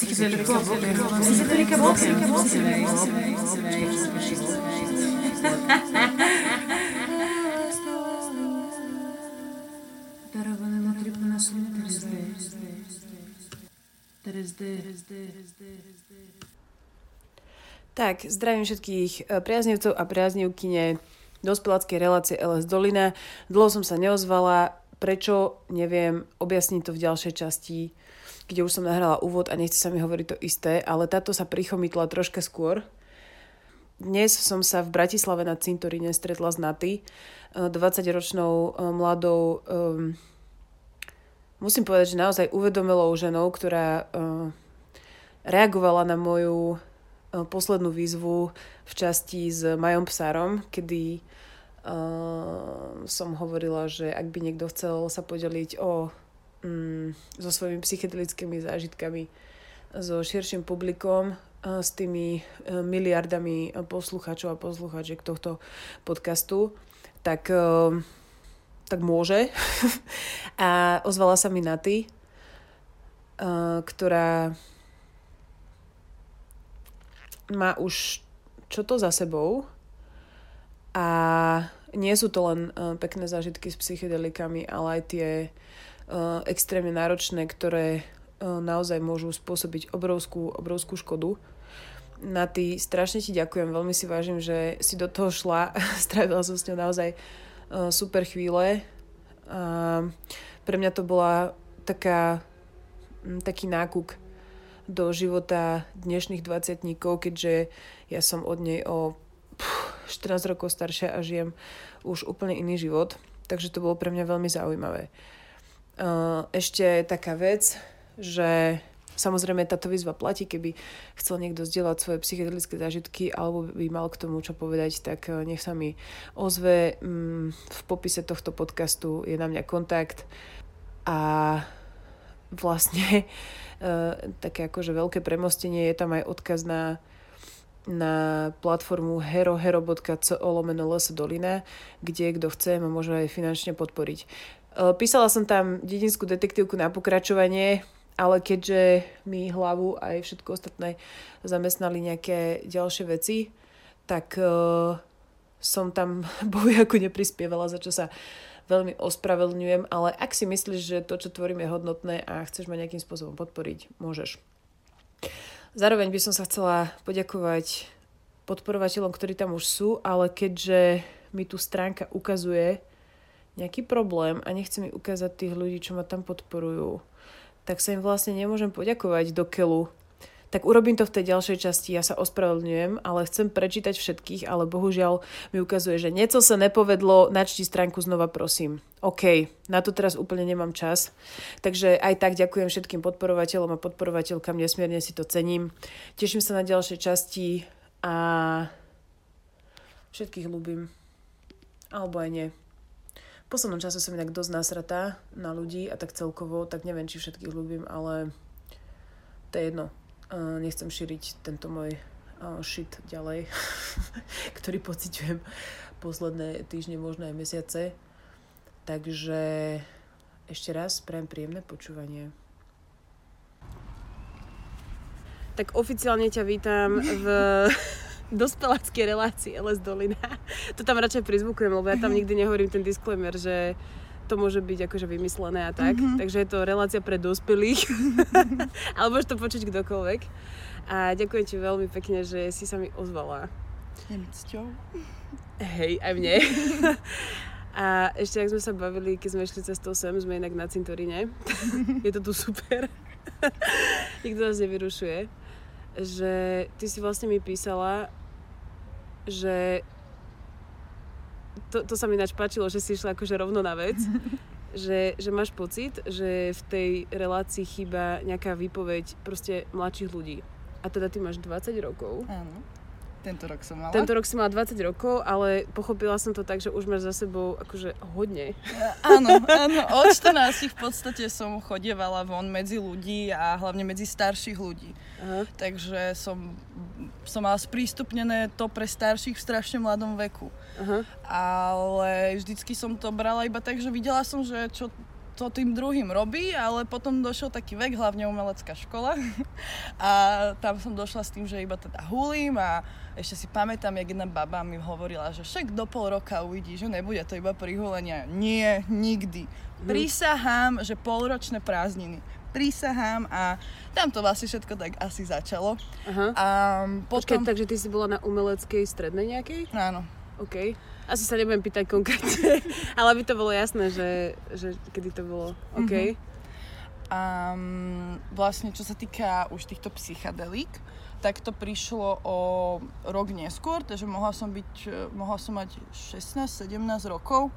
Psychedelika Psychedelika Дароване на трипна Tak, zdravím všetkých eh, priaznivcov a priaznivkyne dospeláckej relácie LS Dolina. Dlho som sa neozvala, prečo, neviem, objasniť to v ďalšej časti, kde už som nahrala úvod a nechce sa mi hovoriť to isté, ale táto sa prichomitla troška skôr. Dnes som sa v Bratislave na cintoríne stretla s Naty, 20-ročnou eh, eh, mladou, um, musím povedať, že naozaj uvedomilou ženou, ktorá uh, reagovala na moju poslednú výzvu v časti s Majom Psárom, kedy som hovorila, že ak by niekto chcel sa podeliť o, um, so svojimi psychedelickými zážitkami so širším publikom, uh, s tými uh, miliardami poslucháčov a poslucháčiek tohto podcastu, tak, tak môže. a ozvala sa mi Naty, ktorá má už čo to za sebou a nie sú to len pekné zážitky s psychedelikami, ale aj tie uh, extrémne náročné, ktoré uh, naozaj môžu spôsobiť obrovskú, obrovskú škodu. Na ty strašne ti ďakujem, veľmi si vážim, že si do toho šla, strávila som s ňou naozaj uh, super chvíle. Pre mňa to bola taká, taký nákuk do života dnešných 20 keďže ja som od nej o 14 rokov staršia a žijem už úplne iný život. Takže to bolo pre mňa veľmi zaujímavé. Ešte taká vec, že Samozrejme, táto výzva platí, keby chcel niekto zdieľať svoje psychedelické zážitky alebo by mal k tomu čo povedať, tak e, nech sa mi ozve. Mm, v popise tohto podcastu je na mňa kontakt a vlastne uh, také akože veľké premostenie, je tam aj odkaz na, na platformu herohero.co lomeno dolina, kde kto chce ma môže aj finančne podporiť. Písala som tam dedinskú detektívku na pokračovanie, ale keďže mi hlavu aj všetko ostatné zamestnali nejaké ďalšie veci, tak som tam bojaku neprispievala, za čo sa veľmi ospravedlňujem, ale ak si myslíš, že to, čo tvorím, je hodnotné a chceš ma nejakým spôsobom podporiť, môžeš. Zároveň by som sa chcela poďakovať podporovateľom, ktorí tam už sú, ale keďže mi tu stránka ukazuje nejaký problém a nechce mi ukázať tých ľudí, čo ma tam podporujú, tak sa im vlastne nemôžem poďakovať do keľu, tak urobím to v tej ďalšej časti. Ja sa ospravedlňujem, ale chcem prečítať všetkých, ale bohužiaľ mi ukazuje, že niečo sa nepovedlo, načti stránku znova prosím. OK, na to teraz úplne nemám čas. Takže aj tak ďakujem všetkým podporovateľom a podporovateľkám, nesmierne si to cením. Teším sa na ďalšie časti a všetkých ľúbim. Alebo aj nie. Poslednom čase som inak dosť nasratá na ľudí a tak celkovo, tak neviem, či všetkých ľúbim, ale to je jedno nechcem šíriť tento môj shit ďalej, ktorý pociťujem posledné týždne, možno aj mesiace. Takže ešte raz prajem príjemné počúvanie. Tak oficiálne ťa vítam v dospeláckej relácii LS Dolina. To tam radšej prizvukujem, lebo ja tam nikdy nehovorím ten disclaimer, že to môže byť akože vymyslené a tak. Mm-hmm. Takže je to relácia pre dospelých. Ale môže to počuť kdokoľvek. A ďakujem ti veľmi pekne, že si sa mi ozvala. Je mi cťou. Hej, aj mne. A ešte, ak sme sa bavili, keď sme išli cestou sem, sme inak na cintoríne. je to tu super. Nikto nás nevyrušuje. Že ty si vlastne mi písala, že to, to sa mi ináč páčilo, že si išla akože rovno na vec, že, že máš pocit, že v tej relácii chýba nejaká výpoveď proste mladších ľudí. A teda ty máš 20 rokov. Áno. Tento rok som mala. Tento rok som mala 20 rokov, ale pochopila som to tak, že už máš za sebou akože hodne. Áno, áno. Od 14 v podstate som chodievala von medzi ľudí a hlavne medzi starších ľudí. Aha. Takže som, som mala sprístupnené to pre starších v strašne mladom veku. Aha. Ale vždycky som to brala iba tak, že videla som, že čo to tým druhým robí, ale potom došiel taký vek, hlavne umelecká škola. A tam som došla s tým, že iba teda hulím a ešte si pamätám, jak jedna baba mi hovorila, že však do pol roka uvidí, že nebude to iba prihulenia. Nie, nikdy. Mhm. Prísahám, že polročné prázdniny prísahám a tam to vlastne všetko tak asi začalo. Aha. A potom... Počkej, takže ty si bola na umeleckej strednej nejakej? Áno. OK. Asi sa nebudem pýtať konkrétne, ale aby to bolo jasné, že, že kedy to bolo. OK. Mm-hmm. Um, vlastne čo sa týka už týchto psychadelík, tak to prišlo o rok neskôr, takže mohla som byť, mohla som mať 16-17 rokov,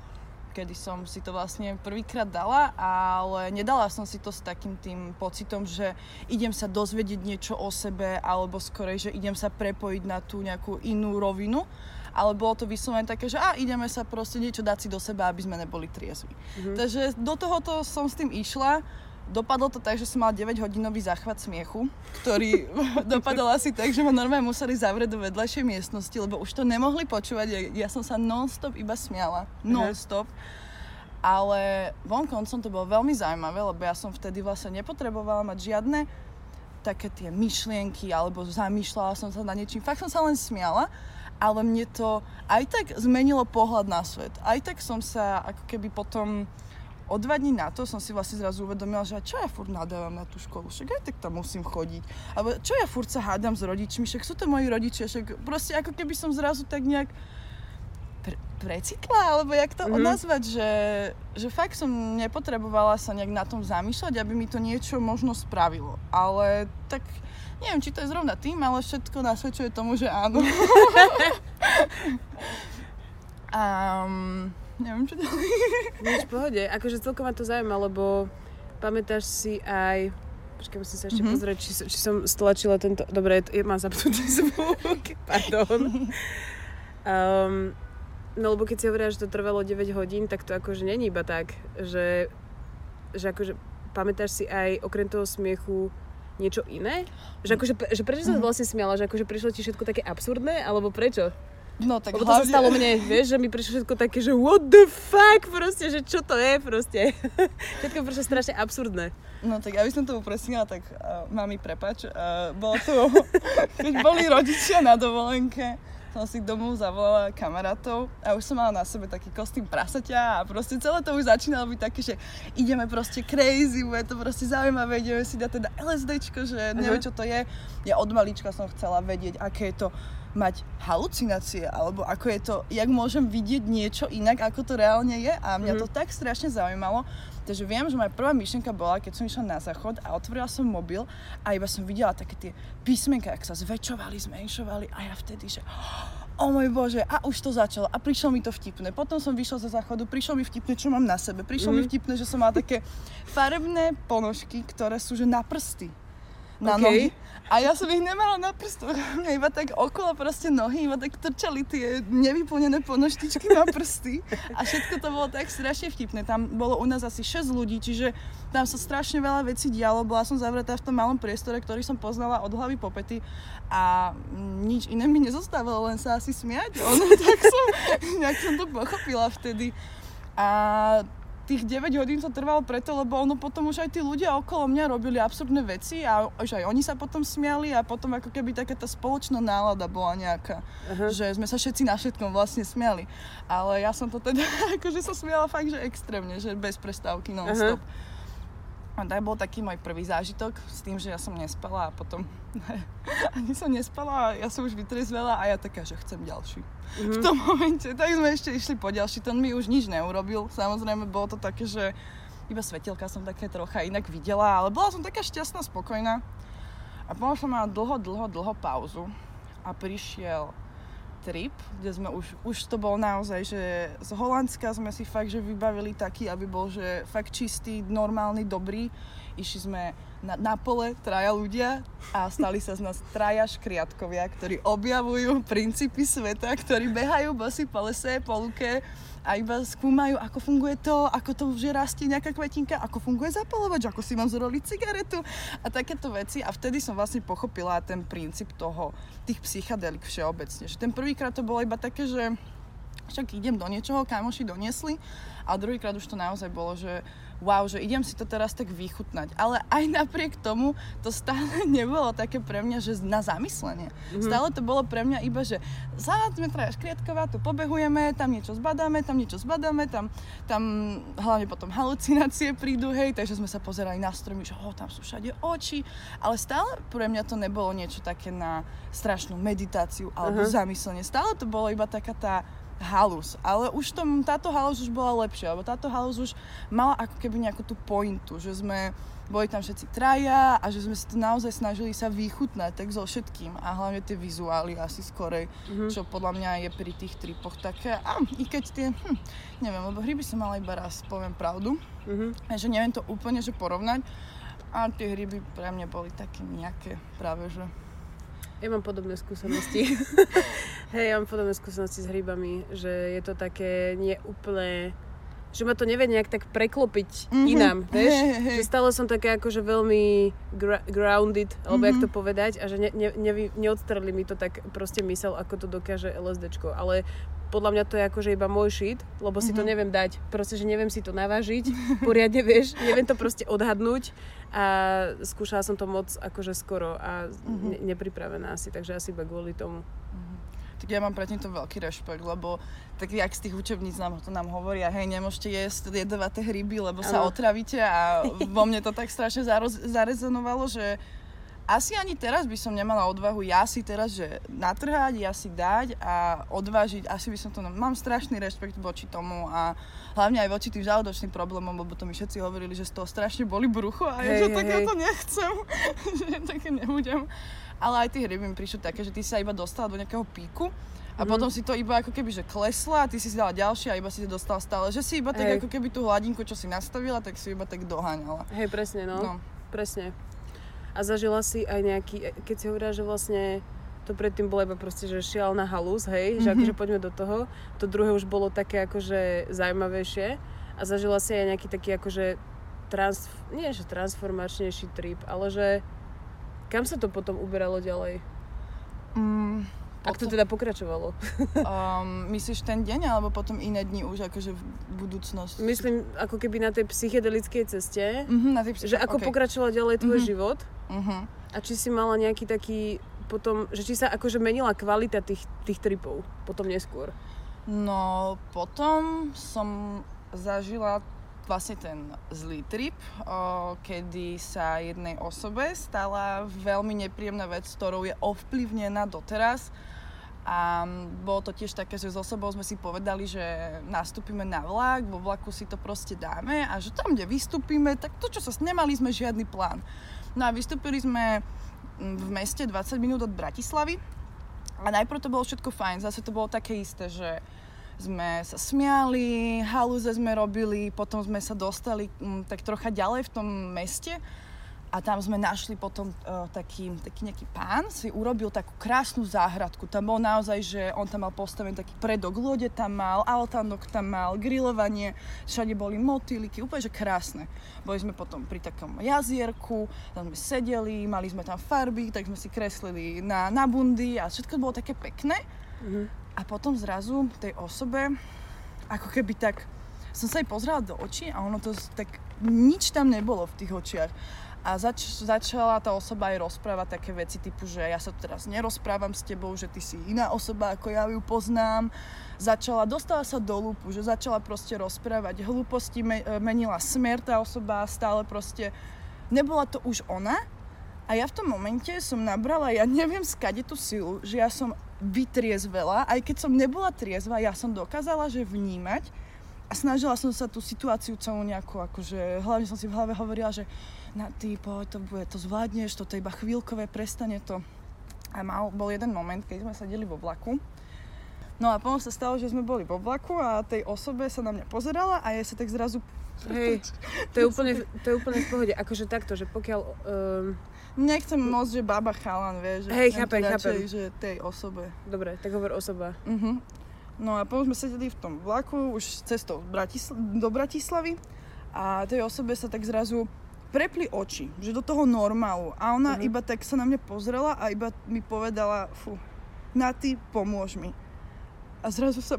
kedy som si to vlastne prvýkrát dala, ale nedala som si to s takým tým pocitom, že idem sa dozvedieť niečo o sebe, alebo skorej, že idem sa prepojiť na tú nejakú inú rovinu, ale bolo to vyslovene také, že a ideme sa proste niečo dať si do seba, aby sme neboli triezvi. Mm-hmm. Takže do tohoto som s tým išla Dopadlo to tak, že som mala 9-hodinový záchvat smiechu, ktorý dopadol asi tak, že ma normálne museli zavrieť do vedľajšej miestnosti, lebo už to nemohli počúvať. Ja, ja som sa non-stop iba smiala. Non-stop. Ale vonkoncom to bolo veľmi zaujímavé, lebo ja som vtedy vlastne nepotrebovala mať žiadne také tie myšlienky, alebo zamýšľala som sa na niečím. Fakt som sa len smiala, ale mne to aj tak zmenilo pohľad na svet. Aj tak som sa ako keby potom o dva dní na to som si vlastne zrazu uvedomila, že čo ja furt nadávam na tú školu, však aj tak tam musím chodiť. Alebo čo ja furt sa hádam s rodičmi, však sú to moji rodičia, však proste ako keby som zrazu tak nejak pre, precitla, alebo jak to mm-hmm. nazvať, že, že fakt som nepotrebovala sa nejak na tom zamýšľať, aby mi to niečo možno spravilo. Ale tak neviem, či to je zrovna tým, ale všetko nasvedčuje tomu, že áno. um, neviem čo ďalej. Nič v pohode, akože celkom ma to zaujíma, lebo pamätáš si aj Počkaj, musím sa ešte mm-hmm. pozrieť, či, či som stlačila tento... Dobre, je, mám zapnutý zvuk, pardon. Um, no lebo keď si hovoria, že to trvalo 9 hodín, tak to akože není iba tak, že, že akože pamätáš si aj okrem toho smiechu niečo iné? Že akože, že prečo sa mhm. vlastne smiala? Že akože prišlo ti všetko také absurdné? Alebo prečo? No tak Lebo to hlavne... sa stalo mne, vieš, že mi prišlo všetko také, že what the fuck, proste, že čo to je, proste. všetko prišlo strašne absurdné. No tak aby som to upresnila, tak uh, mami, prepač, uh, bolo to, keď boli rodičia na dovolenke, som si domov zavolala kamarátov a už som mala na sebe taký kostým prasaťa a proste celé to už začínalo byť také, že ideme proste crazy, bude to proste zaujímavé, ideme si dať teda LSDčko, že neviem čo to je. Ja od malička som chcela vedieť, aké je to mať halucinácie, alebo ako je to, jak môžem vidieť niečo inak, ako to reálne je a mňa mm. to tak strašne zaujímalo. Takže viem, že moja prvá myšlienka bola, keď som išla na záchod a otvorila som mobil a iba som videla také tie písmenka, ak sa zväčšovali, zmenšovali a ja vtedy, že o môj bože, a už to začalo a prišlo mi to vtipné. Potom som vyšla zo záchodu, prišlo mi vtipné, čo mám na sebe. Prišlo mm. mi mhm. vtipné, že som mala také farebné ponožky, ktoré sú že na prsty na okay. nohy. A ja som ich nemala na prstoch, iba tak okolo proste nohy, iba tak trčali tie nevyplnené ponoštičky na prsty a všetko to bolo tak strašne vtipné. Tam bolo u nás asi 6 ľudí, čiže tam sa strašne veľa vecí dialo, bola som zavretá v tom malom priestore, ktorý som poznala od hlavy po pety a nič iné mi nezostávalo, len sa asi smiať. Ono, tak som, nejak som to pochopila vtedy. A tých 9 hodín to trvalo preto, lebo ono potom už aj tí ľudia okolo mňa robili absurdné veci a už aj oni sa potom smiali a potom ako keby taká tá spoločná nálada bola nejaká, uh-huh. že sme sa všetci na všetkom vlastne smiali. Ale ja som to teda akože sa smiala fakt, že extrémne, že bez prestávky non-stop. Uh-huh. A to bol taký môj prvý zážitok s tým, že ja som nespala a potom ani som nespala, ja som už vytrezvela a ja taká, že chcem ďalší. Mm-hmm. V tom momente, tak sme ešte išli po ďalší, ten mi už nič neurobil. Samozrejme, bolo to také, že iba svetelka som také trocha inak videla, ale bola som taká šťastná, spokojná. A potom som mala dlho, dlho, dlho pauzu a prišiel trip, kde sme už, už to bol naozaj, že z Holandska sme si fakt, že vybavili taký, aby bol, že fakt čistý, normálny, dobrý. Išli sme na, na pole traja ľudia a stali sa z nás traja škriatkovia, ktorí objavujú princípy sveta, ktorí behajú bosy po lese, po luke a iba skúmajú, ako funguje to, ako to že rastie nejaká kvetinka, ako funguje zapalovač, ako si mám zroliť cigaretu a takéto veci. A vtedy som vlastne pochopila ten princíp toho, tých psychadelik všeobecne. Že ten prvýkrát to bolo iba také, že však idem do niečoho, kamoši doniesli a druhýkrát už to naozaj bolo, že wow, že idem si to teraz tak vychutnať. Ale aj napriek tomu to stále nebolo také pre mňa, že na zamyslenie. Mm-hmm. Stále to bolo pre mňa iba, že za metra Škriatková, tu pobehujeme, tam niečo zbadáme, tam niečo zbadáme, tam, tam hlavne potom halucinácie prídu, hej, takže sme sa pozerali na stromy, že oh, tam sú všade oči, ale stále pre mňa to nebolo niečo také na strašnú meditáciu alebo uh-huh. zamyslenie. Stále to bolo iba taká tá halus. Ale už tom, táto halus už bola lepšia, lebo táto halus už mala ako keby nejakú tú pointu, že sme boli tam všetci traja a že sme sa to naozaj snažili sa vychutnať tak so všetkým a hlavne tie vizuály asi skorej, mm-hmm. čo podľa mňa je pri tých tripoch také, a i keď tie, hm, neviem, lebo hry by som mala iba raz, poviem pravdu, mm-hmm. že neviem to úplne že porovnať a tie hry by pre mňa boli také nejaké práve, že ja mám podobné skúsenosti. Hej, ja mám podobné skúsenosti s hrybami, že je to také nie úplne že ma to nevie nejak tak preklopiť mm-hmm. inám, vieš? Hey, hey. Že stále som také akože veľmi gra- grounded, alebo mm-hmm. jak to povedať, a že ne, ne, ne, neodstreli mi to tak proste mysel, ako to dokáže LSDčko. Ale podľa mňa to je akože iba môj shit, lebo si mm-hmm. to mhm. neviem dať. Proste, že neviem si to navážiť, poriadne vieš, neviem to proste odhadnúť a skúšala som to moc akože skoro a mm-hmm. ne, nepripravená asi, takže asi iba kvôli tomu. Mm-hmm. Tak ja mám pre týmto veľký rešpekt, lebo tak jak z tých učebníc nám to nám hovoria, hej, nemôžete jesť jedovaté hryby, lebo ano. sa otravíte a vo mne to tak strašne zarezonovalo, že asi ani teraz by som nemala odvahu ja si teraz, že natrhať, ja si dať a odvážiť, asi by som to... Mám strašný rešpekt voči tomu a hlavne aj voči tým žalúdočným problémom, lebo to mi všetci hovorili, že z toho strašne boli brucho a ja, že tak ja to nechcem, že také nebudem. Ale aj tie hry mi prišli také, že ty sa iba dostala do nejakého píku a mm. potom si to iba ako keby, že klesla a ty si si dala ďalšie a iba si to dostala stále. Že si iba tak Hej. ako keby tú hladinku, čo si nastavila, tak si iba tak doháňala. Hej, presne, no. no. Presne. A zažila si aj nejaký, keď si hovorila, že vlastne to predtým bola iba proste, že šialná halus, hej, mm-hmm. že mhm. akože poďme do toho. To druhé už bolo také akože zaujímavejšie. A zažila si aj nejaký taký akože trans, nie že transformačnejší trip, ale že kam sa to potom uberalo ďalej? Mm, ak to teda pokračovalo. um, myslíš ten deň, alebo potom iné dni už akože v budúcnosti? Myslím, ako keby na tej psychedelickej ceste, mm-hmm, na tej psych- že ako okay. pokračoval ďalej tvoj mm-hmm. život mm-hmm. a či si mala nejaký taký potom, že či sa akože menila kvalita tých, tých tripov potom neskôr? No, potom som zažila vlastne ten zlý trip, kedy sa jednej osobe stala veľmi nepríjemná vec, ktorou je ovplyvnená doteraz a bolo to tiež také, že so sebou sme si povedali, že nastúpime na vlak, vo vlaku si to proste dáme a že tam, kde vystúpime, tak to, čo sa nemali sme žiadny plán. No a vystúpili sme v meste 20 minút od Bratislavy a najprv to bolo všetko fajn, zase to bolo také isté, že sme sa smiali, halúze sme robili, potom sme sa dostali m, tak trocha ďalej v tom meste a tam sme našli potom uh, taký, taký nejaký pán, si urobil takú krásnu záhradku. Tam bol naozaj, že on tam mal postavený taký predok lode, tam mal altánok, tam mal grilovanie, všade boli motýliky, úplne že krásne. Boli sme potom pri takom jazierku, tam sme sedeli, mali sme tam farby, tak sme si kreslili na, na bundy a všetko bolo také pekné. Mm-hmm. A potom zrazu tej osobe, ako keby tak, som sa jej pozrela do očí a ono to tak, nič tam nebolo v tých očiach. A zač- začala tá osoba aj rozprávať také veci typu, že ja sa teraz nerozprávam s tebou, že ty si iná osoba, ako ja ju poznám. Začala, dostala sa do lúpu, že začala proste rozprávať hlúposti, me- menila smer tá osoba, stále proste nebola to už ona. A ja v tom momente som nabrala, ja neviem skade tú silu, že ja som vytriezvela, aj keď som nebola triezva, ja som dokázala, že vnímať a snažila som sa tú situáciu celú nejako, akože hlavne som si v hlave hovorila, že na ty, poď, to bude, to zvládneš, toto je iba chvíľkové, prestane to. A mal, bol jeden moment, keď sme sedeli vo vlaku. No a potom sa stalo, že sme boli vo vlaku a tej osobe sa na mňa pozerala a ja sa tak zrazu... Hej, to je úplne, to je úplne v pohode. Akože takto, že pokiaľ... Um... Nechcem moc, že baba chalan, vieš. Hej, chápem, chápem. že tej osobe. Dobre, tak hovor osoba. Uh-huh. No a potom sme sedeli v tom vlaku už cestou Bratisl- do Bratislavy a tej osobe sa tak zrazu prepli oči, že do toho normálu. A ona uh-huh. iba tak sa na mňa pozrela a iba mi povedala, fú, na ty, pomôž mi. A zrazu sa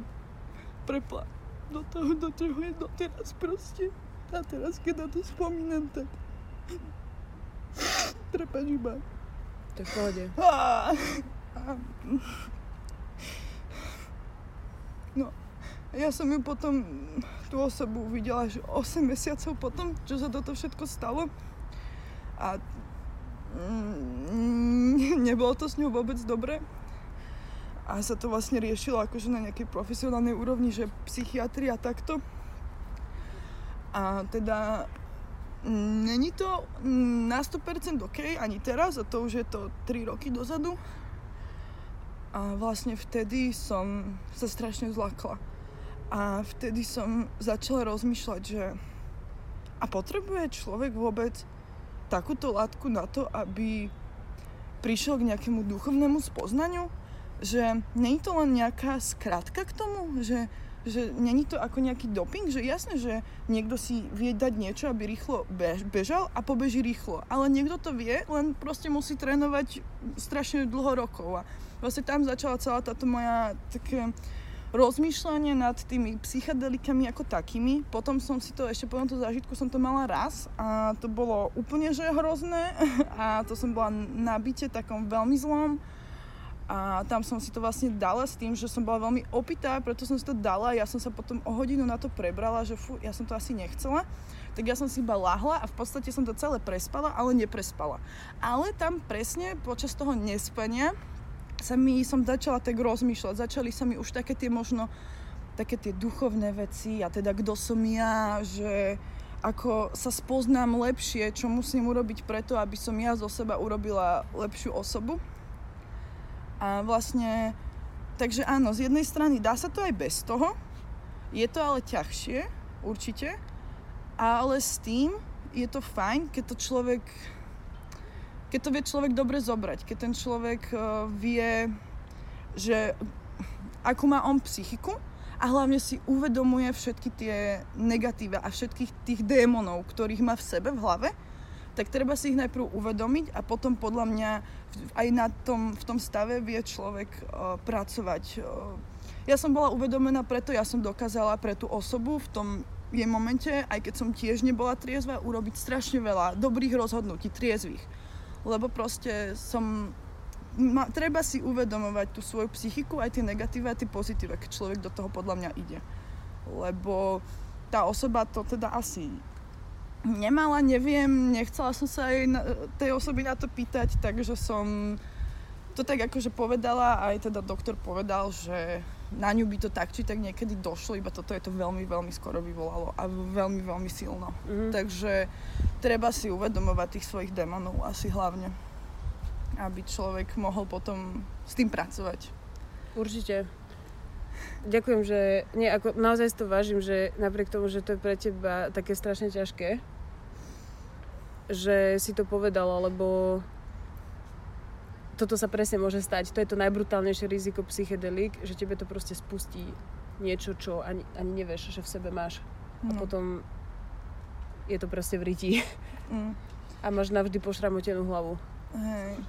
prepla do toho, do čoho je doteraz proste. A teraz, keď na to spomínam, tak trepač iba. To je v pohode. No, ja som ju potom, tú osobu uvidela až 8 mesiacov potom, čo sa toto všetko stalo. A mm, nebolo to s ňou vôbec dobre. A sa to vlastne riešilo akože na nejakej profesionálnej úrovni, že psychiatria takto. A teda není to na 100% OK ani teraz, a to už je to 3 roky dozadu. A vlastne vtedy som sa strašne zlakla. A vtedy som začala rozmýšľať, že a potrebuje človek vôbec takúto látku na to, aby prišiel k nejakému duchovnému spoznaniu? Že je to len nejaká skratka k tomu? Že že není to ako nejaký doping, že jasné, že niekto si vie dať niečo, aby rýchlo bež, bežal a pobeží rýchlo. Ale niekto to vie, len proste musí trénovať strašne dlho rokov. A vlastne tam začala celá táto moja také rozmýšľanie nad tými psychedelikami ako takými. Potom som si to, ešte po tomto zážitku som to mala raz a to bolo úplne že hrozné a to som bola na byte takom veľmi zlom a tam som si to vlastne dala s tým, že som bola veľmi opitá, preto som si to dala. Ja som sa potom o hodinu na to prebrala, že fú, ja som to asi nechcela. Tak ja som si iba lahla a v podstate som to celé prespala, ale neprespala. Ale tam presne počas toho nespania sa mi, som začala tak rozmýšľať. Začali sa mi už také tie možno, také tie duchovné veci a teda kto som ja, že ako sa spoznám lepšie, čo musím urobiť preto, aby som ja zo seba urobila lepšiu osobu a vlastne, takže áno, z jednej strany dá sa to aj bez toho, je to ale ťažšie, určite, ale s tým je to fajn, keď to človek, keď to vie človek dobre zobrať, keď ten človek uh, vie, že ako má on psychiku a hlavne si uvedomuje všetky tie negatíva a všetkých tých démonov, ktorých má v sebe, v hlave tak treba si ich najprv uvedomiť a potom podľa mňa aj na tom, v tom stave vie človek uh, pracovať. Uh, ja som bola uvedomená preto, ja som dokázala pre tú osobu v tom jej momente, aj keď som tiež nebola triezva, urobiť strašne veľa dobrých rozhodnutí, triezvých. Lebo proste som... Ma, treba si uvedomovať tú svoju psychiku, aj tie negatíva, aj tie pozitíva, keď človek do toho podľa mňa ide. Lebo tá osoba to teda asi nemala, neviem, nechcela som sa aj na, tej osoby na to pýtať, takže som to tak akože povedala, aj teda doktor povedal, že na ňu by to tak či tak niekedy došlo, iba toto je to veľmi, veľmi skoro vyvolalo a veľmi, veľmi silno. Mm-hmm. Takže treba si uvedomovať tých svojich démonov asi hlavne, aby človek mohol potom s tým pracovať. Určite. Ďakujem, že nie, ako, naozaj to vážim, že napriek tomu, že to je pre teba také strašne ťažké, že si to povedala, lebo toto sa presne môže stať. To je to najbrutálnejšie riziko psychedelik, že tebe to proste spustí niečo, čo ani, ani nevieš, že v sebe máš. A mm. potom je to proste v ryti. Mm. A máš navždy pošramotenú hlavu. Hej.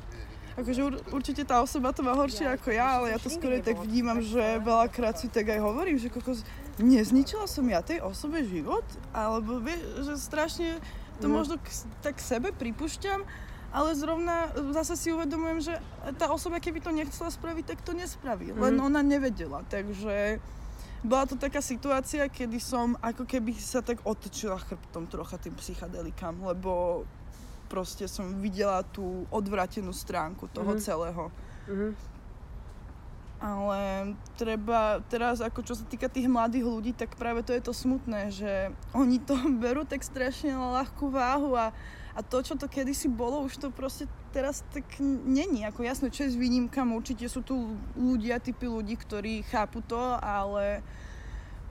Akože ur, určite tá osoba to má horšie ako ja, ale ja to skôr tak vnímam, že veľakrát si tak aj hovorím, že kokos, nezničila som ja tej osobe život, alebo vieš, že strašne to no. možno k, tak sebe pripúšťam, ale zrovna zase si uvedomujem, že tá osoba, keby to nechcela spraviť, tak to nespraví. Mm. Len mhm. ona nevedela, takže bola to taká situácia, kedy som ako keby sa tak otočila chrbtom trocha tým psychadelikám, lebo proste som videla tú odvratenú stránku toho mm. celého. Mm. Ale treba teraz, ako čo sa týka tých mladých ľudí, tak práve to je to smutné, že oni to berú tak strašne na ľahkú váhu a, a to, čo to kedysi bolo, už to proste teraz tak není. Ako jasné, čo je s výnimkami, určite sú tu ľudia, typy ľudí, ktorí chápu to, ale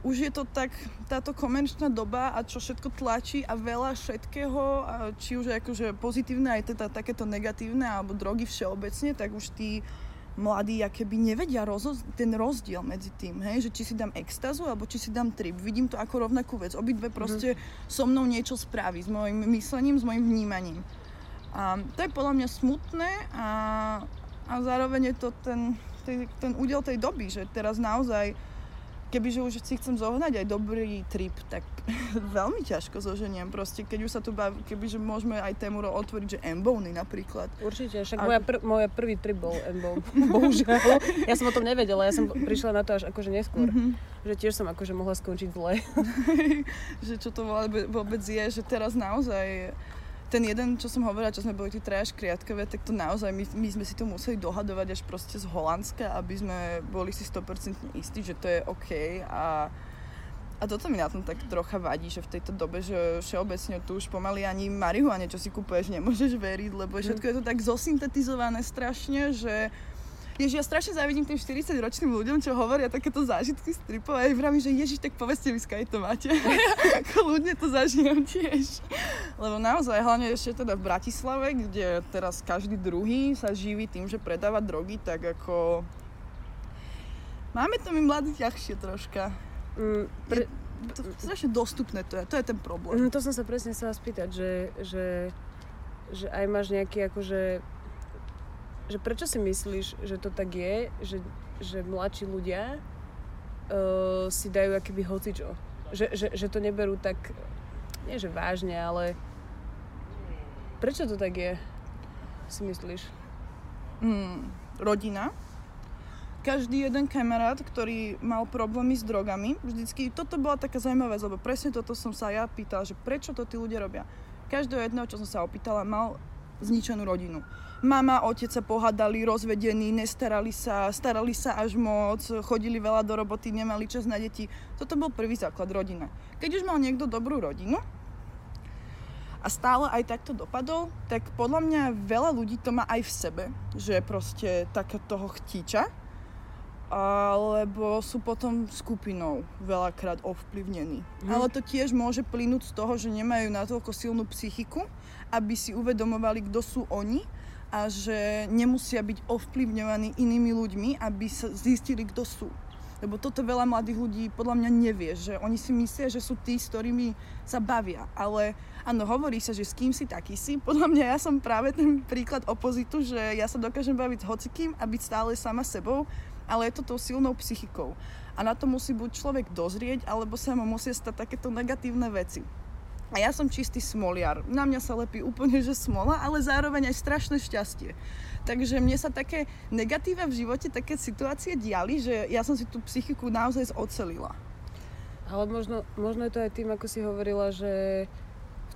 už je to tak, táto komerčná doba a čo všetko tlačí a veľa všetkého, či už akože pozitívne aj teda takéto negatívne alebo drogy všeobecne, tak už tí mladí keby nevedia rozo- ten rozdiel medzi tým, hej? že či si dám extazu alebo či si dám trip. Vidím to ako rovnakú vec. Obidve mhm. proste mm. so mnou niečo spraví, s mojim myslením, s mojim vnímaním. A to je podľa mňa smutné a, a zároveň je to ten, ten, ten údel tej doby, že teraz naozaj, kebyže už si chcem zohnať aj dobrý trip, tak veľmi ťažko zoženiem proste, keď už sa tu baví, kebyže môžeme aj tému otvoriť, že Embony napríklad. Určite, však a... moja, pr- moja prvý trip bol Embone, bohužiaľ. Ja som o tom nevedela, ja som prišla na to až akože neskôr. Mm-hmm. Že tiež som akože mohla skončiť zle. že čo to vôbec je, že teraz naozaj ten jeden, čo som hovorila, čo sme boli tí traja škriatkové, tak to naozaj, my, my sme si to museli dohadovať až proste z Holandska, aby sme boli si 100% istí, že to je OK. A a toto mi na tom tak trocha vadí, že v tejto dobe, že všeobecne tu už pomaly ani marihuane, čo si kúpuješ, nemôžeš veriť, lebo všetko je to tak zosyntetizované strašne, že Ježiš, ja strašne závidím tým 40-ročným ľuďom, čo hovoria takéto zážitky z tripov a ja vravím, že Ježiš, tak povedzte mi, skaj to máte. Ľudne to zažijem tiež. Lebo naozaj, hlavne ešte teda v Bratislave, kde teraz každý druhý sa živí tým, že predáva drogy, tak ako... Máme to my mladí ťažšie troška. Mm, pre... Je to strašne dostupné to je, to je ten problém. Mm, to som sa presne chcela spýtať, že, že, že aj máš nejaký akože že prečo si myslíš, že to tak je, že, že mladší ľudia uh, si dajú akéby hocičo? Že, že, že to neberú tak, nie že vážne, ale prečo to tak je, si myslíš? Mm, rodina. Každý jeden kamarát, ktorý mal problémy s drogami, vždycky, toto bola taká zaujímavá vec, lebo presne toto som sa ja pýtala, že prečo to tí ľudia robia. Každého jedného, čo som sa opýtala, mal zničenú rodinu mama, otec sa pohádali, rozvedení, nestarali sa, starali sa až moc, chodili veľa do roboty, nemali čas na deti. Toto bol prvý základ rodina. Keď už mal niekto dobrú rodinu a stále aj takto dopadol, tak podľa mňa veľa ľudí to má aj v sebe, že proste také toho chtíča, alebo sú potom skupinou veľakrát ovplyvnení. Mm. Ale to tiež môže plynúť z toho, že nemajú natoľko silnú psychiku, aby si uvedomovali, kto sú oni a že nemusia byť ovplyvňovaní inými ľuďmi, aby sa zistili, kto sú. Lebo toto veľa mladých ľudí podľa mňa nevie, že oni si myslia, že sú tí, s ktorými sa bavia. Ale áno, hovorí sa, že s kým si taký si. Podľa mňa ja som práve ten príklad opozitu, že ja sa dokážem baviť s hocikým a byť stále sama sebou, ale je to tou silnou psychikou. A na to musí buď človek dozrieť, alebo sa mu musia stať takéto negatívne veci. A ja som čistý smoliar. Na mňa sa lepí úplne, že smola, ale zároveň aj strašné šťastie. Takže mne sa také negatíva v živote, také situácie diali, že ja som si tú psychiku naozaj ocelila. Ale možno, možno je to aj tým, ako si hovorila, že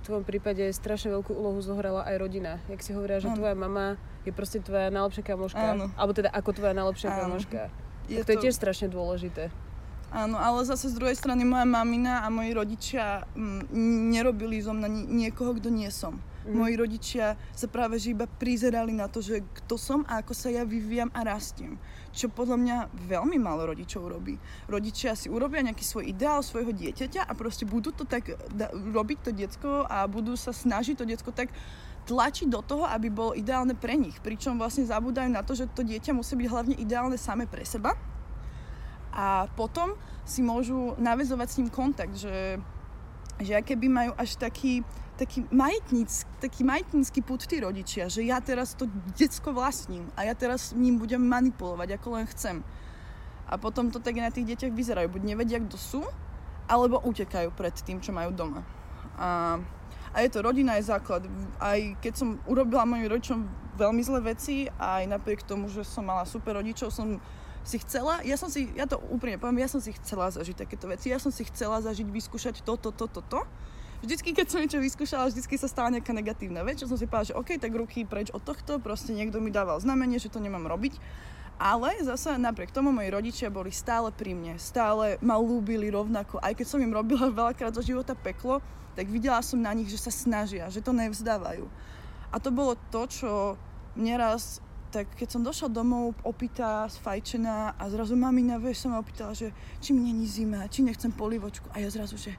v tvojom prípade strašne veľkú úlohu zohrala aj rodina. Jak si hovorila, že ano. tvoja mama je proste tvoja najlepšia kamoška. Áno. Alebo teda ako tvoja najlepšia Áno. kamoška. Je tak to, to je tiež strašne dôležité. Áno, ale zase z druhej strany moja mamina a moji rodičia m, mm, nerobili zo mňa niekoho, kto nie som. Mm. Moji rodičia sa práve že iba prizerali na to, že kto som a ako sa ja vyvíjam a rastiem. Čo podľa mňa veľmi málo rodičov robí. Rodičia si urobia nejaký svoj ideál svojho dieťaťa a proste budú to tak da- robiť to diecko a budú sa snažiť to diecko tak tlačiť do toho, aby bolo ideálne pre nich. Pričom vlastne zabúdajú na to, že to dieťa musí byť hlavne ideálne same pre seba a potom si môžu navezovať s ním kontakt, že, že keby majú až taký, taký, majetníc, taký majetnícky put tí rodičia, že ja teraz to decko vlastním a ja teraz ním budem manipulovať, ako len chcem. A potom to tak na tých deťach vyzerajú. Buď nevedia, kto sú, alebo utekajú pred tým, čo majú doma. A, a je to rodina, je základ. Aj keď som urobila mojim rodičom veľmi zlé veci, aj napriek tomu, že som mala super rodičov, som si chcela, ja som si, ja to úprimne poviem, ja som si chcela zažiť takéto veci, ja som si chcela zažiť, vyskúšať toto, toto, toto. Vždycky, keď som niečo vyskúšala, vždycky sa stala nejaká negatívna vec, čo som si povedala, že OK, tak ruky preč od tohto, proste niekto mi dával znamenie, že to nemám robiť. Ale zase napriek tomu moji rodičia boli stále pri mne, stále ma lúbili rovnako. Aj keď som im robila veľakrát zo života peklo, tak videla som na nich, že sa snažia, že to nevzdávajú. A to bolo to, čo mne raz tak keď som došla domov opýta, sfajčená a zrazu mamina, vieš, sa ma opýtala, že či mi není zima, či nechcem polivočku. A ja zrazu, že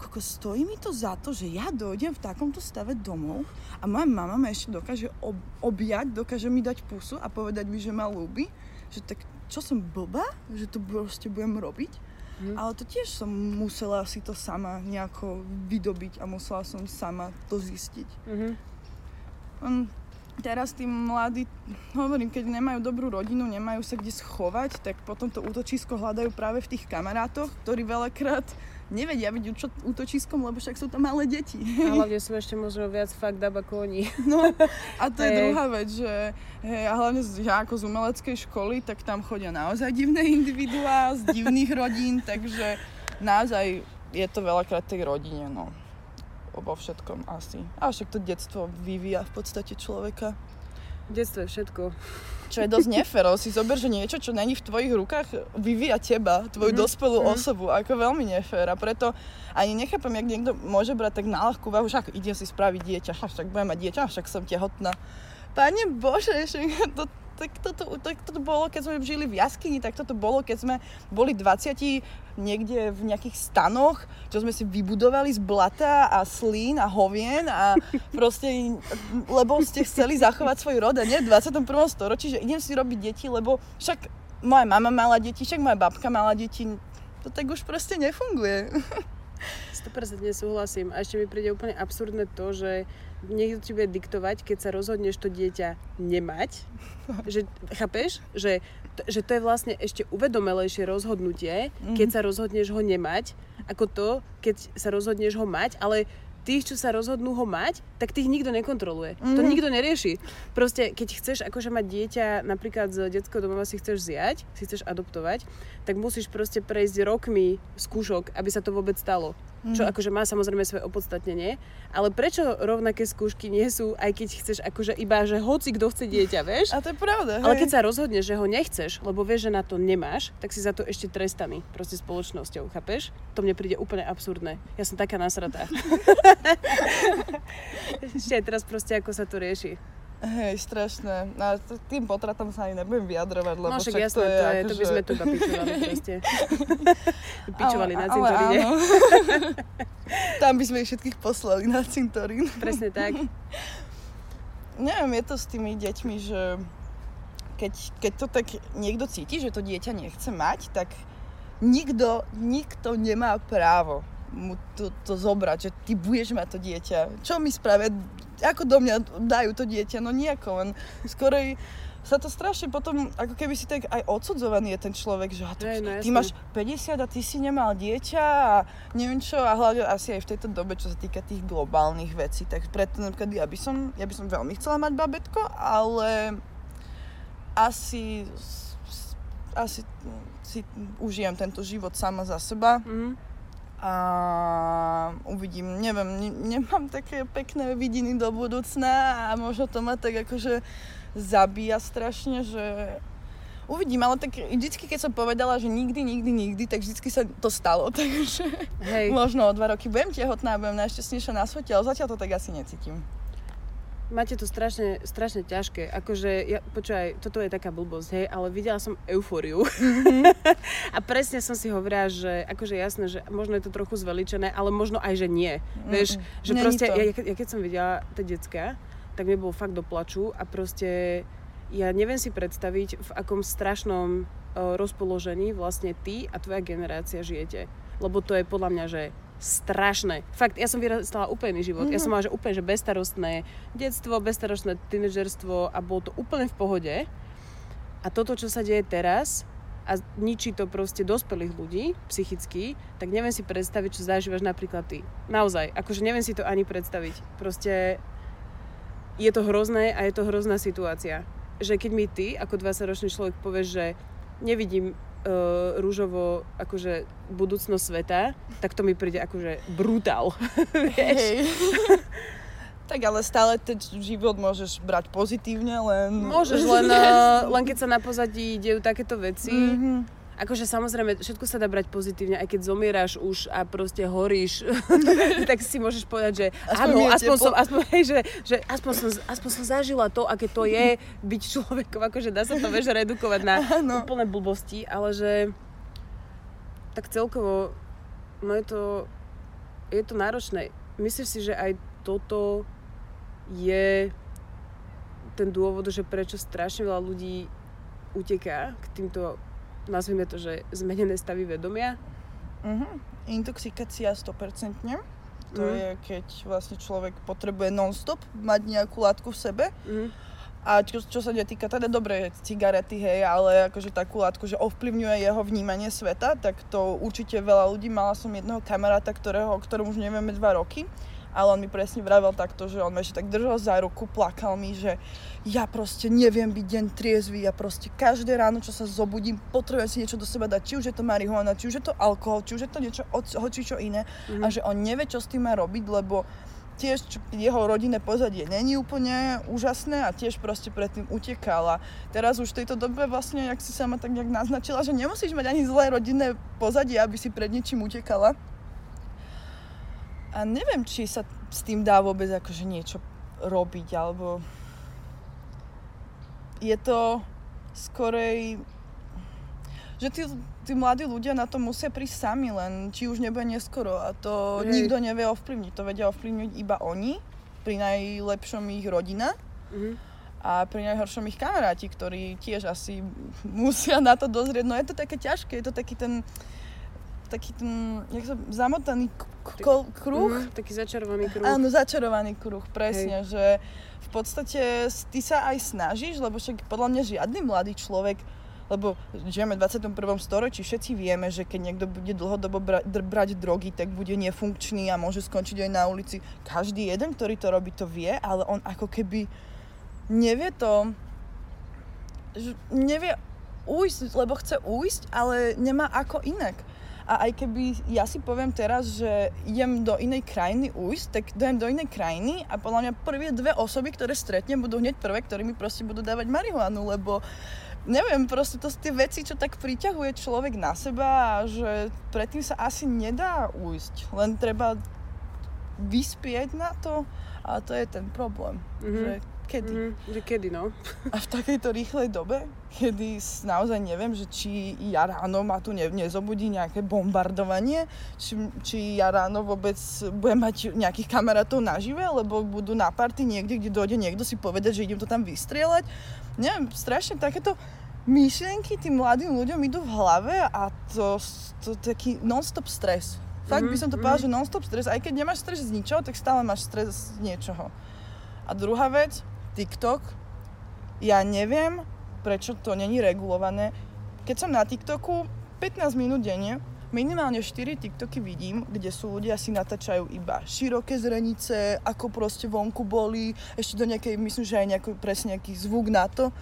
koko, stojí mi to za to, že ja dojdem v takomto stave domov a moja mama ma ešte dokáže ob- objať, dokáže mi dať pusu a povedať mi, že ma ľúbi. Že tak čo som blbá, že to proste budem robiť. Mm. Ale to tiež som musela si to sama nejako vydobiť a musela som sama to zistiť. Mm-hmm. Um, teraz tí mladí, hovorím, keď nemajú dobrú rodinu, nemajú sa kde schovať, tak potom to útočisko hľadajú práve v tých kamarátoch, ktorí veľakrát nevedia byť útočiskom, lebo však sú tam malé deti. A hlavne sú ešte možno viac fakt ako oni. No, a to je druhá vec, že hej, a hlavne ja ako z umeleckej školy, tak tam chodia naozaj divné individuá z divných rodín, takže naozaj je to veľakrát tej rodine, no. Vo všetkom asi. A však to detstvo vyvíja v podstate človeka. Detstvo je všetko čo je dosť nefero. Si zober, že niečo, čo není v tvojich rukách, vyvíja teba, tvoju mm-hmm. dospelú mm-hmm. osobu, ako veľmi nefér. A preto ani nechápem, jak niekto môže brať tak na ľahkú váhu, však idem si spraviť dieťa, však budem mať dieťa, však som tehotná. Pane Bože, však to, tak toto, tak toto bolo, keď sme žili v jaskyni, tak toto bolo, keď sme boli 20 niekde v nejakých stanoch, čo sme si vybudovali z blata a slín a hovien a proste, lebo ste chceli zachovať svoj rod a nie v 21. storočí, že idem si robiť deti, lebo však moja mama mala deti, však moja babka mala deti, to tak už proste nefunguje. 100% súhlasím. A ešte mi príde úplne absurdné to, že niekto ti bude diktovať, keď sa rozhodneš to dieťa nemať. Že, chápeš? Že, že to je vlastne ešte uvedomelejšie rozhodnutie, keď sa rozhodneš ho nemať, ako to, keď sa rozhodneš ho mať, ale tých, čo sa rozhodnú ho mať, tak tých nikto nekontroluje. Mm-hmm. To mhm. nikto nerieši. Proste, keď chceš akože mať dieťa, napríklad z detského domova si chceš zjať, si chceš adoptovať, tak musíš proste prejsť rokmi skúšok, aby sa to vôbec stalo. Čo akože má samozrejme svoje opodstatnenie. Ale prečo rovnaké skúšky nie sú, aj keď chceš akože iba, že hoci kto chce dieťa, vieš? A to je pravda, hej. Ale keď sa rozhodneš, že ho nechceš, lebo vieš, že na to nemáš, tak si za to ešte trestaný proste spoločnosťou, chápeš? To mne príde úplne absurdné. Ja som taká nasratá. ešte aj teraz proste, ako sa to rieši. Hej, strašné. No, tým potratom sa ani nebudem vyjadrovať, lebo no, však jasné, to je, to, je, to by sme tu pičovali proste. pičovali na cintoríne. Tam by sme ich všetkých poslali na cintorín. Presne tak. Neviem, je to s tými deťmi, že keď, keď to tak niekto cíti, že to dieťa nechce mať, tak nikto, nikto nemá právo mu to, to zobrať, že ty budeš mať to dieťa. Čo mi spravia? Ako do mňa dajú to dieťa? No nejako, len skorej sa to strašne potom, ako keby si tak aj odsudzovaný je ten človek, že ty, no, ty máš 50 a ty si nemal dieťa a neviem čo a hlavne asi aj v tejto dobe, čo sa týka tých globálnych vecí, tak preto napríklad ja by som, ja by som veľmi chcela mať babetko, ale asi asi si užijem tento život sama za seba. Mm-hmm a uvidím, neviem, ne, nemám také pekné vidiny do budúcna a možno to ma tak akože zabíja strašne, že uvidím, ale tak vždycky, keď som povedala, že nikdy, nikdy, nikdy, tak vždycky sa to stalo, takže Hej. možno o dva roky budem tehotná budem najšťastnejšia na svete, ale zatiaľ to tak asi necítim máte to strašne, strašne ťažké. Akože, ja, počúvaj, toto je taká blbosť, hej, ale videla som eufóriu. Mm-hmm. a presne som si hovorila, že akože jasné, že možno je to trochu zveličené, ale možno aj, že nie. Mm-hmm. Vieš, že Není proste, ja, ja, keď som videla tie decka, tak mi bolo fakt do plaču a proste ja neviem si predstaviť, v akom strašnom uh, rozpoložení vlastne ty a tvoja generácia žijete. Lebo to je podľa mňa, že strašné. Fakt, ja som vyrastala úplný život. Mm-hmm. Ja som mhm. mala, že úplne že bezstarostné detstvo, bezstarostné tínedžerstvo a bolo to úplne v pohode. A toto, čo sa deje teraz, a ničí to proste dospelých ľudí psychicky, tak neviem si predstaviť, čo zažívaš napríklad ty. Naozaj, akože neviem si to ani predstaviť. Proste je to hrozné a je to hrozná situácia. Že keď mi ty, ako 20-ročný človek, povieš, že nevidím uh, rúžovo akože budúcnosť sveta, tak to mi príde akože brutál. Hej. tak ale stále ten život môžeš brať pozitívne, len... Môžeš, len, uh, len keď sa na pozadí dejú takéto veci, mm-hmm akože samozrejme, všetko sa dá brať pozitívne, aj keď zomieráš už a proste horíš, tak si môžeš povedať, že aspoň áno, aspoň som, aspoň, hej, že, že aspoň, som, aspoň som zažila to, aké to je byť človekom, akože dá sa to vieš redukovať na áno. úplné blbosti, ale že tak celkovo, no je to, je to náročné. Myslíš si, že aj toto je ten dôvod, že prečo strašne veľa ľudí uteká k týmto nazvime to, že zmenené stavy vedomia. Uh-huh. Intoxikácia 100%. To mm. je, keď vlastne človek potrebuje non-stop mať nejakú látku v sebe. Mm. A čo, čo sa netýka, teda dobre, cigarety, hej, ale akože takú látku, že ovplyvňuje jeho vnímanie sveta, tak to určite veľa ľudí. Mala som jedného kamaráta, ktorého, o ktorom už nevieme dva roky, ale on mi presne vravel takto, že on ma ešte tak držal za ruku, plakal mi, že ja proste neviem byť deň triezvy, ja proste každé ráno, čo sa zobudím, potrebujem si niečo do seba dať, či už je to marihuana, či už je to alkohol, či už je to niečo, hoči čo iné mm-hmm. a že on nevie, čo s tým má robiť, lebo tiež jeho rodinné pozadie není úplne úžasné a tiež proste predtým utekala. Teraz už v tejto dobe vlastne, jak si sama tak nejak naznačila, že nemusíš mať ani zlé rodinné pozadie, aby si pred niečím utekala. A neviem, či sa s tým dá vôbec akože niečo robiť, alebo je to skorej že tí, tí mladí ľudia na to musia prísť sami len, či už nebude neskoro a to Hej. nikto nevie ovplyvniť. To vedia ovplyvniť iba oni, pri najlepšom ich rodina mm-hmm. a pri najhoršom ich kamaráti, ktorí tiež asi musia na to dozrieť. No je to také ťažké, je to taký ten taký ten, jak sa, zamotaný k- k- kruh. Mm, taký začarovaný kruh. Áno, začarovaný kruh, presne, Hej. že v podstate ty sa aj snažíš, lebo však podľa mňa žiadny mladý človek lebo žijeme v 21. storočí, všetci vieme, že keď niekto bude dlhodobo bra- dr- brať drogy, tak bude nefunkčný a môže skončiť aj na ulici. Každý jeden, ktorý to robí, to vie, ale on ako keby nevie to, nevie ujsť, lebo chce ujsť, ale nemá ako inak. A aj keby ja si poviem teraz, že idem do inej krajiny ujsť, tak idem do inej krajiny a podľa mňa prvé dve osoby, ktoré stretnem, budú hneď prvé, ktorí mi proste budú dávať marihuanu, lebo neviem, proste to sú tie veci, čo tak priťahuje človek na seba a že predtým sa asi nedá ujsť. Len treba vyspieť na to a to je ten problém. Mm-hmm. Že kedy? Mm-hmm. Že kedy, no. A v takejto rýchlej dobe, kedy naozaj neviem, že či ja ráno ma tu ne, nezobudí nejaké bombardovanie, či, či ja ráno vôbec budem mať nejakých kamarátov nažive, lebo budú na party niekde, kde dojde niekto si povedať, že idem to tam vystrieľať neviem, strašne takéto myšlienky tým mladým ľuďom idú v hlave a to, to taký non-stop stres. Fakt by som to mhm, povedala, mm-hmm. že non-stop stres. Aj keď nemáš stres z ničoho, tak stále máš stres z niečoho. A druhá vec, TikTok. Ja neviem, prečo to není regulované. Keď som na TikToku 15 minút denne, minimálne 4 TikToky vidím, kde sú ľudia si natáčajú iba široké zrenice, ako proste vonku boli, ešte do nejakej, myslím, že aj nejaký, presne nejaký zvuk na to.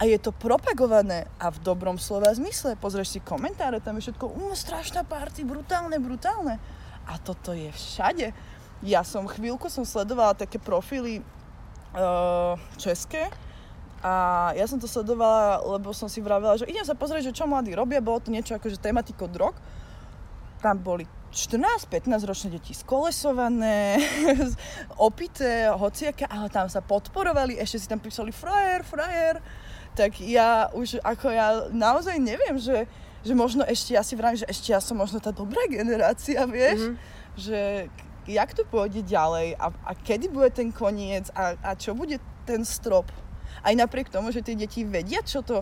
A je to propagované a v dobrom slova zmysle. Pozrieš si komentáre, tam je všetko, um, strašná party, brutálne, brutálne. A toto je všade. Ja som chvíľku som sledovala také profily české, a ja som to sledovala, lebo som si vravela, že idem sa pozrieť, že čo mladí robia. Bolo to niečo ako, že tematikou drog. Tam boli 14-15 ročné deti skolesované, opité, hociaké, ale tam sa podporovali, ešte si tam písali frajer, frajer. Tak ja už, ako ja naozaj neviem, že, že možno ešte, ja si vravím, že ešte ja som možno tá dobrá generácia, vieš, mm-hmm. že jak to pôjde ďalej a, a kedy bude ten koniec a, a čo bude ten strop aj napriek tomu, že tie deti vedia, čo to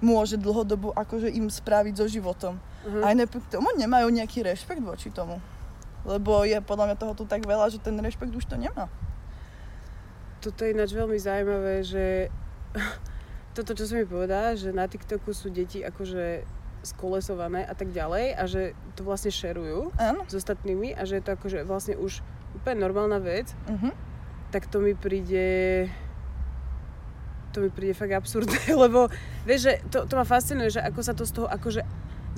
môže dlhodobo akože im spraviť so životom. Uh-huh. Aj napriek tomu nemajú nejaký rešpekt voči tomu. Lebo je podľa mňa toho tu tak veľa, že ten rešpekt už to nemá. Toto je ináč veľmi zaujímavé, že toto, čo som mi povedala, že na TikToku sú deti akože skolesované a tak ďalej a že to vlastne šerujú s ostatnými a že je to akože vlastne už úplne normálna vec, uh-huh. tak to mi príde to mi príde fakt absurdné, lebo vieš, že to, to ma fascinuje, že ako sa to z toho akože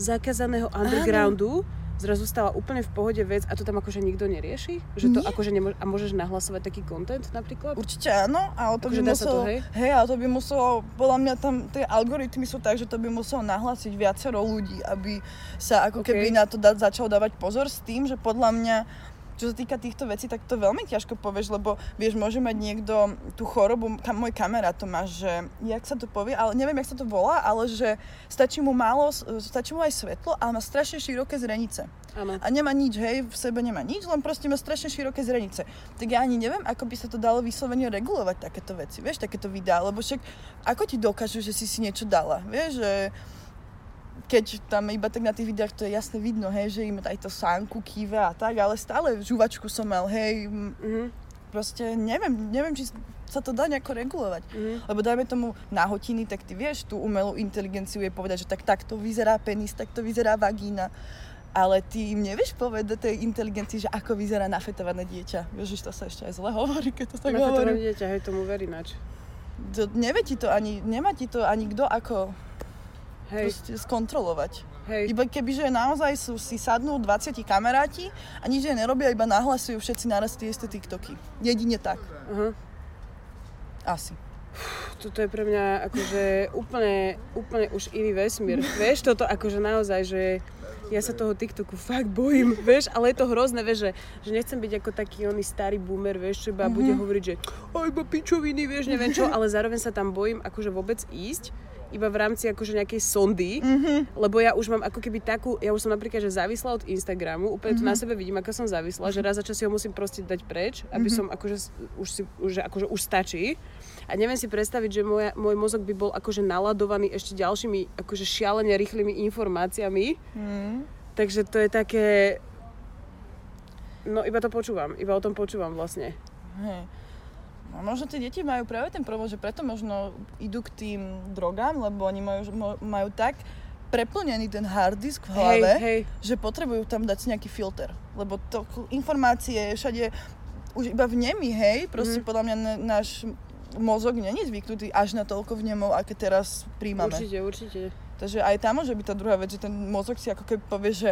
zakázaného undergroundu Áno zrazu stala úplne v pohode vec a to tam akože nikto nerieši? Že to Nie. akože nemôž- a môžeš nahlasovať taký content napríklad? Určite áno, ale to akože by muselo, to, hej? hej, ale to by muselo, podľa mňa tam tie algoritmy sú tak, že to by muselo nahlasiť viacero ľudí, aby sa ako okay. keby na to da- začal dávať pozor s tým, že podľa mňa čo sa týka týchto vecí, tak to veľmi ťažko povieš, lebo vieš, môže mať niekto tú chorobu, kam, môj kamarát to má, že, jak sa to povie, ale neviem, jak sa to volá, ale že stačí mu málo, stačí mu aj svetlo, ale má strašne široké zrenice. Ano. A nemá nič, hej, v sebe nemá nič, len proste má strašne široké zrenice. Tak ja ani neviem, ako by sa to dalo vyslovene regulovať takéto veci, vieš, takéto videá, lebo však ako ti dokážu, že si si niečo dala, vieš, že keď tam iba tak na tých videách to je jasne vidno, hej, že im aj to sánku kýve a tak, ale stále žuvačku som mal, hej. Mm-hmm. proste neviem, neviem, či sa to dá nejako regulovať. Mm. Lebo dajme tomu nahotiny, tak ty vieš tú umelú inteligenciu je povedať, že tak takto vyzerá penis, takto vyzerá vagína. Ale ty im nevieš povedať tej inteligencii, že ako vyzerá nafetované dieťa. Vieš, to sa ešte aj zle hovorí, keď to tak hovorí. Nafetované dieťa, hej, tomu verí nač. To, nevie ti to ani, nemá ti to ani kto ako hej. skontrolovať. Hej. Iba keby, že naozaj sú, si sadnú 20 kamaráti a nič nerobia, iba nahlasujú všetci naraz tie isté TikToky. Jedine tak. Uh-huh. Asi. Toto je pre mňa akože úplne, úplne už iný vesmír. Vieš, toto akože naozaj, že ja sa toho TikToku fakt bojím, vieš, ale je to hrozné, vieš, že, že nechcem byť ako taký oný starý boomer, vieš, čo iba mm-hmm. bude hovoriť, že aj iba pičoviny, vieš, neviem čo, ale zároveň sa tam bojím akože vôbec ísť, iba v rámci akože nejakej sondy, mm-hmm. lebo ja už mám ako keby takú, ja už som napríklad, že závislá od Instagramu, úplne mm-hmm. tu na mhm. sebe vidím, ako som závislá, mm-hmm. že raz za čas si ho musím proste dať preč, aby mm-hmm. som akože už si, že akože už stačí. A neviem si predstaviť, že moja, môj mozog by bol akože naladovaný ešte ďalšími akože šialene rýchlymi informáciami. Mm. Takže to je také... No iba to počúvam, iba o tom počúvam vlastne. Hej. No, možno tie deti majú práve ten problém, že preto možno idú k tým drogám, lebo oni majú, majú tak preplnený ten hard disk v hlave, hej, hej. že potrebujú tam dať nejaký filter. Lebo to informácie všade už iba v nemi, hej, proste mm. podľa mňa náš mozog není zvyknutý až na toľko vnemov, aké teraz príjmame. Určite, určite. Takže aj tam môže byť tá druhá vec, že ten mozog si ako keby povie, že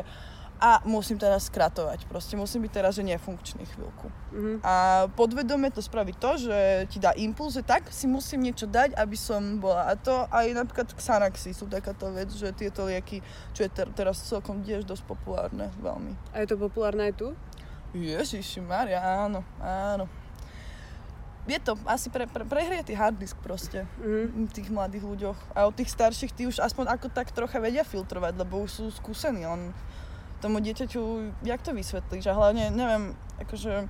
a musím teraz skratovať. Proste musím byť teraz, že nefunkčný chvíľku. Mm-hmm. A podvedome to spraví to, že ti dá impuls, že tak si musím niečo dať, aby som bola. A to aj napríklad Xanaxy sú takáto vec, že tieto lieky, čo je ter- teraz celkom tiež dosť populárne veľmi. A je to populárne aj tu? Ježiši Maria, áno, áno je to asi pre, pre, prehriatý hard disk proste mm. tých mladých ľuďoch. A od tých starších tí už aspoň ako tak trocha vedia filtrovať, lebo už sú skúsení. On tomu dieťaťu, jak to vysvetlíš? A hlavne, neviem, akože,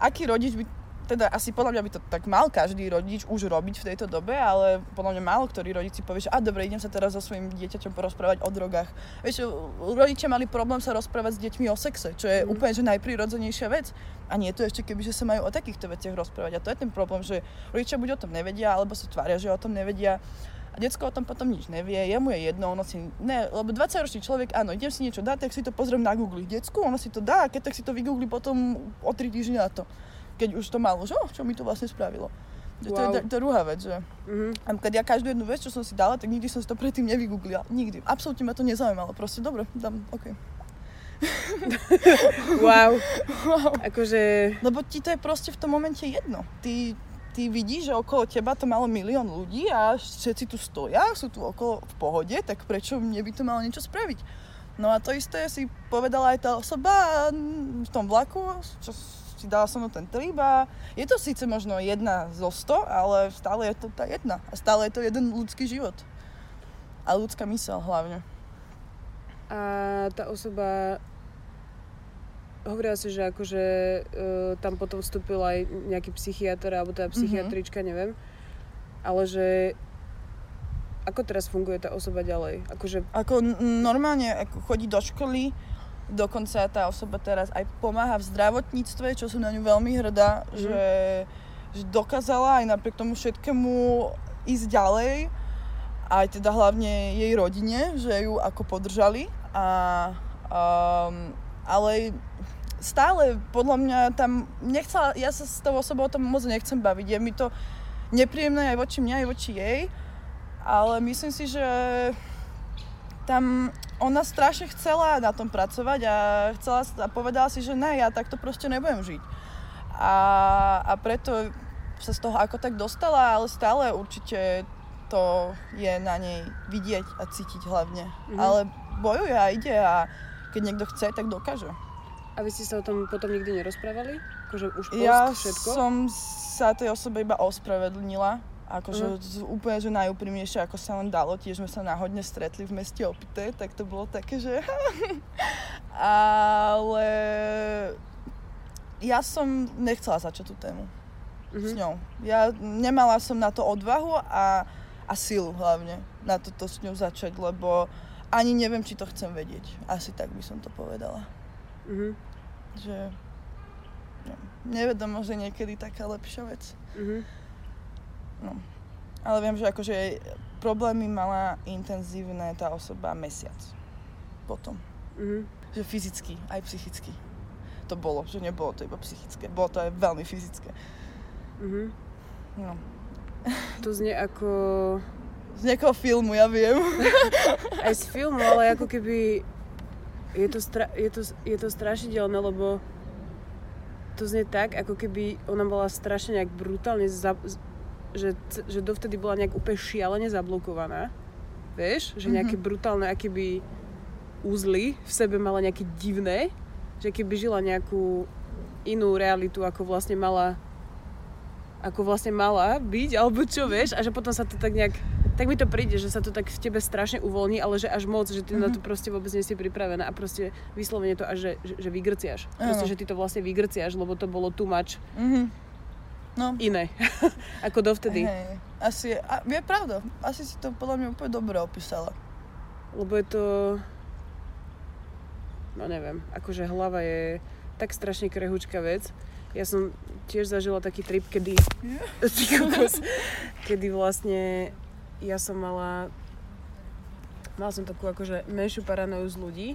aký rodič by teda asi podľa mňa by to tak mal každý rodič už robiť v tejto dobe, ale podľa mňa málo ktorý rodič si povie, že a dobre, idem sa teraz so svojím dieťaťom porozprávať o drogách. Vieš, rodičia mali problém sa rozprávať s deťmi o sexe, čo je mm. úplne že najprirodzenejšia vec. A nie je to ešte keby, že sa majú o takýchto veciach rozprávať. A to je ten problém, že rodičia buď o tom nevedia, alebo sa tvária, že o tom nevedia. A decko o tom potom nič nevie, jemu je jedno, ono si, ne, lebo 20-ročný človek, áno, idem si niečo dať, tak si to pozriem na Google. Decku, ono si to dá, keď tak si to vygooglí potom o 3 týždne na to keď už to malo, že oh, čo mi to vlastne spravilo. Wow. To je druhá vec, že mm-hmm. keď ja každú jednu vec, čo som si dala, tak nikdy som si to predtým nevygooglila. Nikdy. Absolútne ma to nezaujímalo. Proste dobre, dám, OK. wow. wow. Akože... Lebo ti to je proste v tom momente jedno. Ty, ty vidíš, že okolo teba to malo milión ľudí a všetci tu stoja, sú tu okolo v pohode, tak prečo mne by to malo niečo spraviť? No a to isté si povedala aj tá osoba v tom vlaku, čo si dala som ten trip a je to síce možno jedna zo sto, ale stále je to tá jedna. A stále je to jeden ľudský život. A ľudská mysel hlavne. A tá osoba hovorila si, že akože uh, tam potom vstúpil aj nejaký psychiatr alebo teda psychiatrička, mm-hmm. neviem. Ale že ako teraz funguje tá osoba ďalej? Akože... Ako normálne ako chodí do školy, Dokonca tá osoba teraz aj pomáha v zdravotníctve, čo som na ňu veľmi hrdá, mm. že, že dokázala aj napriek tomu všetkému ísť ďalej. Aj teda hlavne jej rodine, že ju ako podržali. A, um, ale stále podľa mňa tam nechcela, ja sa s tou osobou o tom moc nechcem baviť. Je mi to nepríjemné aj voči mňa, aj voči jej. Ale myslím si, že tam ona strašne chcela na tom pracovať a, chcela, a povedala si, že ne, ja takto proste nebudem žiť. A, a preto sa z toho ako tak dostala, ale stále určite to je na nej vidieť a cítiť hlavne. Mm-hmm. Ale bojuje a ide a keď niekto chce, tak dokáže. A vy ste sa o tom potom nikdy nerozprávali? Akože už post, ja všetko? som sa tej osobe iba ospravedlnila Akože mm. úplne, že najúprimnejšie, ako sa len dalo. Tiež sme sa náhodne stretli v meste Opité, tak to bolo také, že... Ale ja som nechcela začať tú tému mm-hmm. s ňou. Ja nemala som na to odvahu a, a silu hlavne na toto s ňou začať, lebo ani neviem, či to chcem vedieť. Asi tak by som to povedala. Mm-hmm. Že nevedomosť je niekedy taká lepšia vec. Mhm. No. Ale viem, že akože problémy mala intenzívne tá osoba mesiac. Potom. Mhm. Že fyzicky, aj psychicky. To bolo, že nebolo to iba psychické. Bolo to aj veľmi fyzické. Mhm. No. To znie ako... Z nejakého filmu, ja viem. Aj z filmu, ale ako keby... Je to, stra... je to, je to strašidelné, lebo to znie tak, ako keby ona bola strašne nejak brutálne za... že, že dovtedy bola nejak úplne šialene zablokovaná. Vieš? Že nejaké Mhm. brutálne akéby úzly v sebe mala nejaké divné, že keby žila nejakú inú realitu, ako vlastne mala ako vlastne mala byť, alebo čo vieš, a že potom sa to tak nejak, tak mi to príde, že sa to tak v tebe strašne uvoľní, ale že až moc, že ty na to proste vôbec nie si pripravená a proste vyslovene to až, že, že, že vygrciaš. Proste, že ty to vlastne vygrciaš, lebo to bolo too much Mhm. No. iné, ako dovtedy. Hej. Asi a je pravda. Asi si to podľa mňa úplne dobre opísala. Lebo je to, no neviem, akože hlava je tak strašne krehučká vec. Ja som tiež zažila taký trip, kedy, kokos. kedy vlastne ja som mala, mala som takú akože menšiu paranoju z ľudí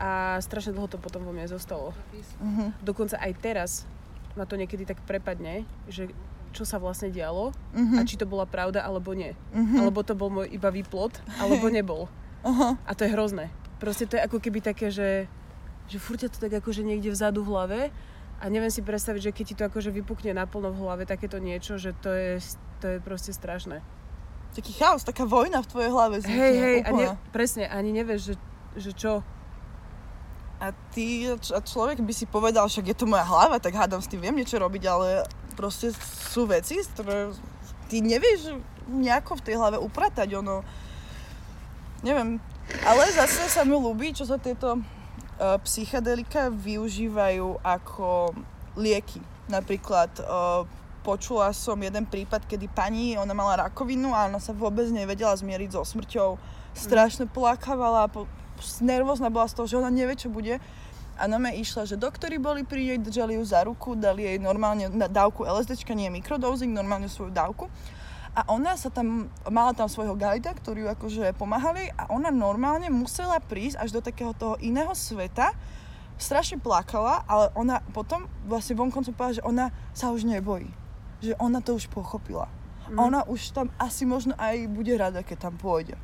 a strašne dlho to potom vo mne zostalo. Mhm. Dokonca aj teraz ma to niekedy tak prepadne, že čo sa vlastne dialo Mhm. a či to bola pravda alebo nie. Mhm. Alebo to bol môj iba výplot, alebo nebol. Aha. A to je hrozné. Proste to je ako keby také, že, že furt to tak akože niekde vzadu v hlave a neviem si predstaviť, že keď ti to akože vypukne naplno v hlave takéto niečo, že to je, to je proste strašné. Taký chaos, taká vojna v tvojej hlave vznikne. Hej, hej, a ne, presne, ani nevieš, že, že čo. A ty, a človek by si povedal, však je to moja hlava, tak hádam s tým viem niečo robiť, ale proste sú veci, ktoré ty nevieš nejako v tej hlave upratať, ono... Neviem, ale zase sa mi ľúbi, čo sa tieto uh, psychedelika využívajú ako lieky. Napríklad uh, počula som jeden prípad, kedy pani, ona mala rakovinu a ona sa vôbec nevedela zmieriť so smrťou. Strašne plakávala, po, nervózna bola z toho, že ona nevie, čo bude. A na me išla, že doktori boli pri jej, držali ju za ruku, dali jej normálne na dávku LSDčka, nie mikrodosing, normálne svoju dávku. A ona sa tam, mala tam svojho guida, ktorý ju akože pomáhali a ona normálne musela prísť až do takého toho iného sveta. Strašne plakala, ale ona potom vlastne vonkoncom povedala, že ona sa už nebojí. Že ona to už pochopila. A ona už tam asi možno aj bude rada, keď tam pôjde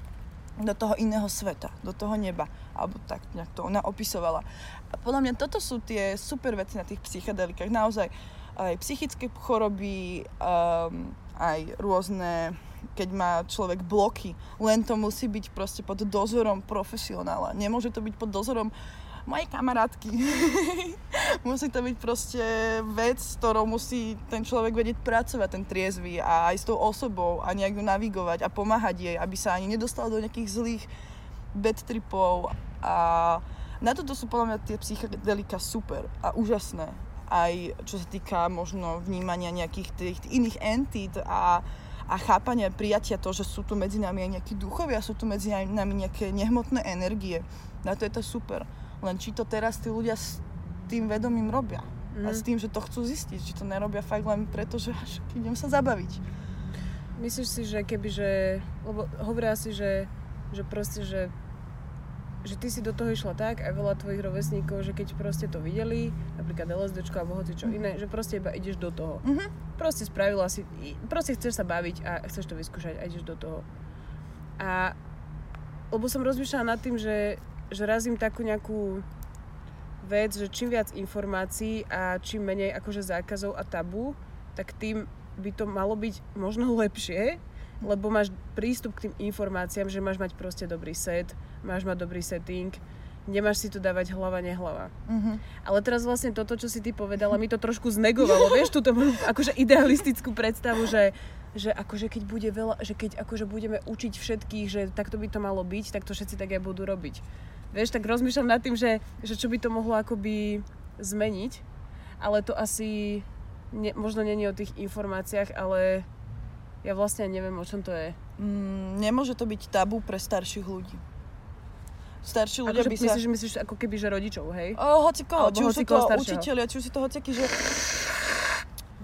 do toho iného sveta, do toho neba. Alebo tak nejak to ona opisovala. A podľa mňa toto sú tie super veci na tých psychedelikách. Naozaj aj psychické choroby, um, aj rôzne, keď má človek bloky. Len to musí byť proste pod dozorom profesionála. Nemôže to byť pod dozorom mojej kamarátky. musí to byť proste vec, s ktorou musí ten človek vedieť pracovať, ten triezvy a aj s tou osobou a nejak ju navigovať a pomáhať jej, aby sa ani nedostala do nejakých zlých bad tripov a na toto sú podľa mňa tie psychedelika super a úžasné. Aj čo sa týka možno vnímania nejakých tých iných entít a, a chápania, prijatia to, že sú tu medzi nami aj nejakí duchovia, sú tu medzi nami nejaké nehmotné energie. Na to je to super. Len či to teraz tí ľudia s tým vedomím robia. Mm. A s tým, že to chcú zistiť. Či to nerobia fakt len preto, že až idem sa zabaviť. Myslíš si, že keby, že, lebo hovoria si, že, že proste, že že ty si do toho išla tak, aj veľa tvojich rovesníkov, že keď proste to videli, napríklad LSDčko alebo hoci čo iné, že proste iba ideš do toho. Mhm. Proste spravila si, proste chceš sa baviť a chceš to vyskúšať a ideš do toho. A lebo som rozmýšľala nad tým, že, že razím takú nejakú vec, že čím viac informácií a čím menej akože zákazov a tabu, tak tým by to malo byť možno lepšie, lebo máš prístup k tým informáciám, že máš mať proste dobrý set, máš mať dobrý setting, nemáš si tu dávať hlava, nehlava. Mhm. Ale teraz vlastne toto, čo si ty povedala, mi to trošku znegovalo, vieš, túto moju akože idealistickú predstavu, že, že akože keď bude veľa, že keď akože budeme učiť všetkých, že takto by to malo byť, tak to všetci tak aj budú robiť. Vieš, tak rozmýšľam nad tým, že, že čo by to mohlo akoby zmeniť, ale to asi ne, možno není o tých informáciách, ale ja vlastne neviem, o čom to je. Mm, nemôže to byť tabu pre starších ľudí. starší ľudia Akože by sa... myslíš, že myslíš ako keby, že rodičov, hej? O, hoci koho, či už sú to staršieho. učiteľia, či už sú to hociakí, že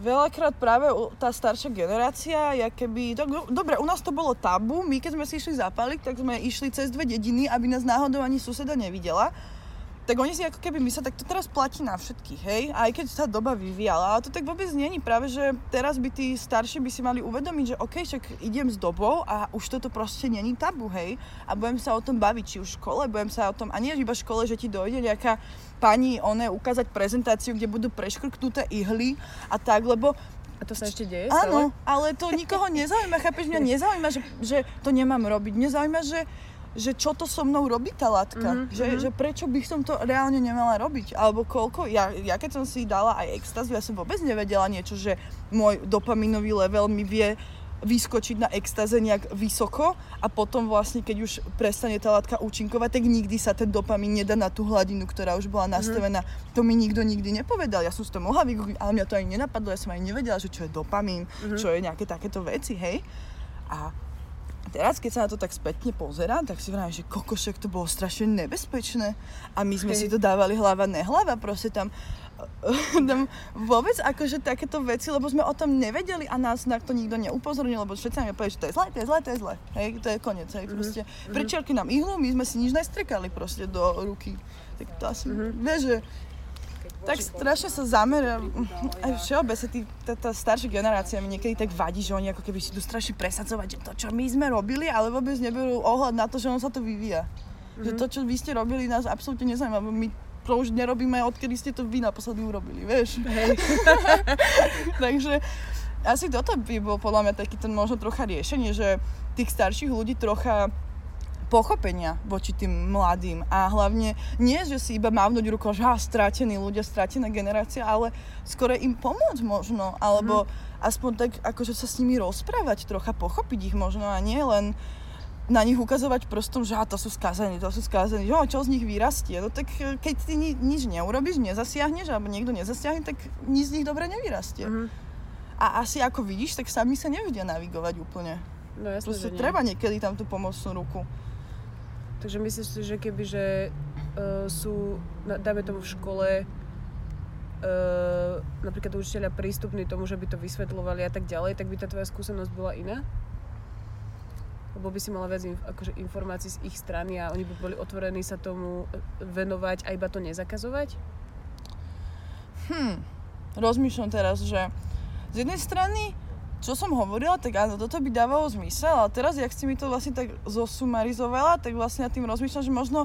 veľakrát práve tá staršia generácia, ja keby, tak, do- dobre, u nás to bolo tabu, my keď sme si išli zapaliť, tak sme išli cez dve dediny, aby nás náhodou ani suseda nevidela. Tak oni si ako keby myslia, tak to teraz platí na všetkých, hej? Aj keď sa doba vyvíjala, ale to tak vôbec není. Práve, že teraz by tí starší by si mali uvedomiť, že OK, však idem s dobou a už toto proste není tabu, hej? A budem sa o tom baviť, či už v škole, budem sa o tom, a nie iba v škole, že ti dojde nejaká pani, one, ukázať prezentáciu, kde budú preškrknuté ihly a tak, lebo A to sa ešte deje Áno, stále? ale to nikoho nezaujíma, chápeš? Mňa nezaujíma, že, že to nemám robiť. Mňa zaujíma, že, že čo to so mnou robí tá látka. Mhm, že, mhm. že prečo by som to reálne nemala robiť. Alebo koľko, ja, ja keď som si dala aj extázu, ja som vôbec nevedela niečo, že môj dopaminový level mi vie vyskočiť na extáze nejak vysoko a potom vlastne, keď už prestane tá látka účinkovať, tak nikdy sa ten dopamin nedá na tú hladinu, ktorá už bola nastavená. To mi nikto nikdy nepovedal. Ja som si to mohla vygoogliť, ale mňa to ani nenapadlo. Ja som ani nevedela, že čo je dopamin, čo je nejaké takéto veci, hej. A teraz, keď sa na to tak spätne pozerám, tak si vrám, že kokošek to bolo strašne nebezpečné. A my sme Hej. si to dávali hlava, nehlava, proste tam, tam vôbec akože takéto veci, lebo sme o tom nevedeli a nás na to nikto neupozornil, lebo všetci nám povedali, že to je zlé, to je zlé, to je zlé. Hej, to je koniec, hej, proste. Pričiarky nám ihlu, my sme si nič nestrekali proste do ruky. Tak to asi, vieš, že tak strašne sa zameria, aj všeobecne, tí- tá, tá staršia generácia mi niekedy tak vadí, že oni ako keby si tu strašne presadzovať, že to, čo my sme robili, ale vôbec neberú ohľad na to, že on sa to vyvíja. Že to, čo vy ste robili, nás absolútne nezaujíma, my to už nerobíme, odkedy ste to vy naposledy urobili, vieš. Hej. Takže asi toto by bol podľa mňa taký ten možno trocha riešenie, že tých starších ľudí trocha pochopenia voči tým mladým a hlavne nie, že si iba mávnuť rukou, že ha, stratení ľudia, stratená generácia, ale skôr im pomôcť možno, alebo aspoň tak akože sa s nimi rozprávať, trocha pochopiť ich možno a nie len na nich ukazovať prstom, že ha, to sú skázení, to sú skázení, že ho, čo z nich vyrastie. No tak e, keď ty ni- nič neurobíš, nezasiahneš, alebo niekto nezasiahne, tak nič z nich dobre nevyrastie. Mhm. A asi ako vidíš, tak sami sa nevedia navigovať úplne. No jasné, Proste že nie. treba niekedy tam tú pomocnú ruku. Takže myslíš si, že keby, že uh, sú, dajme tomu v škole, uh, napríklad učiteľia prístupní tomu, že by to vysvetľovali a tak ďalej, tak by tá tvoja skúsenosť bola iná? Lebo by si mala viac inf- akože informácií z ich strany a oni by boli otvorení sa tomu e, venovať a iba to nezakazovať? Hm, rozmýšľam teraz, že z jednej strany, čo som hovorila, tak áno, toto by dávalo zmysel, ale teraz, jak si mi to vlastne tak zosumarizovala, tak vlastne nad tým rozmýšľam, že možno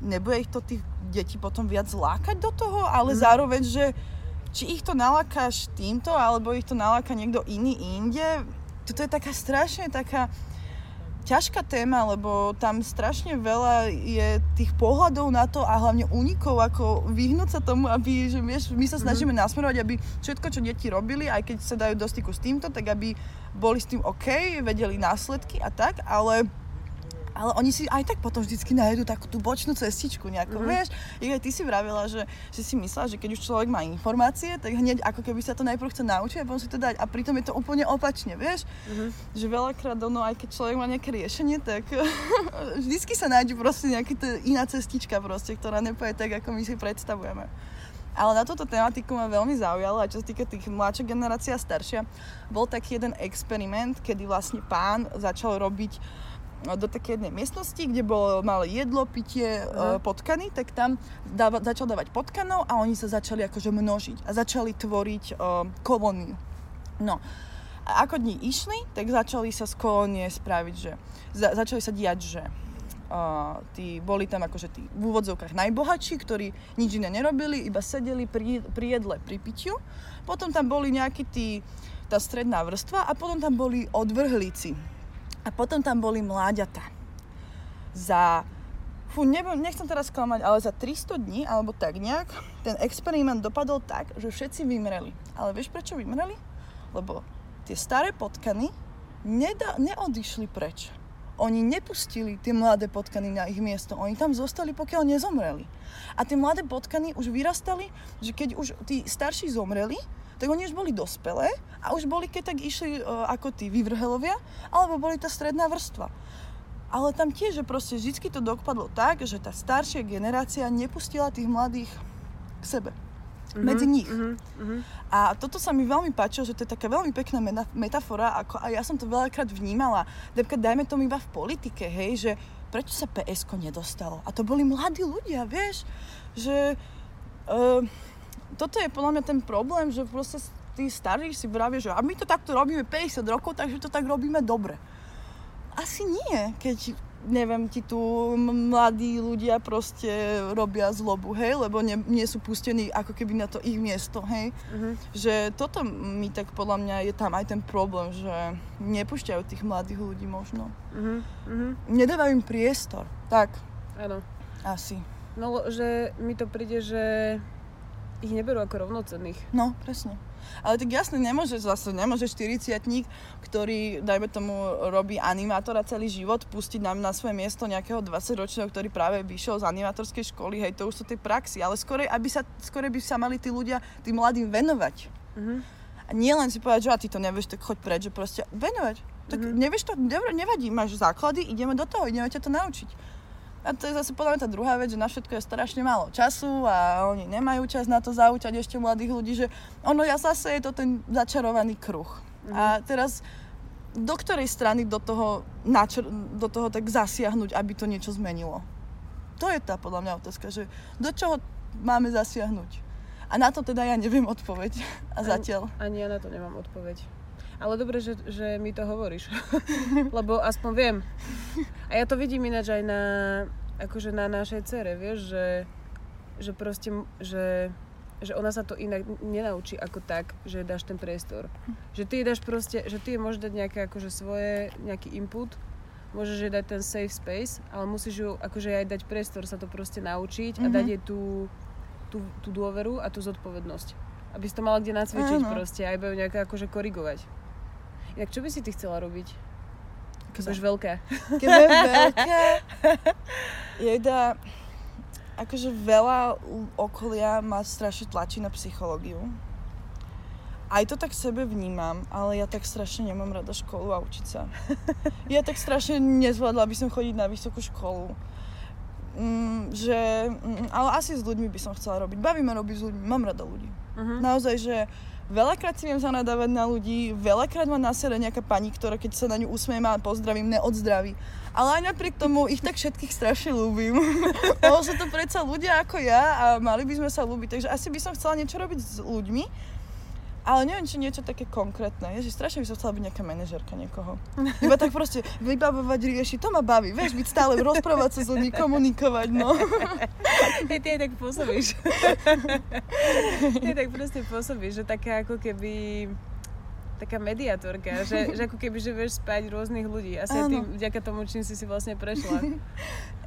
nebude ich to tých detí potom viac lákať do toho, ale Mhm. zároveň, že či ich to nalákaš týmto, alebo ich to naláka niekto iný inde, toto je taká strašne taká ťažká téma, lebo tam strašne veľa je tých pohľadov na to a hlavne únikov, ako vyhnúť sa tomu, aby, že vieš, my sa snažíme nasmerovať, aby všetko, čo deti robili, aj keď sa dajú do styku s týmto, tak aby boli s tým OK, vedeli následky a tak, ale ale oni si aj tak potom vždycky nájdú takú tú bočnú cestičku nejakú, Mhm. vieš? I aj ty si vravila, že, že si myslela, že keď už človek má informácie, tak hneď ako keby sa to najprv chce naučiť a potom si to dať. A pritom je to úplne opačne, vieš? Mhm. Že veľakrát ono, aj keď človek má nejaké riešenie, tak vždycky sa nájde proste nejaká iná cestička proste, ktorá nepoje tak, ako my si predstavujeme. Ale na túto tematiku ma veľmi zaujala, a čo sa týka tých mladšia generácia a staršia, bol taký jeden experiment, kedy vlastne pán začal robiť no, do také jednej miestnosti, kde bolo malé jedlo, pitie, Aha. uh potkany, tak tam dáva, začal dávať potkanov a oni sa začali akože množiť a začali tvoriť uh, kolóniu. No, a ako dní išli, tak začali sa z kolónie spraviť, že za, začali sa diať, že uh, tí, boli tam akože tí v úvodzovkách najbohatší, ktorí nič iné nerobili, iba sedeli pri, pri jedle, pri pitiu. Potom tam boli nejakí tí, tá stredná vrstva a potom tam boli odvrhlíci. A potom tam boli mláďata. Za, fú, nebo, nechcem teraz klamať, ale za 300 dní, alebo tak nejak, ten experiment dopadol tak, že všetci vymreli. Ale vieš prečo vymreli? Lebo tie staré potkany neda, neodišli preč. Oni nepustili tie mladé potkany na ich miesto. Oni tam zostali, pokiaľ nezomreli. A tie mladé potkany už vyrastali, že keď už tí starší zomreli, tak oni už boli dospelé a už boli, keď tak išli uh, ako tí vyvrhelovia, alebo boli tá stredná vrstva. Ale tam tiež, že proste vždy to dopadlo tak, že tá staršia generácia nepustila tých mladých k sebe. Mm-hmm, medzi nich. Mm-hmm. A toto sa mi veľmi páčilo, že to je taká veľmi pekná metafora, ako a ja som to veľakrát vnímala. Napríklad dajme tomu iba v politike, hej, že prečo sa PSK nedostalo? A to boli mladí ľudia, vieš, že uh, toto je podľa mňa ten problém, že proste tí starí si vravia, že a my to takto robíme 50 rokov, takže to tak robíme dobre. Asi nie, keď neviem, ti tu mladí ľudia proste robia zlobu, hej, lebo ne, nie sú pustení ako keby na to ich miesto, hej. Uh-huh. Že toto mi tak podľa mňa je tam aj ten problém, že nepúšťajú tých mladých ľudí možno. Uh-huh. Uh-huh. Nedávajú im priestor, tak. Áno. Asi. No, že mi to príde, že ich neberú ako rovnocenných. No, presne. Ale tak jasne, nemôže zase, nemôže 40 ktorý, dajme tomu, robí animátora celý život, pustiť nám na svoje miesto nejakého 20-ročného, ktorý práve vyšiel z animátorskej školy, hej, to už sú tie praxi, ale skôr, aby sa, skôr by sa mali tí ľudia, tým mladým venovať. Mm-hmm. A nie len si povedať, že a ty to nevieš, tak choď preč, že proste venovať. Tak mm-hmm. nevieš to, nevadí, máš základy, ideme do toho, ideme ťa to naučiť. A to je zase podľa mňa tá druhá vec, že na všetko je strašne málo času a oni nemajú čas na to zaučať ešte mladých ľudí, že ono ja zase je to ten začarovaný kruh. Mm. A teraz do ktorej strany do toho, načr- do toho tak zasiahnuť, aby to niečo zmenilo? To je tá podľa mňa otázka, že do čoho máme zasiahnuť? A na to teda ja neviem odpoveď. A zatiaľ. Ani, ani ja na to nemám odpoveď. Ale dobre, že, že mi to hovoríš. Lebo aspoň viem. A ja to vidím ináč aj na, akože na našej cere, vieš, že, že proste, že, že ona sa to inak nenaučí ako tak, že dáš ten priestor. Že ty dáš proste, že ty môžeš dať nejaké akože svoje, nejaký input, môžeš jej dať ten safe space, ale musíš ju akože aj dať priestor sa to proste naučiť a mm-hmm. dať jej tú, tú, tú dôveru a tú zodpovednosť. Aby si to mala kde nacvičiť Áno. proste, aj ju nejako akože korigovať. Jak čo by si ty chcela robiť? Keď budeš veľká. Keď budem veľká, jeda, akože veľa okolia ma strašne tlačí na psychológiu. Aj to tak sebe vnímam, ale ja tak strašne nemám rada školu a učiť sa. Ja tak strašne nezvládla by som chodiť na vysokú školu. Mm, že, mm, ale asi s ľuďmi by som chcela robiť. Baví ma robiť s ľuďmi, mám rada ľudí. Uh-huh. Naozaj, že Veľakrát si viem zanadávať na ľudí, veľakrát ma nasere nejaká pani, ktorá keď sa na ňu usmiem a pozdravím, neodzdraví. Ale aj napriek tomu ich tak všetkých strašne ľúbim. Lebo sú to predsa ľudia ako ja a mali by sme sa ľúbiť. Takže asi by som chcela niečo robiť s ľuďmi ale neviem, či niečo také konkrétne. Ježiš, strašne by som chcela byť nejaká manažerka niekoho. Iba tak proste vybavovať, riešiť, to ma baví. Vieš, byť stále rozprávať sa s ľuďmi, komunikovať, no. Hey, ty aj tak pôsobíš. ty tak proste pôsobíš, že taká ako keby taká mediatorka, že, že ako keby, že vieš spať rôznych ľudí. Asi aj tým, vďaka tomu, čím si si vlastne prešla.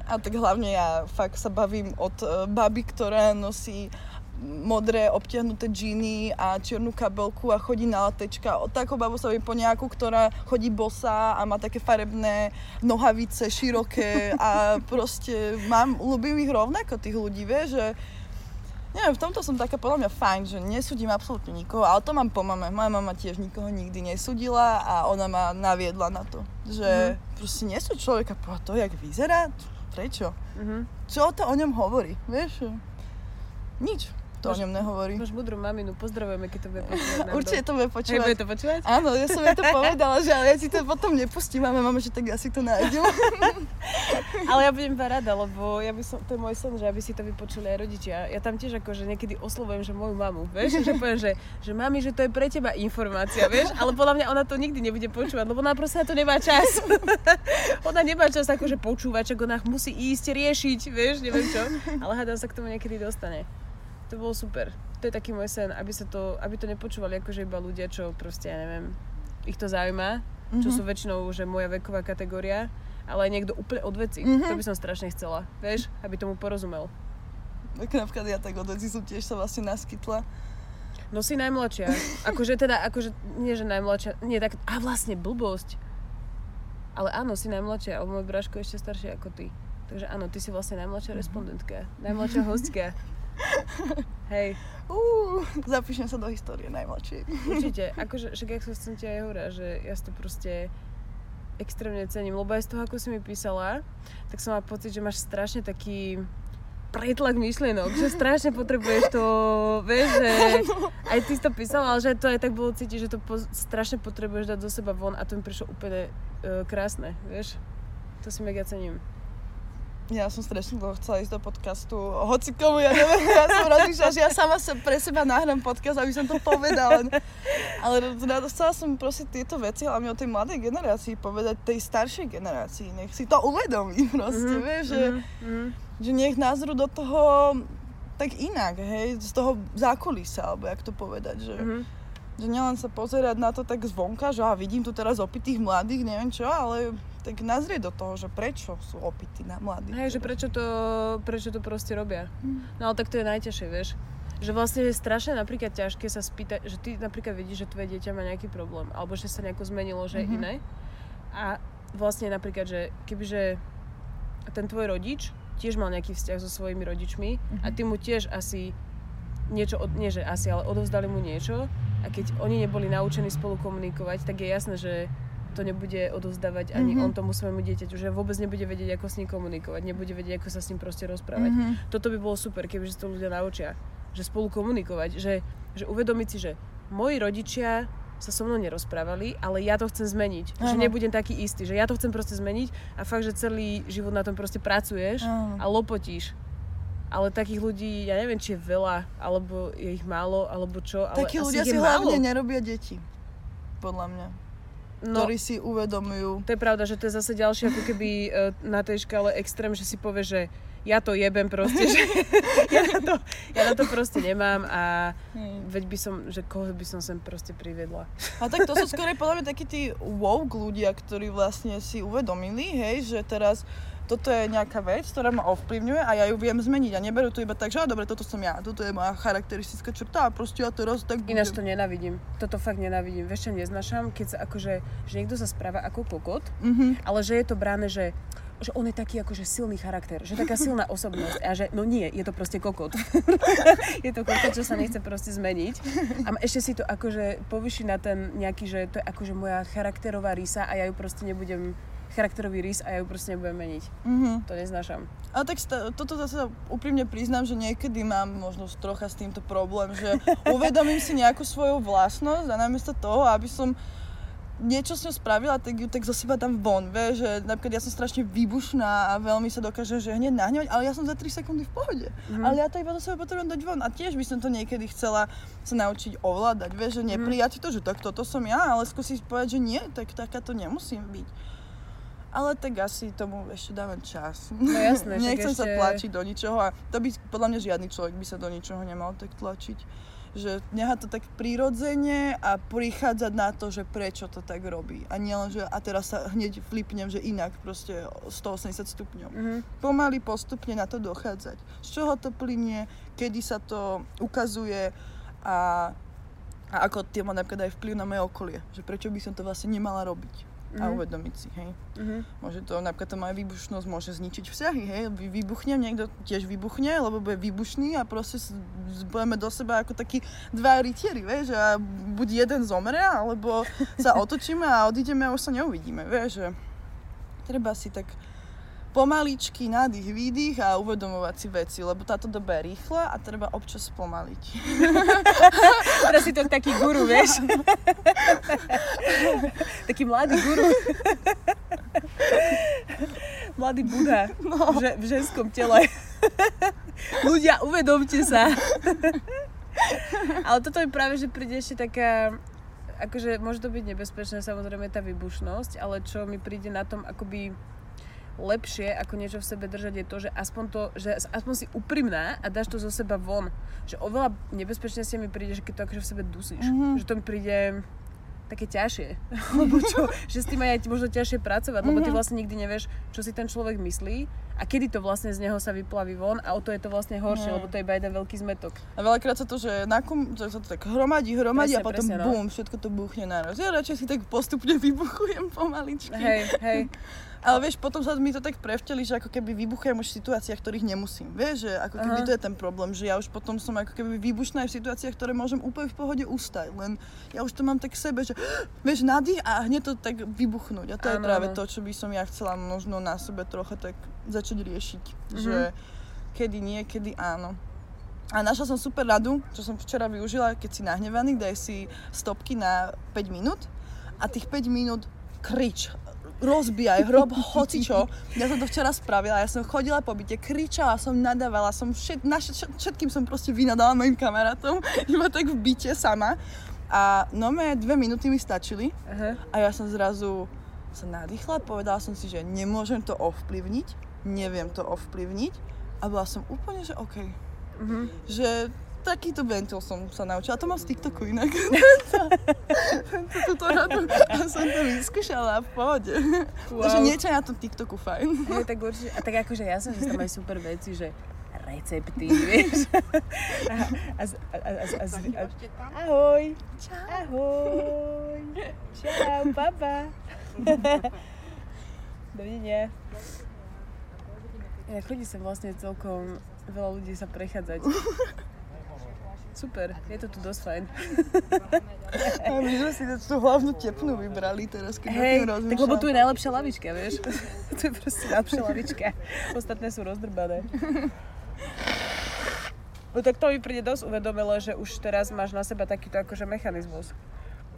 A tak hlavne ja fakt sa bavím od uh, baby, ktorá nosí modré obtiahnuté džíny a čiernu kabelku a chodí na latečka. O takou babu sa po nejakú, ktorá chodí bosa a má také farebné nohavice široké a proste mám, ľúbim ich rovnako tých ľudí, vieš, že Neviem, v tomto som taká podľa mňa fajn, že nesúdim absolútne nikoho, ale to mám po mame. Moja mama tiež nikoho nikdy nesúdila a ona ma naviedla na to, že mm. proste nesúď človeka po to, jak vyzerá, prečo? Mm-hmm. Čo to o ňom hovorí, vieš? Nič to Máš, o ňom nehovorí. Máš mudrú maminu, pozdravujeme, keď to bude počúvať. Určite to bude počúvať. Hej, bude to počúvať? Áno, ja som jej to povedala, že ale ja si to potom nepustím, máme mama, že tak ja si to nájdem. ale ja budem rada, lebo ja by som, to je môj sen, že aby si to vypočuli aj rodičia. Ja tam tiež akože niekedy oslovujem, že moju mamu, vieš, že poviem, že, že mami, že to je pre teba informácia, vieš, ale podľa mňa ona to nikdy nebude počúvať, lebo ona proste na to nemá čas. ona nemá čas akože počúvať, čo ona musí ísť riešiť, vieš, neviem čo, ale hádam sa k tomu niekedy dostane to bolo super. To je taký môj sen, aby, sa to, aby to nepočúvali akože iba ľudia, čo proste, ja neviem, ich to zaujíma, mm-hmm. čo mhm. sú väčšinou že moja veková kategória, ale aj niekto úplne od veci. Mm-hmm. To by som strašne chcela, vieš, aby tomu porozumel. Tak napríklad ja tak od veci som tiež sa vlastne naskytla. No si najmladšia. Akože teda, akože, nie že najmladšia, nie tak, a vlastne blbosť. Ale áno, si najmladšia, ale môj bráško je ešte starší ako ty. Takže áno, ty si vlastne najmladšia mm-hmm. respondentka, najmladšia hostka. Hej. Uh, zapíšem sa do histórie najmladšej. Určite. Akože, však jak som ti aj hovorila, že ja to proste extrémne cením, lebo aj z toho, ako si mi písala, tak som mala pocit, že máš strašne taký pretlak myšlienok, že strašne potrebuješ to, vieš, že aj ty si to písala, ale že to aj tak bolo cítiť, že to po, strašne potrebuješ dať do seba von a to mi prišlo úplne uh, krásne, vieš. To si mega cením. Ja som strašne dlho chcela ísť do podcastu. Hoci komu, ja neviem, ja som rozmýšľala, že ja sama sa pre seba nahrám podcast, aby som to povedala. Ale chcela som proste tieto veci, hlavne o tej mladej generácii, povedať tej staršej generácii. Nech si to uvedomí proste, mm-hmm, vieš, že, mm-hmm. že nech názru do toho tak inak, hej, z toho zákulisa, alebo jak to povedať, že... Mm-hmm že nielen sa pozerať na to tak zvonka, že a vidím tu teraz opitých mladých, neviem čo, ale tak nazrieť do toho, že prečo sú opití na mladých. Hej, že prečo to, prečo to proste robia. Hmm. No ale tak to je najťažšie, vieš. Že vlastne je strašne napríklad ťažké sa spýtať, že ty napríklad vidíš, že tvoje dieťa má nejaký problém, alebo že sa nejako zmenilo, že mm-hmm. iné. A vlastne napríklad, že kebyže ten tvoj rodič tiež mal nejaký vzťah so svojimi rodičmi mm-hmm. a ty mu tiež asi niečo, od, nie že asi, ale odovzdali mu niečo a keď oni neboli naučení spolu komunikovať, tak je jasné, že to nebude odovzdávať ani mm-hmm. on tomu svojmu dieťaťu, že vôbec nebude vedieť, ako s ním komunikovať, nebude vedieť, ako sa s ním proste rozprávať. Mm-hmm. Toto by bolo super, keby to ľudia naučia, že spolu komunikovať, že, že uvedomiť si, že moji rodičia sa so mnou nerozprávali, ale ja to chcem zmeniť. Aha. Že nebudem taký istý, že ja to chcem proste zmeniť a fakt, že celý život na tom proste pracuješ Aha. a lopotíš ale takých ľudí, ja neviem, či je veľa, alebo je ich málo, alebo čo, ale Takí ľudia si hlavne nerobia deti, podľa mňa. No, ktorí si uvedomujú. To je pravda, že to je zase ďalšie ako keby uh, na tej škále extrém, že si povie, že ja to jebem proste, že ja, na to, ja na to proste nemám a hmm. veď by som, že koho by som sem proste priviedla. A tak to sú skôr podľa mňa takí tí woke ľudia, ktorí vlastne si uvedomili, hej, že teraz toto je nejaká vec, ktorá ma ovplyvňuje a ja ju viem zmeniť a neberú to iba tak, že dobre, toto som ja, toto je moja charakteristická črta a proste ja teraz tak budem. Ináč to nenavidím, toto fakt nenavidím, vieš čo neznašam, keď sa akože, že niekto sa správa ako kokot, mm-hmm. ale že je to bráne, že že on je taký akože silný charakter, že taká silná osobnosť a že no nie, je to proste kokot. je to kokot, čo sa nechce proste zmeniť. A ešte si to akože povyši na ten nejaký, že to je akože moja charakterová rísa a ja ju proste nebudem charakterový rys a ja ju proste nebudem meniť. Mm-hmm. To neznášam. Ale tak st- toto zase úprimne priznám, že niekedy mám možno trocha s týmto problém, že uvedomím si nejakú svoju vlastnosť a namiesto toho, aby som niečo s ňou spravila, tak ju tak zo seba tam von, vie, že napríklad ja som strašne výbušná a veľmi sa dokáže, že hneď nahnevať, ale ja som za 3 sekundy v pohode. Mm-hmm. Ale ja to iba zo seba potrebujem dať von a tiež by som to niekedy chcela sa naučiť ovládať, vieš, že mhm. neprijať mm-hmm. to, že tak toto som ja, ale skúsiť povedať, že nie, tak taká to nemusím byť. Ale tak asi tomu ešte dáme čas. No jasné, Nechcem ešte... sa tlačiť do ničoho a to by, podľa mňa žiadny človek by sa do ničoho nemal tak tlačiť. Že nechá to tak prirodzene a prichádzať na to, že prečo to tak robí. A nielen, že a teraz sa hneď flipnem, že inak proste 180 stupňov. Mm-hmm. Pomaly postupne na to dochádzať. Z čoho to plinie, kedy sa to ukazuje a, a ako tie má napríklad aj vplyv na moje okolie. Že prečo by som to vlastne nemala robiť mm-hmm. a uvedomiť si, hej. Mm-hmm. Môže to, napríklad to moja výbušnosť môže zničiť vzťahy, hej. Vybuchnem, niekto tiež vybuchne, lebo bude výbušný a proste budeme do seba ako takí dva rytieri, vieš, a buď jeden zomre, alebo sa otočíme a odídeme a už sa neuvidíme, vieš, že treba si tak pomaličky, nádych, výdych a uvedomovať si veci, lebo táto doba je rýchla a treba občas spomaliť. Teraz si to taký guru, vieš? taký mladý guru. mladý Buddha no. v, v ženskom tele. Ľudia, uvedomte sa. Ale toto je práve, že príde ešte taká akože môže to byť nebezpečné samozrejme tá výbušnosť, ale čo mi príde na tom akoby lepšie ako niečo v sebe držať je to, že aspoň, to, že aspoň si úprimná a dáš to zo seba von. Že oveľa nebezpečnejšie mi príde, že keď to akože v sebe dusíš. Mm-hmm. Že to mi príde také ťažšie. lebo čo, že s tým aj možno ťažšie pracovať, lebo ty mhm. vlastne nikdy nevieš, čo si ten človek myslí a kedy to vlastne z neho sa vyplaví von a o to je to vlastne horšie, no. lebo to je iba jeden veľký zmetok. A veľakrát sa to, že, nakum, že sa to tak hromadí, hromadí presne, a potom presne, no. bum, všetko to buchne naraz. Ja radšej si tak postupne vybuchujem pomaličky. Hej, hej. Ale vieš, potom sa mi to tak prevteli, že ako keby vybuchujem už v situáciách, ktorých nemusím. Vieš, že ako keby Aha. to je ten problém, že ja už potom som ako keby vybušná aj v situáciách, ktoré môžem úplne v pohode ustať. Len ja už to mám tak v sebe, že vieš, nádych a hneď to tak vybuchnúť. A to je Áno, práve to, čo by som ja chcela možno na sebe trocha tak začať riešiť. Mhm. Že kedy nie, kedy áno. A našla som super radu, čo som včera využila, keď si nahnevaný, daj si stopky na 5 minút a tých 5 minút krič, rozbijaj, hrob, hocičo. Ja som to včera spravila, ja som chodila po byte, kričala som, nadávala som, všet, na, všet, všetkým som proste vynadala mojim kamarátom, iba tak v byte sama. A no me dve minúty mi stačili Aha. a ja som zrazu sa nadýchla, povedala som si, že nemôžem to ovplyvniť, neviem to ovplyvniť a bola som úplne, že OK. Mhm. Že takýto ventil som sa naučila. To mám z TikToku inak. Túto radu a som to vyskúšala v pohode. Wow. Takže niečo je na tom TikToku fajn. Hej, tak určite, a tak akože ja som, že tam aj super veci, že recepty, vieš. A, a, a, a, a, a, a, ahoj. Čau. Ahoj. Čau, papa. Dovidenia. Ja chodí sa vlastne celkom veľa ľudí sa prechádzať. Super, je to tu dosť fajn. A my sme si tú hlavnú tepnú vybrali teraz, keď Hej, o tým tak lebo tu je najlepšia lavička, vieš. tu je proste najlepšia lavička. Ostatné sú rozdrbané. No tak to mi príde dosť uvedomilo, že už teraz máš na seba takýto akože mechanizmus.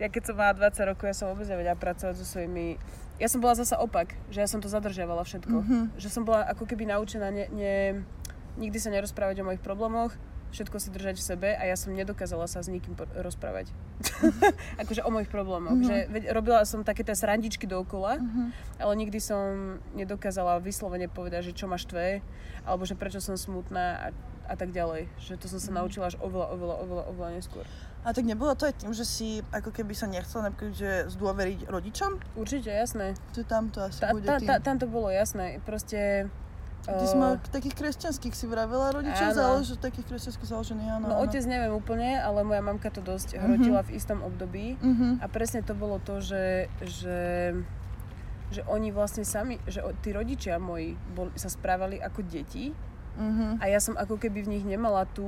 Ja keď som mala 20 rokov, ja som vôbec nevedela pracovať so svojimi... Ja som bola zasa opak, že ja som to zadržiavala všetko. Mhm. Že som bola ako keby naučená ne, ne, nikdy sa nerozprávať o mojich problémoch, všetko si držať v sebe a ja som nedokázala sa s nikým rozprávať. akože o mojich problémoch. Mhm. Že veď, robila som také tie srandičky dookola, Mhm. ale nikdy som nedokázala vyslovene povedať, že čo ma štve, alebo že prečo som smutná a, a tak ďalej. Že to som sa Mhm. naučila až oveľa, oveľa, oveľa, oveľa neskôr. A tak nebolo to aj tým, že si ako keby sa nechcela napríklad, že zdôveriť rodičom? Určite, jasné. Že tam to asi Tá, bude tá, tým. tá, tam to bolo jasné. Proste... Ty si mal takých kresťanských si vravela rodičov, zálež, takých kresťanských založených, áno. No áno. otec neviem úplne, ale moja mamka to dosť Mhm. hrotila v istom období. Mhm. A presne to bolo to, že, že, že oni vlastne sami, že tí rodičia moji bol, sa správali ako deti Mhm. a ja som ako keby v nich nemala tú,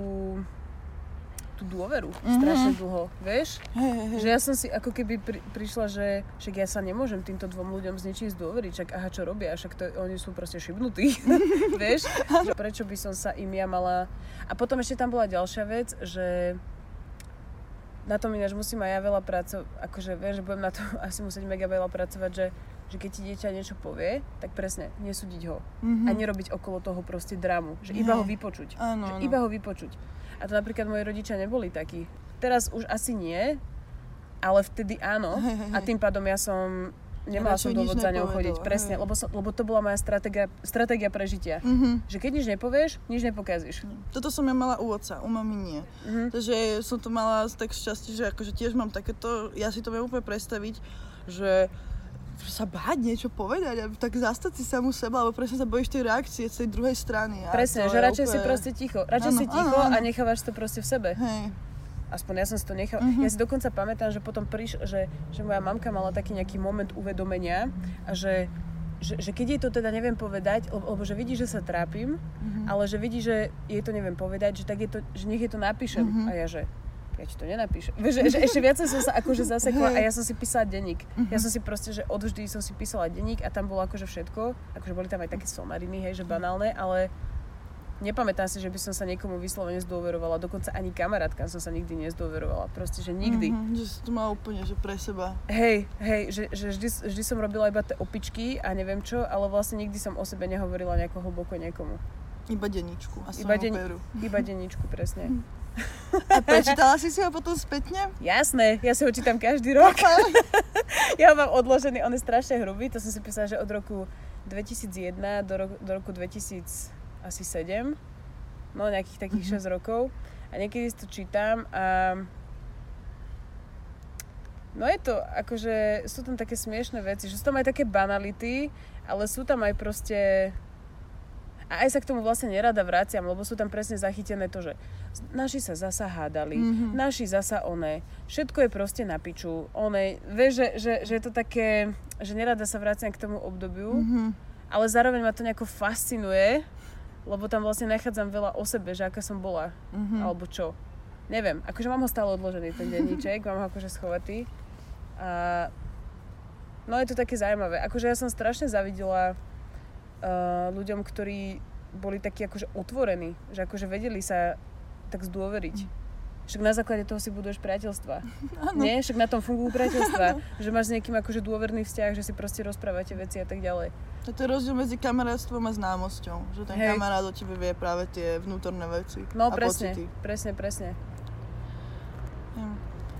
tú dôveru Mhm. strašne dlho, vieš? Hej, hej. Že ja som si ako keby pri, prišla, že však ja sa nemôžem týmto dvom ľuďom s ničím zdôveriť, však aha, čo robia, však to, oni sú proste šibnutí, vieš? Že prečo by som sa im ja mala... A potom ešte tam bola ďalšia vec, že na tom ináč musím aj ja veľa pracovať, akože vieš, že budem na to asi musieť mega veľa pracovať, že, že keď ti dieťa niečo povie, tak presne, nesúdiť ho Mhm. a nerobiť okolo toho proste dramu, že iba Nie. ho vypočuť. Áno, Že áno. iba ho vypočuť. A to napríklad moji rodičia neboli takí. Teraz už asi nie, ale vtedy áno. A tým pádom ja som... Nemala som dôvod za ňou chodiť, presne, hej. lebo, som, lebo to bola moja stratégia, stratégia prežitia. Mhm. Že keď nič nepovieš, nič nepokazíš. Toto som ja mala u oca, u mami nie. Mhm. Takže som to mala tak šťastie, že akože tiež mám takéto, ja si to viem úplne predstaviť, že sa báť niečo povedať a tak zastať si samu seba, alebo presne sa bojíš tej reakcie z tej druhej strany. A Presne, že je radšej si úplne- proste ticho. Radšej Áno, si ticho áno, áno. a nechávaš to proste v sebe. Hej. Aspoň ja som si to nechala. Mhm. Ja si dokonca pamätám, že potom priš, že, že moja mamka mala taký nejaký moment uvedomenia a že, že, že keď jej to teda neviem povedať, lebo, lebo že vidí, že sa trápim, Mhm. ale že vidí, že jej to neviem povedať, že tak je to, že nech jej to napíšem. Mhm. A ja že, ja ti to nenapíšem. Že, že ešte viac som sa akože zasekla a ja som si písala denník. Mhm. Ja som si proste, že odvždy som si písala denník a tam bolo akože všetko. Akože boli tam aj také somariny, hej, že banálne, ale nepamätám si, že by som sa niekomu vyslovene zdôverovala. Dokonca ani kamarátkam som sa nikdy nezdôverovala. Proste, že nikdy. Mhm, že si to mala úplne, že pre seba. Hej, hej, že, že vždy, vždy som robila iba tie opičky a neviem čo, ale vlastne nikdy som o sebe nehovorila nejako hlboko niekomu. Iba denníčku a Iba peru. Iba denníčku, presne. A prečítala si si ho potom spätne? Jasné, ja si ho čítam každý rok. ja ho mám odložený, on je strašne hrubý, to som si písala, že od roku 2001 do, roku, do roku 2007, no nejakých takých 6 rokov. A niekedy si to čítam a No je to, akože sú tam také smiešné veci, že sú tam aj také banality, ale sú tam aj proste... A aj sa k tomu vlastne nerada vraciam, lebo sú tam presne zachytené to, že naši sa zasa hádali, mm-hmm. naši zasa one, všetko je proste na piču. One, vieš, že, že, že je to také, že nerada sa vraciam k tomu obdobiu, mm-hmm. ale zároveň ma to nejako fascinuje, lebo tam vlastne nachádzam veľa o sebe, že aká som bola, mm-hmm. alebo čo. Neviem, akože mám ho stále odložený ten denníček, mám ho akože schovatý. A no je to také zaujímavé. Akože ja som strašne zavidela uh, ľuďom, ktorí boli takí akože otvorení, že akože vedeli sa tak zdôveriť. Však na základe toho si buduješ priateľstva. Ano. Nie? Však na tom fungujú priateľstva. že máš s niekým akože dôverný vzťah, že si proste rozprávate veci a tak ďalej. To je rozdiel medzi kamarátstvom a známosťou. Že ten Hej. kamarát o tebe vie práve tie vnútorné veci No a presne, pocity. presne, presne.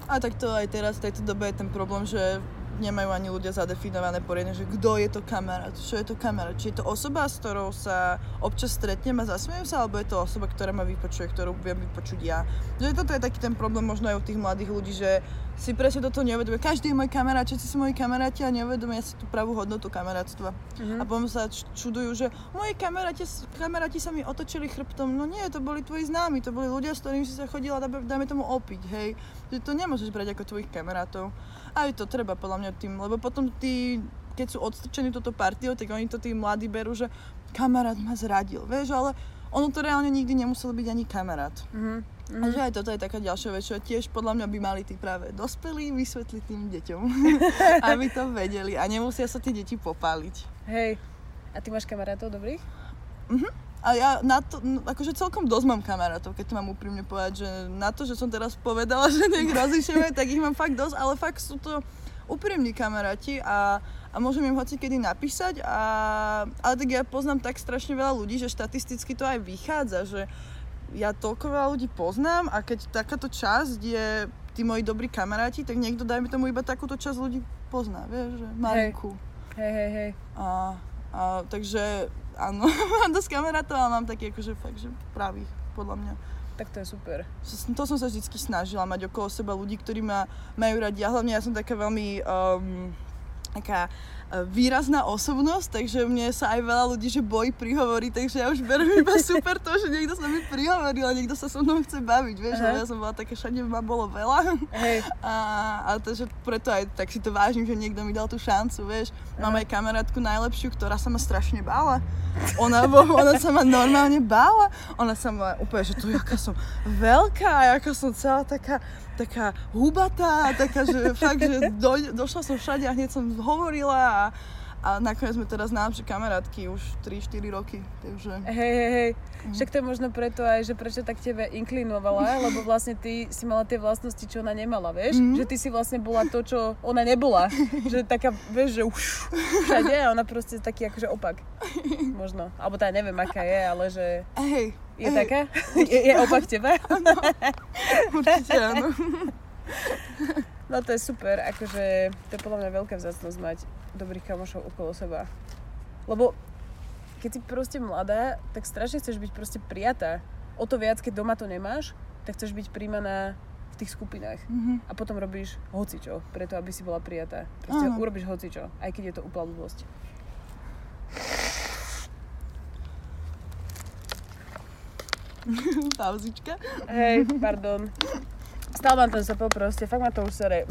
A tak to aj teraz v tejto dobe je ten problém, že nemajú ani ľudia zadefinované poriadne, že kto je to kamarát, čo je to kamarát. Či je to osoba, s ktorou sa občas stretnem a zasmiejem sa, alebo je to osoba, ktorá ma vypočuje, ktorú viem vypočuť ja. Že toto je taký ten problém možno aj u tých mladých ľudí, že si presne toto neuvedomuje. Každý je môj kamarát, všetci sú moji kamaráti a neuvedomuje si tú pravú hodnotu kamarátstva. Mm-hmm. A potom sa čudujú, že moji kamaráti, kamaráti sa mi otočili chrbtom. No nie, to boli tvoji známi, to boli ľudia, s ktorými si sa chodila, dajme tomu opiť, hej. Že to nemôžeš brať ako tvojich kamarátov. Aj to treba podľa mňa tým, lebo potom tí, keď sú odstrčení toto partiou, tak oni to tí mladí berú, že kamarát ma zradil, vieš, ale ono to reálne nikdy nemusel byť ani kamarát. Mm-hmm. A že aj toto je taká ďalšia vec, čo tiež podľa mňa by mali tí práve dospelí vysvetliť tým deťom, aby to vedeli a nemusia sa tie deti popáliť. Hej, a ty máš kamarátov dobrých? Mhm. A ja na to, no, akože celkom dosť mám kamarátov, keď to mám úprimne povedať, že na to, že som teraz povedala, že nech rozlišujeme, tak ich mám fakt dosť, ale fakt sú to úprimní kamaráti a, a môžem im hoci kedy napísať a, ale tak ja poznám tak strašne veľa ľudí, že štatisticky to aj vychádza, že ja toľko veľa ľudí poznám a keď takáto časť je tí moji dobrí kamaráti, tak niekto, dajme tomu, iba takúto časť ľudí pozná, vieš, že Marinku. Hej, hej, hej. A, a takže, áno, mám dosť kamarátov, ale mám taký akože fakt, že pravých, podľa mňa. Tak to je super. To som sa vždy snažila mať okolo seba ľudí, ktorí ma majú radi. A hlavne ja som taká veľmi um, taká výrazná osobnosť, takže mne sa aj veľa ľudí, že bojí prihovorí, takže ja už beriem iba super to, že niekto sa mi prihovoril a niekto sa so mnou chce baviť, vieš, uh-huh. ja som bola také, všade ma bolo veľa hey. a, a takže preto aj tak si to vážim, že niekto mi dal tú šancu, vieš. Mám uh-huh. aj kamarátku najlepšiu, ktorá sa ma strašne bála. Ona, ona sa ma normálne bála, ona sa ma úplne, že tu jaká som veľká, jaká som celá taká taká hubatá, taká, že fakt, že do, došla som všade a hneď som hovorila a, a nakoniec sme teraz najlepšie kamarátky už 3-4 roky, takže... Hej, hej, hej. Mm. Však to je možno preto aj, že prečo tak tebe inklinovala, lebo vlastne ty si mala tie vlastnosti, čo ona nemala, vieš? Mm. Že ty si vlastne bola to, čo ona nebola. že taká, vieš, že už všade a ona proste taký akože opak. Možno. Alebo tá neviem, aká je, ale že... Hej, je taká? Je, je opak teba? Áno, určite áno. No to je super, akože to je podľa mňa veľká vzácnosť mať dobrých kamošov okolo seba. Lebo keď si proste mladá, tak strašne chceš byť proste prijatá. O to viac, keď doma to nemáš, tak chceš byť príjmaná v tých skupinách. Mm-hmm. A potom robíš hocičo, preto aby si bola prijatá. Proste uh-huh. urobíš hocičo, aj keď je to úplná blbosť. Pauzička. Hej, pardon. Stále mám ten sopel proste, fakt ma to už sere.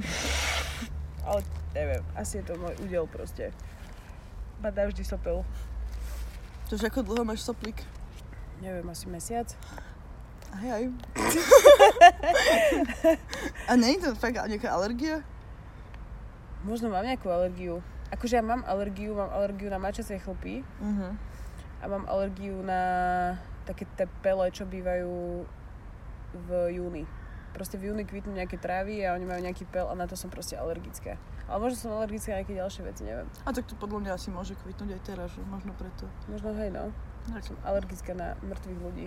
Ale neviem, asi je to môj údel proste. Badá vždy sopel. Čože ako dlho máš soplík? Neviem, asi mesiac. Aj, aj. A nie je to fakt nejaká alergia? Možno mám nejakú alergiu. Akože ja mám alergiu, mám alergiu na mačacie chlpy. Uh-huh. A mám alergiu na také tie pele, čo bývajú v júni. Proste v júni kvitnú nejaké trávy a oni majú nejaký pel a na to som proste alergická. Ale možno som alergická na nejaké ďalšie veci, neviem. A tak to podľa mňa asi môže kvitnúť aj teraz, že možno preto. Možno hej, no. Tak. Som alergická na mŕtvych ľudí.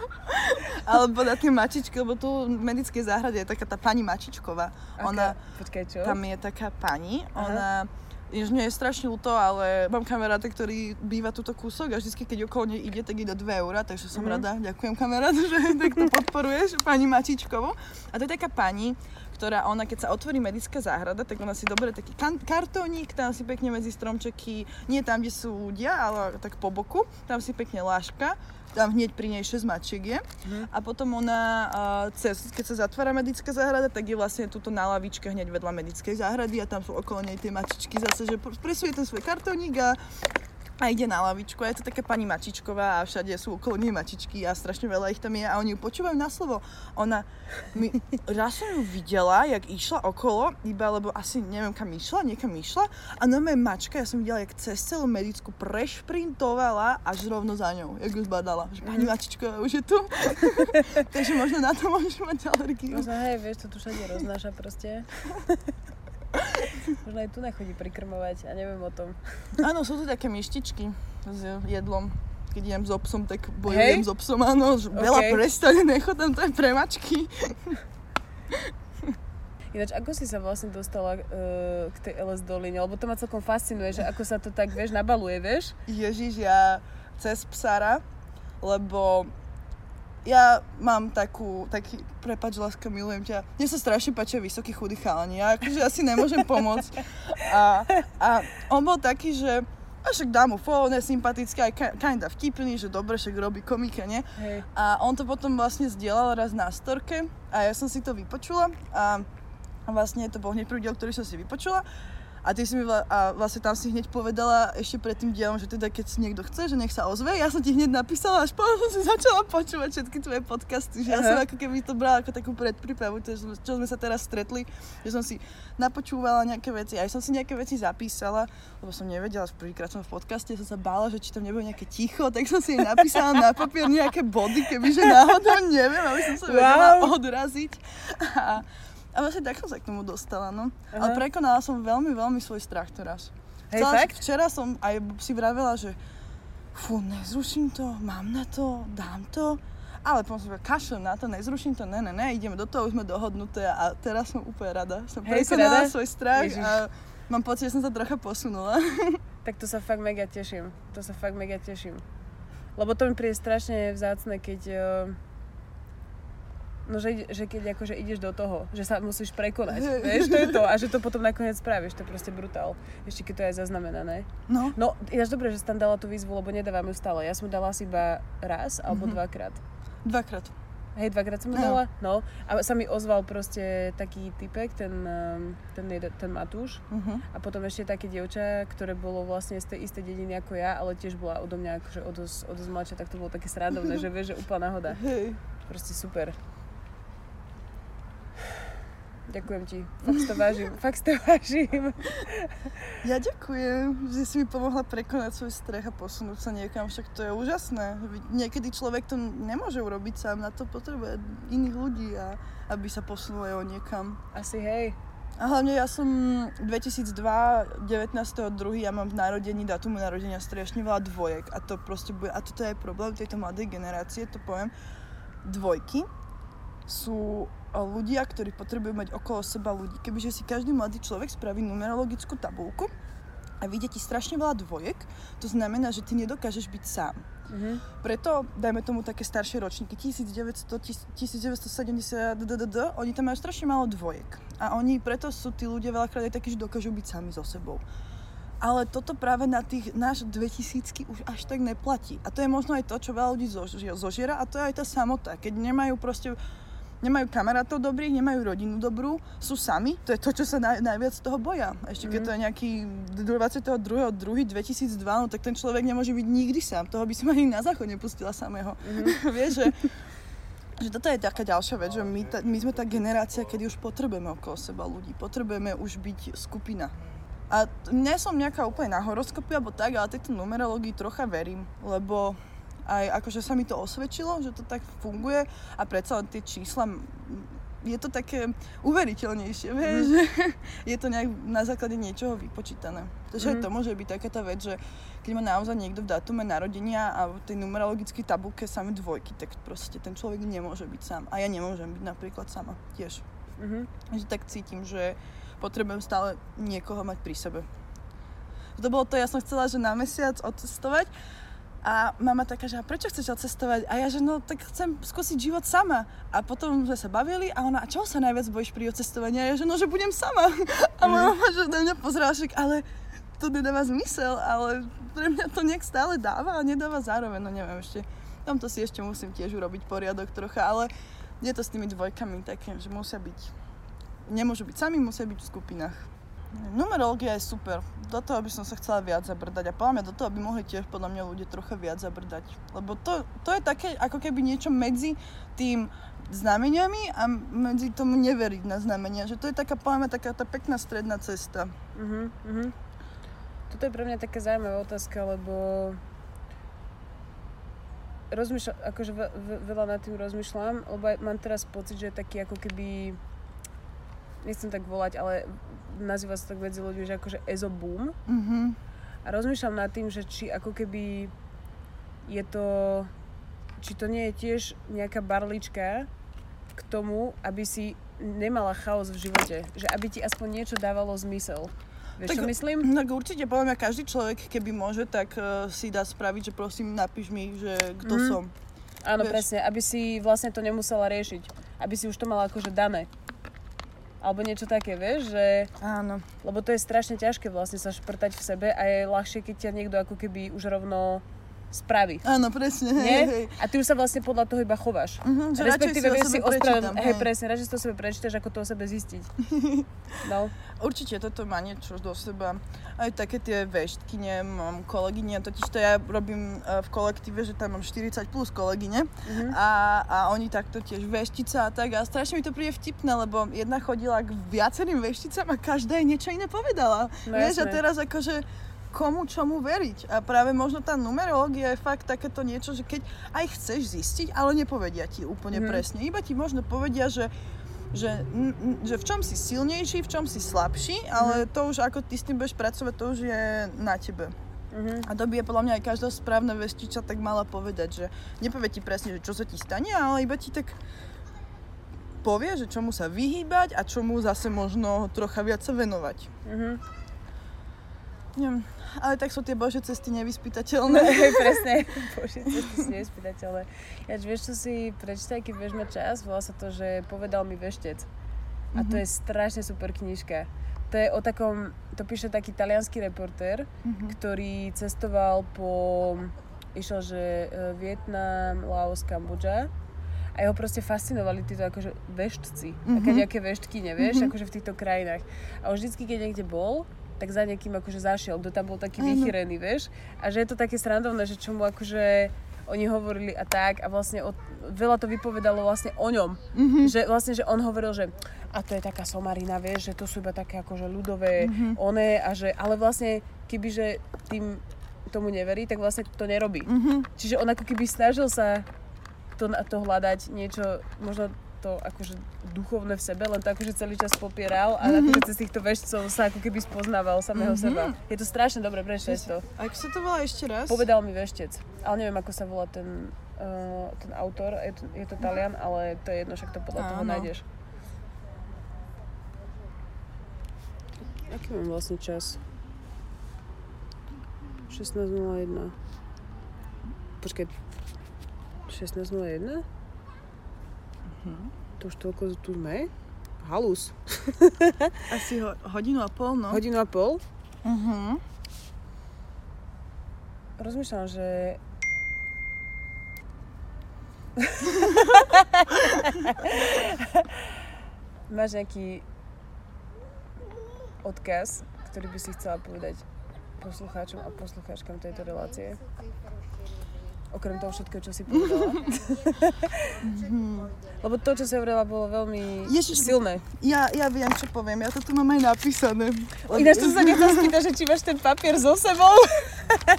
Alebo na tie mačičky, lebo tu v medickej záhrade je taká tá pani Mačičková. Ona, Počkaj, čo? Tam je taká pani, Aha. ona Jež mne je strašne ľúto, ale mám kamaráta, ktorý býva túto kúsok a vždy, keď okolo nej ide, tak ide 2 eurá, takže som mm-hmm. rada. Ďakujem kamarát, že takto podporuješ pani Mačičkovu. A to je taká pani, ktorá ona, keď sa otvorí medická záhrada, tak ona si dobre taký kan- kartónik, tam si pekne medzi stromčeky, nie tam, kde sú ľudia, ale tak po boku, tam si pekne láška tam hneď pri nej 6 mačiek je. Mm. A potom ona, cez, keď sa zatvára medická záhrada, tak je vlastne tuto na lavičke hneď vedľa medickej záhrady a tam sú okolo nej tie mačičky zase, že presuje ten svoj kartónik a a ide na lavičku a je to taká pani Mačičková a všade sú okolo nej mačičky a strašne veľa ich tam je a oni ju počúvajú na slovo. Ona, mi, raz som ju videla, jak išla okolo, iba lebo asi neviem kam išla, niekam išla a na mojej mačka, ja som videla, jak cez celú medickú prešprintovala až rovno za ňou, jak ju zbadala. Že pani. Mačičková už je tu. Takže možno na to môžeš mať alergiu. Možno hej, vieš, to tu všade roznáša proste. Možno aj tu nechodí prikrmovať a neviem o tom. Áno, sú tu také myštičky s jedlom. Keď idem s obsom, tak bojujem s obsom, áno. Veľa okay. prestane, nechodám, to je pre mačky. Ináč, ako si sa vlastne dostala uh, k tej LS doline? Lebo to ma celkom fascinuje, že ako sa to tak, vieš, nabaluje, vieš? Ježiš, ja cez psara, lebo ja mám takú, taký, prepač, láska, milujem ťa. Mne sa strašne páčia vysoký chudý chalani, ja akože asi nemôžem pomôcť. A, a on bol taký, že a však dám mu fóne, sympatický, aj kinda vtipný, že dobre, však robí komika, nie? Hej. A on to potom vlastne zdieľal raz na storke a ja som si to vypočula a vlastne to bol hneď prvý diel, ktorý som si vypočula a ty si mi vla, a vlastne tam si hneď povedala ešte pred tým dielom, že teda keď si niekto chce, že nech sa ozve. Ja som ti hneď napísala, až potom som si začala počúvať všetky tvoje podcasty. Že ja som ako keby to brala ako takú predprípravu, to, čo sme sa teraz stretli, že som si napočúvala nejaké veci, aj som si nejaké veci zapísala, lebo som nevedela, že prvýkrát som v podcaste, som sa bála, že či tam nebude nejaké ticho, tak som si napísala na papier nejaké body, kebyže náhodou neviem, aby som sa wow. vedela odraziť. A, a vlastne tak som sa k tomu dostala, no. Uh-huh. Ale prekonala som veľmi, veľmi svoj strach teraz. Hej, Chcela, fakt? Včera som aj si vravela, že fú, nezruším to, mám na to, dám to. Ale potom som kašlem na to, nezruším to, ne, ne, ne, ideme do toho, už sme dohodnuté a teraz som úplne rada. Som Hej, prekonala rada? svoj strach Ježiš. a mám pocit, že som sa trocha posunula. tak to sa fakt mega teším. To sa fakt mega teším. Lebo to mi príde strašne vzácne, keď uh No, že, že keď akože ideš do toho, že sa musíš prekonať, vieš, to je to. A že to potom nakoniec spravíš, to je proste brutál. Ešte keď to je zaznamenané. No. No, ináč dobre, že si tam dala tú výzvu, lebo nedávam ju stále. Ja som dala asi iba raz alebo mm-hmm. dvakrát. Dvakrát. Hej, dvakrát som no. dala, no. A sa mi ozval proste taký typek, ten, um, ten, ten Matúš. Uh-huh. A potom ešte také dievča, ktoré bolo vlastne z tej istej dediny ako ja, ale tiež bola odo mňa akože o dosť mladšia, tak to bolo také srandovné, že vieš, že úplná náhoda. Hej. Proste super. Ďakujem ti. Fakt to vážim. Fakt to vážim. Ja ďakujem, že si mi pomohla prekonať svoj strach a posunúť sa niekam. Však to je úžasné. Niekedy človek to nemôže urobiť sám. Na to potrebuje iných ľudí, a aby sa posunul aj niekam. Asi hej. A hlavne ja som 2002, 19.2. ja mám v narodení, datumu narodenia strašne veľa dvojek. A to proste bude, a toto je problém tejto mladej generácie, to poviem. Dvojky sú ľudia, ktorí potrebujú mať okolo seba ľudí. Kebyže si každý mladý človek spraví numerologickú tabulku a vyjde ti strašne veľa dvojek, to znamená, že ty nedokážeš byť sám. Mm-hmm. Preto, dajme tomu také staršie ročníky, 1900, 1970, ddd, oni tam majú strašne málo dvojek. A oni preto sú tí ľudia veľakrát aj takí, že dokážu byť sami so sebou. Ale toto práve na tých náš 2000 už až tak neplatí. A to je možno aj to, čo veľa ľudí zožiera a to je aj tá samota. Keď nemajú proste nemajú kamarátov dobrých, nemajú rodinu dobrú, sú sami, to je to, čo sa naj, najviac z toho boja. Ešte keď mm. to je nejaký 22.2.2002, no tak ten človek nemôže byť nikdy sám, toho by som ani na záchod nepustila samého. Mm. Vieš, že, že toto je taká ďalšia vec, že my, ta, my sme tá generácia, kedy už potrebujeme okolo seba ľudí, potrebujeme už byť skupina. A nie som nejaká úplne na horoskopy alebo tak, ale tejto numerológii trocha verím, lebo aj akože sa mi to osvedčilo, že to tak funguje a predsa tie čísla je to také uveriteľnejšie, vieš, mm. že je to nejak na základe niečoho vypočítané. Takže mm. to môže byť taká tá vec, že keď má naozaj niekto v datume narodenia a v tej numerologickej tabulke same dvojky, tak proste ten človek nemôže byť sám. A ja nemôžem byť napríklad sama tiež. Mm-hmm. Že tak cítim, že potrebujem stále niekoho mať pri sebe. To bolo to, ja som chcela, že na mesiac odcestovať A mama taká, že a prečo chceš odcestovať? A ja, že no tak chcem skúsiť život sama. A potom sme sa bavili a ona, a čoho sa najviac bojíš pri odcestovaní? A ja, že no, že budem sama. A moja mama, že na mňa pozerala, ale to nedáva zmysel, ale pre mňa to nejak stále dáva a nedáva zároveň, no neviem ešte. Tomto si ešte musím tiež urobiť poriadok trocha, ale je to s tými dvojkami také, že musia byť, nemôžu byť sami, musia byť v skupinách. Numerológia je super. Do toho by som sa chcela viac zabrdať a podľa mňa do toho by mohli tiež podľa mňa ľudia trocha viac zabrdať. Lebo to, to je také ako keby niečo medzi tým znameniami a medzi tomu neveriť na znamenia. Že to je taká, podľa mňa, taká tá pekná stredná cesta. Uh-huh, uh-huh. Toto je pre mňa taká zaujímavá otázka, lebo rozmýšľam, akože ve, ve, veľa nad tým rozmýšľam, lebo mám teraz pocit, že je taký ako keby nechcem tak volať, ale nazýva sa tak medzi ľuďmi, že akože boom. Mm-hmm. A rozmýšľam nad tým, že či ako keby je to, či to nie je tiež nejaká barlička k tomu, aby si nemala chaos v živote. Že aby ti aspoň niečo dávalo zmysel. Vieš, tak, čo myslím? Tak určite, podľa mňa každý človek, keby môže, tak uh, si dá spraviť, že prosím, napíš mi, že kto mm. som. Áno, Vieš? presne, aby si vlastne to nemusela riešiť. Aby si už to mala akože dané. Alebo niečo také, vieš, že... Áno. Lebo to je strašne ťažké vlastne sa šprtať v sebe a je ľahšie, keď ťa niekto ako keby už rovno spraví. Áno, presne, hej, Nie? hej. A ty už sa vlastne podľa toho iba chováš. Uh-huh, že Respektíve vieš si ospravedlniť. Hej, presne, radšej si to o sebe prečítaš, ako to o sebe zistiť. No. Určite toto má niečo do seba. Aj také tie veštkyne, mám kolegyne, totiž to ja robím e, v kolektíve, že tam mám 40 plus kolegyne uh-huh. a, a oni takto tiež veštica a tak a strašne mi to príde vtipné, lebo jedna chodila k viacerým vešticám a každá jej niečo iné povedala. No, Vieš, a teraz akože komu čomu veriť. A práve možno tá numerológia je fakt takéto niečo, že keď aj chceš zistiť, ale nepovedia ti úplne mm. presne. Iba ti možno povedia, že že, že v čom si silnejší, v čom si slabší, ale mm. to už ako ty s tým budeš pracovať, to už je na tebe. Mm-hmm. A to by je podľa mňa aj každá správna vestiča tak mala povedať, že nepovie ti presne, že čo sa ti stane, ale iba ti tak povie, že čomu sa vyhýbať a čomu zase možno trocha viac sa venovať. Mm-hmm. Neviem, ale tak sú tie Bože cesty nevyspytateľné. No, presne, Bože cesty sú nevyspytateľné. Ja, vieš, čo si prečítaj, keď vieš čas, volá sa to, že povedal mi veštec. A to mhm. je strašne super knižka. To je o takom, to píše taký talianský reportér, mm-hmm. ktorý cestoval po, išiel, že e, Vietnam, Laos, Kambodža a jeho proste fascinovali títo akože veštci, mm-hmm. aké nejaké veštky, nevieš, mm-hmm. akože v týchto krajinách. A už vždycky, keď niekde bol, tak za niekým akože zašiel, kto tam bol taký vychyrený, vieš. A že je to také srandovné, že čo mu akože oni hovorili a tak a vlastne o, veľa to vypovedalo vlastne o ňom. Mm-hmm. Že vlastne, že on hovoril, že a to je taká somarina, vieš, že to sú iba také akože ľudové mm-hmm. one a že, ale vlastne kebyže tým tomu neverí, tak vlastne to nerobí. Mm-hmm. Čiže on ako keby snažil sa to, to hľadať niečo možno to akože duchovné v sebe, len to akože celý čas popieral a mm-hmm. akože cez týchto veštcov sa ako keby spoznával samého mm-hmm. seba. Je to strašne dobre, prečo to. Ako sa to volá ešte raz? Povedal mi veštec, ale neviem ako sa volá ten, uh, ten autor, je to, je to Talian, ale to je jedno, však to podľa Áno. toho nájdeš. Aký mám vlastne čas? 16.01. Počkaj, 16.01? To už toľko tu sme. Halus. Asi ho, hodinu a pol, no. Hodinu a pol? Uh-huh. Rozmýšľam, že... Máš nejaký odkaz, ktorý by si chcela povedať poslucháčom a poslucháčkam tejto relácie? Okrem toho všetkého, čo si povedala. Lebo to, čo si hovorila, bolo veľmi Ježiš, silné. Ja, ja viem, čo poviem. Ja to tu mám aj napísané. Ináč to sa nechcem spýtať, že či máš ten papier so sebou.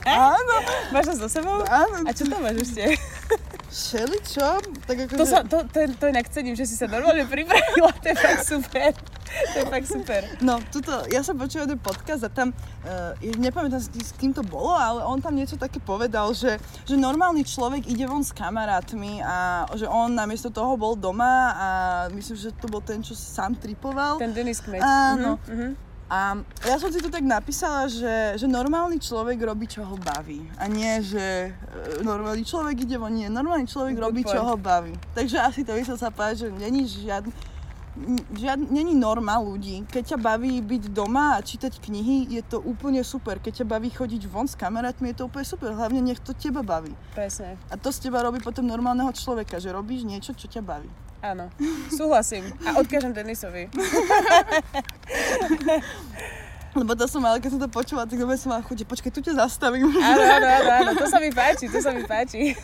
Áno. Máš to so sebou? Áno. A čo tam máš ešte? Šeli, čo? Tak ako to, že... sa, to, to, to inak cením, že si sa normálne pripravila, to je fakt super. To je fakt super. No, tuto, ja som počula jeden podcast a tam, uh, nepamätám si, s kým to bolo, ale on tam niečo také povedal, že, že normálny človek ide von s kamarátmi a že on namiesto toho bol doma a myslím, že to bol ten, čo sám tripoval. Ten Denis Kmeď. Áno. Uh-huh. A ja som si tu tak napísala, že, že normálny človek robí, čo ho baví. A nie, že e, normálny človek ide von, nie. Normálny človek Good robí, point. čo ho baví. Takže asi to by som sa povedať, že není žiadny žiad, není norma ľudí. Keď ťa baví byť doma a čítať knihy, je to úplne super. Keď ťa baví chodiť von s kamarátmi, je to úplne super. Hlavne nech to teba baví. Presne. A to z teba robí potom normálneho človeka, že robíš niečo, čo ťa baví. Áno, súhlasím. A odkážem Denisovi. Lebo to som mala, keď som to počula, tak dobre som mala chuť, počkaj, tu ťa zastavím. Áno, áno, áno, áno, to sa mi páči, to sa mi páči.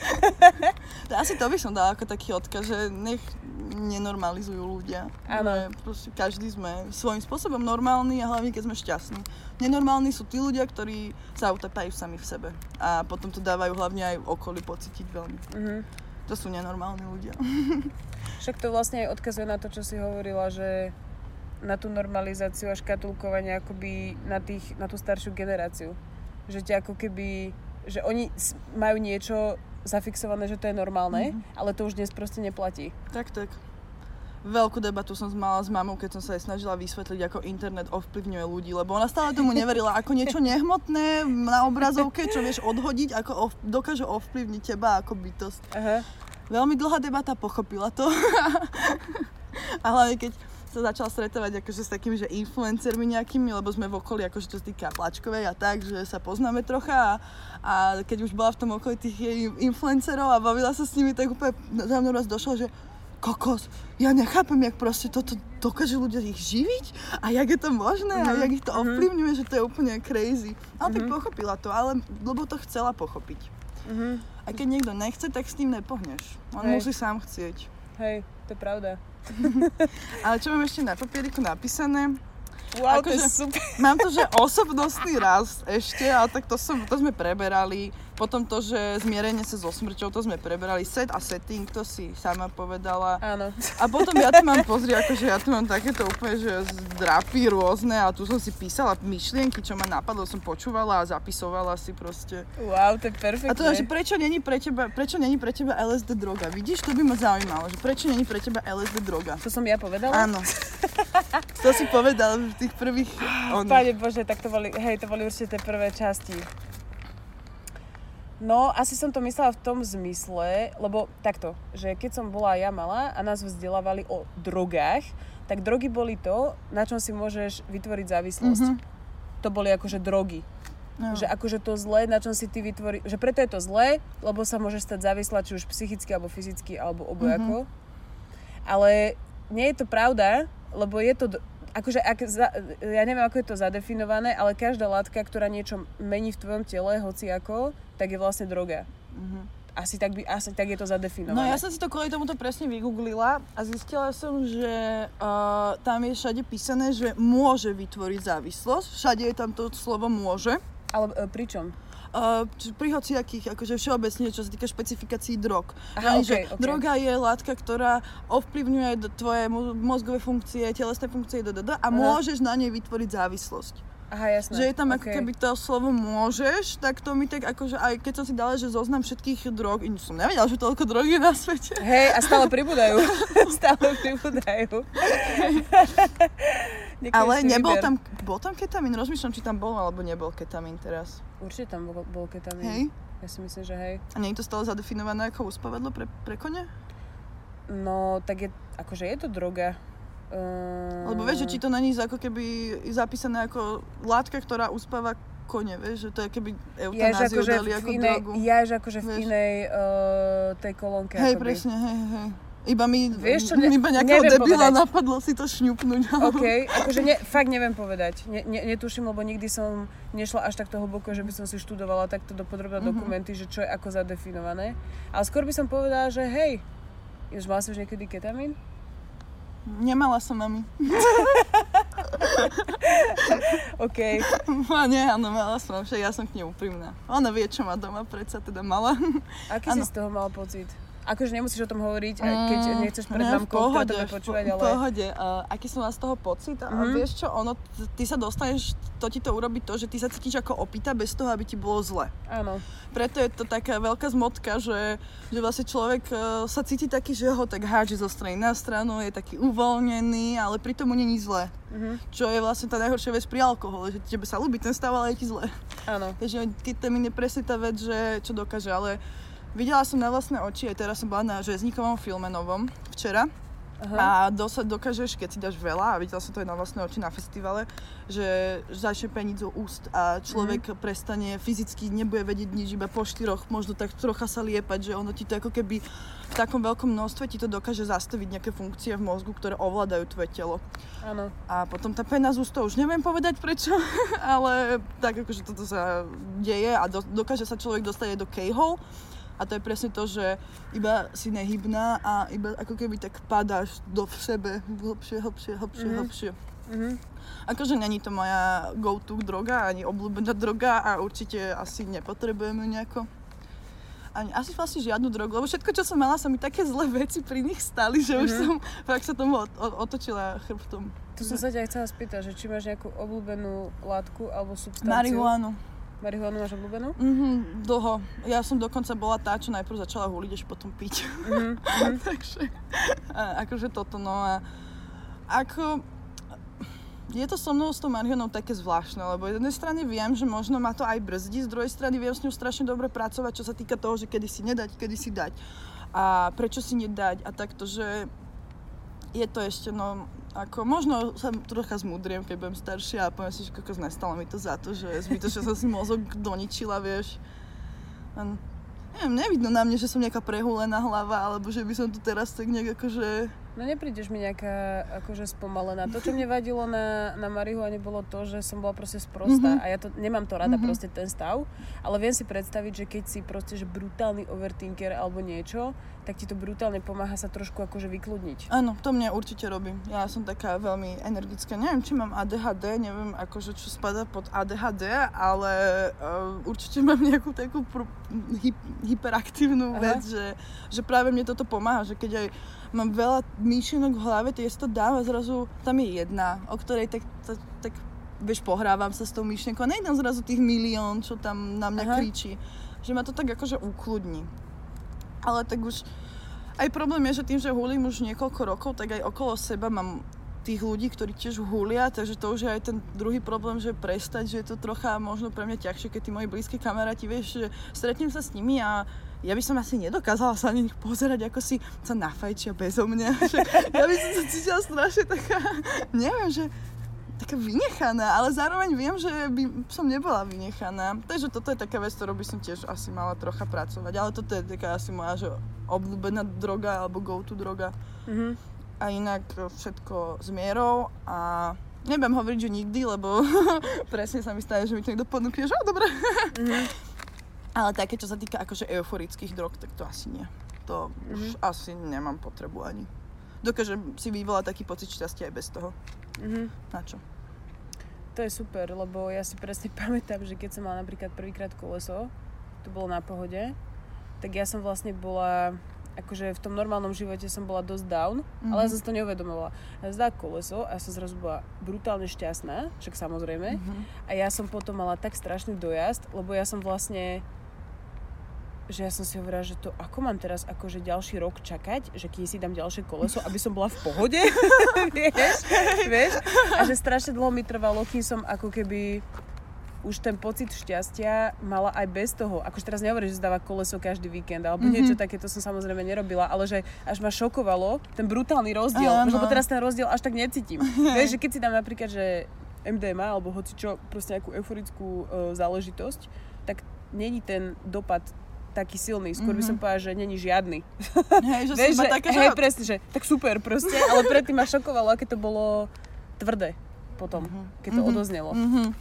Asi to by som dala ako taký odkaz, že nech nenormalizujú ľudia. Áno. Proste každý sme svojím spôsobom normálni a hlavne keď sme šťastní. Nenormálni sú tí ľudia, ktorí sa utapajú sami v sebe. A potom to dávajú hlavne aj okolí pocítiť veľmi. Mhm. To sú nenormálni ľudia. Však to vlastne aj odkazuje na to, čo si hovorila, že na tú normalizáciu a škatulkovanie akoby na, tých, na tú staršiu generáciu. Že ťa ako keby, že oni majú niečo zafixované, že to je normálne, mm-hmm. ale to už dnes proste neplatí. Tak, tak. Veľkú debatu som mala s mamou, keď som sa jej snažila vysvetliť, ako internet ovplyvňuje ľudí, lebo ona stále tomu neverila, ako niečo nehmotné na obrazovke, čo vieš odhodiť, ako ov- dokáže ovplyvniť teba ako bytosť. Aha. Veľmi dlhá debata, pochopila to. a hlavne keď sa začala stretávať akože s takými, že influencermi nejakými, lebo sme v okolí, akože sa týka plačkovej a tak, že sa poznáme trocha a, a keď už bola v tom okolí tých influencerov a bavila sa s nimi, tak úplne za mnou raz došlo, že kokos, ja nechápem, jak proste toto dokáže ľudia ich živiť a jak je to možné a Mhm, jak ich to mhm. ovplyvňuje, že to je úplne crazy. Ale tak Mhm. pochopila to, ale lebo to chcela pochopiť. Mhm. A keď niekto nechce, tak s tým nepohneš. On Hej. musí sám chcieť. Hej, to je pravda. Ale čo mám ešte na papieriku napísané? Wow, to je Akože- super. Mám to, že osobnostný rast ešte, ale tak to, som, to sme preberali. Potom to, že zmierenie sa so smrťou, to sme preberali. Set a setting, to si sama povedala. Áno. A potom ja tu mám, pozri, akože ja tu mám takéto úplne, že drapy rôzne a tu som si písala myšlienky, čo ma napadlo, som počúvala a zapisovala si proste. Wow, to je perfektné. A to že prečo není pre teba, prečo není pre teba LSD droga? Vidíš, to by ma zaujímalo, že prečo není pre teba LSD droga? To som ja povedala? Áno. To si povedal v tých prvých... oných. Pane Bože, tak to boli, hej, to boli určite tie prvé časti. No, asi som to myslela v tom zmysle, lebo takto, že keď som bola ja malá a nás vzdelávali o drogách, tak drogy boli to, na čom si môžeš vytvoriť závislosť. Mhm. To boli akože drogy. No. Že akože to zlé, na čom si ty vytvorí, že preto je to zlé, lebo sa môžeš stať závislá, či už psychicky, alebo fyzicky, alebo obojako. Ale nie je to pravda, lebo je to, akože ak za, ja neviem, ako je to zadefinované, ale každá látka, ktorá niečo mení v tvojom tele, hoci ako, tak je vlastne droga. Mhm. Asi tak, by, asi tak je to No zadefinované. ja som si to kvôli tomuto presne vygooglila a zistila som, že uh, tam je všade písané, že môže vytvoriť závislosť. Všade je tam to slovo môže. Ale e, pričom? Uh, pri hociakých, akože všeobecne, čo sa týka špecifikácií drog. Aha, Ani, okej, že okej. droga je látka, ktorá ovplyvňuje d- tvoje mo- mozgové funkcie, telesné funkcie, ddd, a môžeš na nej vytvoriť závislosť. Aha, jasné. Že je tam ako okej. keby to slovo môžeš, tak to mi tak akože aj keď som si dala, že zoznam všetkých drog, in- som nevedela, že toľko drog je na svete. Hej, a stále pribúdajú. stále pribúdajú. Ale nebol výber. tam, bol tam ketamín? Rozmýšľam, či tam bol alebo nebol ketamín teraz. Určite tam bol, bol ketamín. Hej? Ja si myslím, že hej. A nie je to stále zadefinované ako uspavadlo pre, pre kone? No, tak je, akože je to droga. Uh, Lebo vieš, že či to není ako keby zapísané ako látka, ktorá uspáva kone, vieš, že to je keby ja, eutanáziu akože dali ako inej, drogu. ja, že akože v Vieš. inej uh, tej kolónke. Hej, akoby. presne, hej, hej. Iba mi, Vieš čo, ne- iba nejakého debila povedať. napadlo si to šňupnúť. OK, akože ne, fakt neviem povedať. Ne, ne, netuším, lebo nikdy som nešla až takto hlboko, že by som si študovala takto dopodrobne Mhm. dokumenty, že čo je ako zadefinované. Ale skôr by som povedala, že hej, už mal si už niekedy ketamín? Nemala som mami. OK. A nie, áno, mala som, však ja som k nej úprimná. Ona vie, čo má doma, predsa teda mala. Aký Áno. si z toho mal pocit? Akože nemusíš o tom hovoriť, aj keď Mm, nechceš pred ne, mamkou, pohode, to počúvať, po- ale... v pohode. Uh, aký som z toho pocit? A Mhm. vieš čo, ono, ty sa dostaneš, to ti to urobí to, že ty sa cítiš ako opýta bez toho, aby ti bolo zle. Áno. Preto je to taká veľká zmotka, že, že vlastne človek uh, sa cíti taký, že ho tak hádže zo strany na stranu, je taký uvoľnený, ale pritom mu není zle. Mhm. Čo je vlastne tá najhoršia vec pri alkohole, že tebe sa ľúbi ten stav, ale je ti zle. Áno. Takže ketamín je presne tá vec, že čo dokáže, ale videla som na vlastné oči, aj teraz som bola na Žezníkovom filme novom včera Aha. a dosa, dokážeš, keď si dáš veľa, a videla som to aj na vlastné oči na festivale, že začne peniť zo úst a človek prestane fyzicky, nebude vedieť nič, iba po štyroch, možno tak trocha sa liepať, že ono ti to ako keby v takom veľkom množstve ti to dokáže zastaviť nejaké funkcie v mozgu, ktoré ovládajú tvoje telo. Áno. A potom tá pena z ústov, už neviem povedať prečo, ale tak akože toto sa deje a do, dokáže sa človek dostať aj do K-hole. A to je presne to, že iba si nehybná a iba ako keby tak padáš do v sebe hlbšie, hlbšie, hlbšie, Mhm. hlbšie. Mhm. Akože není to moja go-to droga, ani obľúbená droga a určite asi nepotrebujem ju nejako. Ani, asi vlastne žiadnu drogu, lebo všetko, čo som mala, sa mi také zlé veci pri nich stali, že už Mhm. som fakt sa tomu od, otočila chrbtom. Tu som sa ťa chcela spýtať, že či máš nejakú obľúbenú látku alebo substanciu. Marihuanu. Marihuanu máš obľúbenú? Mhm, dlho. Ja som dokonca bola tá, čo najprv začala huliť, až potom piť. Mhm. Takže, a, akože toto, no a ako... Je to so mnou s tou marihuanou také zvláštne, lebo z jednej strany viem, že možno ma to aj brzdí, z druhej strany viem s ňou strašne dobre pracovať, čo sa týka toho, že kedy si nedať, kedy si dať a prečo si nedať a takto, že je to ešte, no, ako možno sa trocha zmudriem, keď budem staršia a poviem si, že kokos nestalo mi to za to, že zbytočne som si mozog doničila, vieš. A neviem, nevidno na mne, že som nejaká prehúlená hlava, alebo že by som tu teraz tak nejak akože... No neprídeš mi nejaká akože spomalená. To, čo mne vadilo na, na marihuane, bolo to, že som bola proste sprostá Mhm. a ja to nemám to rada Mhm. proste ten stav, ale viem si predstaviť, že keď si proste že brutálny overthinker alebo niečo, tak ti to brutálne pomáha sa trošku akože vykludniť. Áno, to mne určite robí. Ja som taká veľmi energická. Neviem, či mám ADHD, neviem akože čo spada pod ADHD, ale uh, určite mám nejakú takú pr- hy- hyperaktívnu Aha. vec, že, že práve mne toto pomáha, že keď aj mám veľa myšlienok v hlave, tak ja si to dám a zrazu tam je jedna, o ktorej tak, tak, tak vieš, pohrávam sa s tou myšlienkou a nejdem zrazu tých milión, čo tam na mňa Aha. kričí. Že ma to tak akože ukludní. Ale tak už aj problém je, že tým, že hulím už niekoľko rokov, tak aj okolo seba mám tých ľudí, ktorí tiež hulia, takže to už je aj ten druhý problém, že prestať, že je to trocha možno pre mňa ťažšie, keď tí moji blízki kamaráti, vieš, že stretnem sa s nimi a ja by som asi nedokázala sa na nich pozerať, ako si sa nafajčia bezo mňa. Ja by som sa cítila strašne taká, neviem, že taká vynechaná, ale zároveň viem, že by som nebola vynechaná. Takže toto je taká vec, ktorou by som tiež asi mala trocha pracovať. Ale toto je taká asi moja že obľúbená droga alebo go-to droga. Mhm. A inak všetko s mierou a nebudem hovoriť, že nikdy, lebo presne sa mi stane, že mi to niekto ponúkne, že "Á, dobre. Mhm. Ale také, čo sa týka akože euforických drog, tak to asi nie. To už Mhm. asi nemám potrebu ani. Dokážem si vyvolať taký pocit šťastia aj bez toho. Mhm. Na čo? To je super, lebo ja si presne pamätám, že keď som mala napríklad prvýkrát koleso, to bolo na pohode, tak ja som vlastne bola, akože v tom normálnom živote som bola dosť down, mm-hmm. ale ja som si to neuvedomovala. Ja dala koleso a ja som zrazu bola brutálne šťastná, však samozrejme. Mhm. A ja som potom mala tak strašný dojazd, lebo ja som vlastne že ja som si hovorila, že to ako mám teraz akože ďalší rok čakať, že keď si dám ďalšie koleso, aby som bola v pohode, vieš, vieš, a že strašne dlho mi trvalo, kým som ako keby už ten pocit šťastia mala aj bez toho. Akože teraz nehovorím, že zdáva koleso každý víkend, alebo mm-hmm. niečo také, to som samozrejme nerobila, ale že až ma šokovalo ten brutálny rozdiel, Áno. lebo teraz ten rozdiel až tak necítim. Vieš, že keď si dám napríklad, že MDMA alebo hoci čo, proste nejakú euforickú e, záležitosť, tak není ten dopad taký silný. Skôr by som povedala, že není žiadny. Hej, že Vieš, že, taká, hej, presne, že tak super proste, ale predtým ma šokovalo, aké to bolo tvrdé potom, keď to Mhm. odoznelo. Mhm.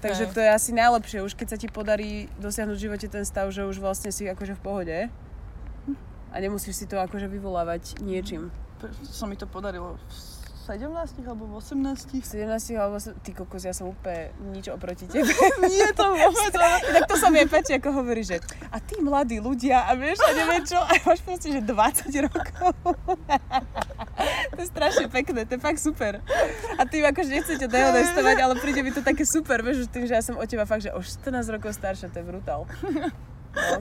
Takže Hej. to je asi najlepšie, už keď sa ti podarí dosiahnuť v živote ten stav, že už vlastne si akože v pohode a nemusíš si to akože vyvolávať niečím. Preto sa mi to podarilo 17 alebo v 18. 17 alebo... som- Ty kokos, ja som úplne nič oproti tebe. Nie to vôbec, tak to sa mi aj páči, ako hovorí, že a tí mladí ľudia a vieš, a neviem čo, a máš proste, že 20 rokov. to je strašne pekné, to je fakt super. A tým akože nechcete dehonestovať, ale príde mi to také super, vieš, tým, že ja som od teba fakt, že o 14 rokov staršia, to je brutál. No.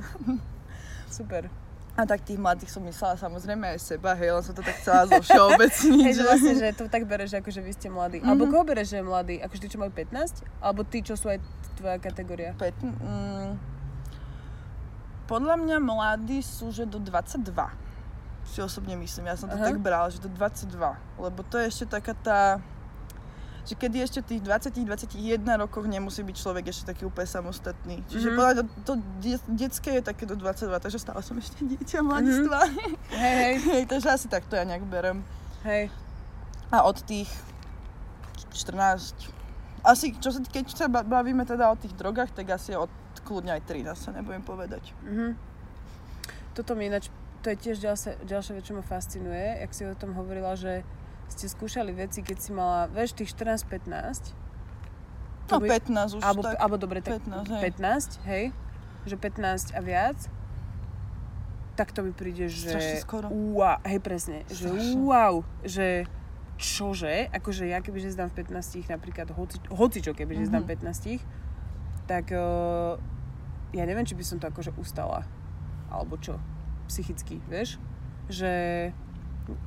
Super. A tak tých mladých som myslela samozrejme aj seba, hej, len som to tak chcela zo všeobecniť. Hej, že vlastne, že to tak bereš, že akože vy ste mladí. Alebo koho bereš, že je mladý? Akože tí, čo majú 15? Alebo tí, čo sú aj tvoja kategória? Pet, mm, podľa mňa mladí sú, že do 22. Si osobne myslím, ja som to Aha. tak brala, že do 22. Lebo to je ešte taká tá že kedy ešte v tých 20-21 rokoch nemusí byť človek ešte taký úplne samostatný. Čiže Mhm. podľa to, to de- detské je také do 22, takže stále som ešte dieťa mladistvá. Hej, hej, Hej, takže asi takto ja nejak berem. hej. A od tých 14, asi čo sa, keď sa ba- bavíme teda o tých drogách, tak asi od kľudne aj 13 sa nebudem povedať. Mhm. Toto mi ináč, to je tiež ďalšia, ďalšia vec, čo ma fascinuje, jak si o tom hovorila, že ste skúšali veci, keď si mala, vieš, tých 14-15. No To by- 15 už Alebo, tak. alebo dobre, tak 15, hej. 15, hej. Že 15 a viac. Tak to mi príde, že... Strašne skoro. Wow, hej, presne. Že Strašne. wow, že čože, akože ja kebyže zdám v 15 napríklad hoci, hoci čo kebyže zdám Mhm. 15 tak uh, ja neviem, či by som to akože ustala. Alebo čo, psychicky, vieš? Že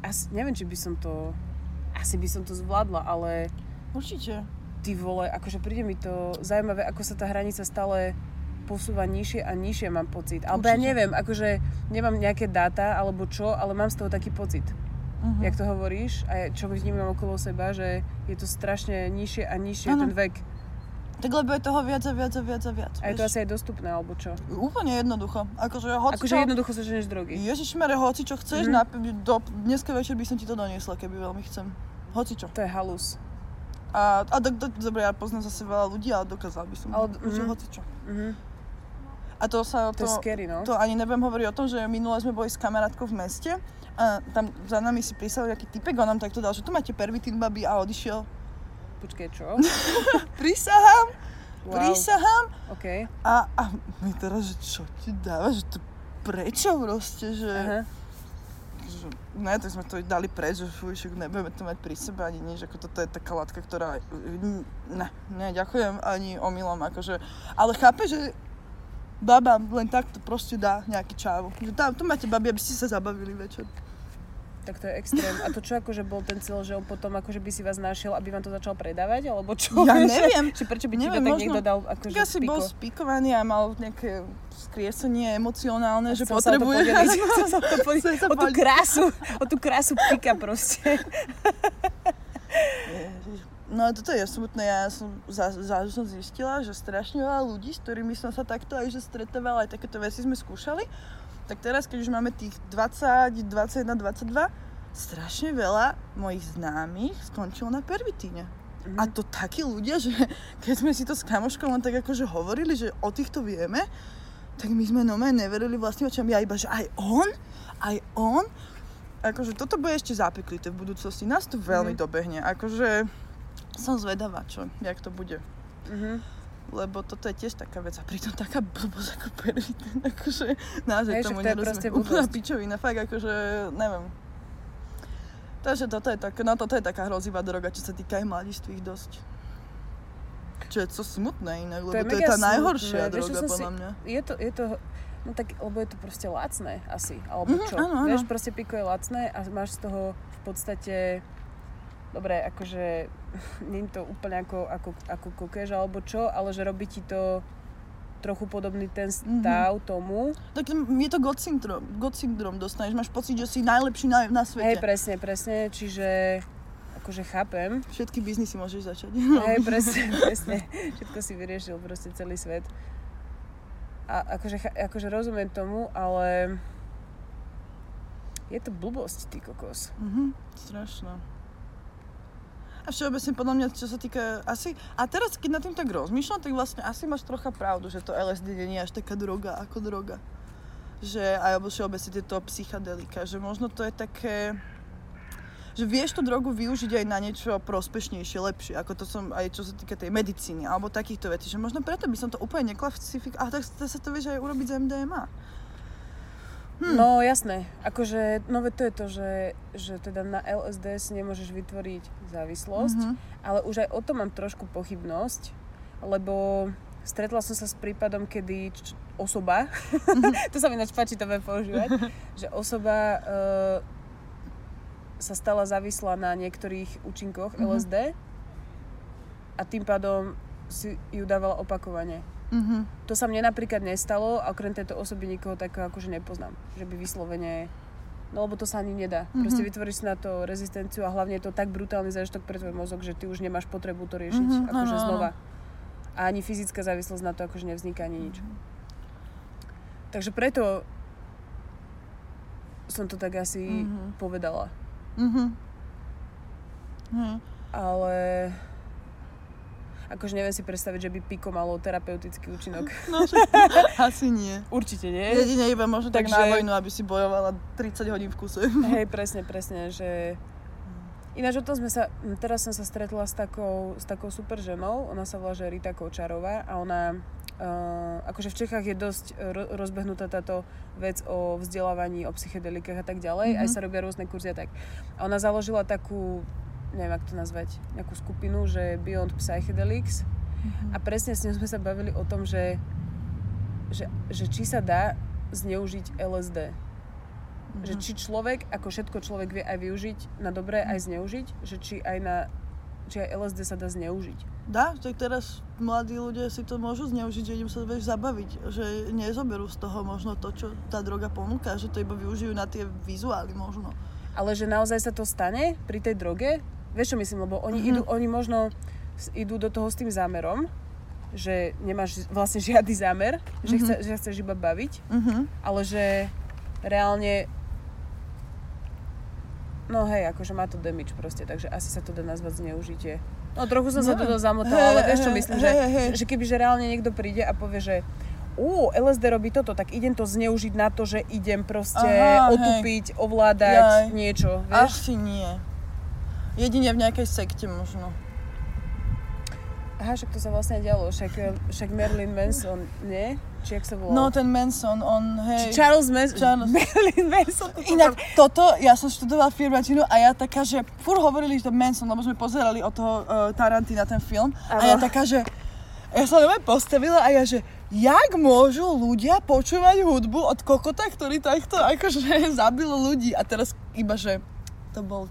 asi, neviem, či by som to asi by som to zvládla, ale Určite. ty vole, akože príde mi to zaujímavé, ako sa tá hranica stále posúva nižšie a nižšie, mám pocit. Alebo ja neviem, akože nemám nejaké dáta alebo čo, ale mám z toho taký pocit. Uh-huh. Jak to hovoríš a čo vnímam okolo seba, že je to strašne nižšie a nižšie Áno. ten vek. Tak lebo je toho viac a viac a viac a viac. A je to vieš. asi aj dostupné, alebo čo? Úplne jednoducho. Akože hoci Akože čo... jednoducho sa ženeš drogy. Ježišmere, hoci čo chceš, Mhm. mm-hmm. do, dneska večer by som ti to doniesla, keby veľmi chcem. Hoci čo. To je halus. A, a do, do, dobre, ja poznám zase veľa ľudí, ale dokázal by som, Ale- mhm. hoci čo. Mhm. A to sa, To, to, scary, no. to ani nebudem hovoriť o tom, že minule sme boli s kamarátkou v meste a tam za nami si písal nejaký typek, on nám takto dal, že tu máte pervitín, babi, a odišiel. Počkej, čo? Prísahám, Wow. prísahám. OK. A, a my teraz, že čo ti dáva, že to prečo proste, že... Aha. že ne, tak sme to dali preč, že fuj, však nebudeme to mať pri sebe ani nič, ako toto je taká látka, ktorá, ne, ne, ďakujem ani omylom, akože, ale chápe, že baba len takto proste dá nejaký čávu. Že tam, tu máte babi, aby ste sa zabavili večer. Tak to je extrém. A to čo akože bol ten cieľ, že on potom akože by si vás našiel, aby vám to začal predávať? Alebo čo? Ja neviem. Že prečo by ti to tak možno- niekto dal akože Tak asi piko? bol spikovaný a mal nejaké skriesenie emocionálne, že Chcel sa potrebuje. podeliť. Chcel sa to podeliť. O tú krásu, o tú krásu pika proste. No a toto je smutné, ja som, za, za, som zistila, že strašne veľa ľudí, s ktorými som sa takto aj že stretávala, aj takéto veci sme skúšali, tak teraz, keď už máme tých 20, 21, 22, strašne veľa mojich známych skončilo na pervitíne. Mhm. A to takí ľudia, že keď sme si to s kamoškou len tak akože hovorili, že o týchto vieme, tak my sme normálne neverili vlastným očam. Ja iba, že aj on? Aj on? Akože toto bude ešte zapeklité v budúcnosti. Nás to veľmi Mhm. dobehne. Akože som zvedavá, čo, jak to bude. Mhm. Lebo toto je tiež taká vec a pritom taká blbosť ako pervitín. Akože naozaj Hej, tomu to je nerozumiem. Úplná pičovina, fakt akože neviem. Takže toto je, tak, no toto je taká hrozivá droga, čo sa týka aj mladistvých dosť. Čo je to smutné inak, lebo to je, mega tá smutné. najhoršia Vieš, droga som si- podľa mňa. Je to, je to, no tak, lebo je to proste lacné asi, alebo Mhm, čo? áno, áno. Vieš, proste piko je lacné a máš z toho v podstate, dobre, akože, nie je to úplne ako, ako, ako kokež alebo čo, ale že robí ti to trochu podobný ten Mhm. stav tomu. Tak je to God syndrom, God syndrom dostaneš, máš pocit, že si najlepší na, na Hej, svete. presne, presne, čiže akože chápem. Všetky biznisy môžeš začať. Hej, presne, presne. Všetko si vyriešil, proste celý svet. A akože, akože rozumiem tomu, ale je to blbosť, ty kokos. Mhm, strašné. A všeobecne podľa mňa, čo sa týka asi... A teraz, keď nad tým tak rozmýšľam, tak vlastne asi máš trocha pravdu, že to LSD nie je až taká droga ako droga. Že, alebo všeobecne tieto psychedelika, že možno to je také... že vieš tú drogu využiť aj na niečo prospešnejšie, lepšie, ako to som aj čo sa týka tej medicíny alebo takýchto vecí, že možno preto by som to úplne neklasifikovala, ale tak sa to vieš aj urobiť z MDMA. Hm. No jasné, akože, no to je to, že, že teda na LSD si nemôžeš vytvoriť závislosť, mm-hmm. ale už aj o tom mám trošku pochybnosť, lebo stretla som sa s prípadom, kedy č- osoba, mm-hmm. to sa mi ináč páči to používať, že osoba uh, sa stala závislá na niektorých účinkoch mm-hmm. LSD a tým pádom si ju dávala opakovane. Mm-hmm. To sa mne napríklad nestalo a okrem tejto osoby nikoho takého akože nepoznám. Že by vyslovene... No lebo to sa ani nedá. Mm-hmm. Proste vytvoríš si na to rezistenciu a hlavne je to tak brutálny zážitok pre tvoj mozog, že ty už nemáš potrebu to riešiť mm-hmm. akože no, znova. A ani fyzická závislosť na to akože nevzniká ani nič. Mm-hmm. Takže preto som to tak asi mm-hmm. povedala. Mm-hmm. Mm. Ale akože neviem si predstaviť, že by piko malo terapeutický účinok. No, asi nie. Určite nie. Jedine iba možno tak na vojnu, aby si bojovala 30 hodín v kuse. Hej, presne, presne, že... Ináč o tom sme sa, teraz som sa stretla s takou, s takou super ženou, ona sa volá, že Rita Kočarová a ona Uh, akože v Čechách je dosť ro- rozbehnutá táto vec o vzdelávaní, o psychedelikách a tak ďalej. Mm-hmm. Aj sa robia rôzne kurzy a tak. A ona založila takú, neviem, ako to nazvať, nejakú skupinu, že Beyond Psychedelics. Mm-hmm. A presne s ňou sme sa bavili o tom, že, že, že či sa dá zneužiť LSD. Mm-hmm. Že či človek, ako všetko človek vie aj využiť na dobré, aj zneužiť, že či aj na či aj LSD sa dá zneužiť. Dá, tak teraz mladí ľudia si to môžu zneužiť, že idem sa vieš zabaviť, že nezoberú z toho možno to, čo tá droga ponúka, že to iba využijú na tie vizuály možno. Ale že naozaj sa to stane pri tej droge? Vieš čo myslím, lebo oni, mm-hmm. idú, oni možno idú do toho s tým zámerom, že nemáš vlastne žiadny zámer, mm-hmm. že, chce, že chceš iba baviť, mm-hmm. ale že reálne no hej, akože má to damage proste, takže asi sa to dá nazvať zneužitie. No trochu som no. sa do toho zamotala, hey, ale vieš čo myslím, hey, že, hey. že kebyže reálne niekto príde a povie, že ú, LSD robí toto, tak idem to zneužiť na to, že idem proste Aha, otupiť, hej. ovládať Jaj. niečo, vieš? Asi nie. Jedine v nejakej sekte možno. Aha, však to sa vlastne dialo, však, však Marilyn Manson, nie? Či jak sa volal? No, ten Manson, on, hej. Či Charles Manson. Charles. Marilyn Manson. To Inak toto, ja som študovala firmačinu a ja taká, že fur hovorili, že to Manson, lebo sme pozerali od toho uh, Tarantina ten film. Ano. A ja taká, že ja sa nové postavila a ja, že jak môžu ľudia počúvať hudbu od kokota, ktorý takto akože zabil ľudí. A teraz iba, že to bol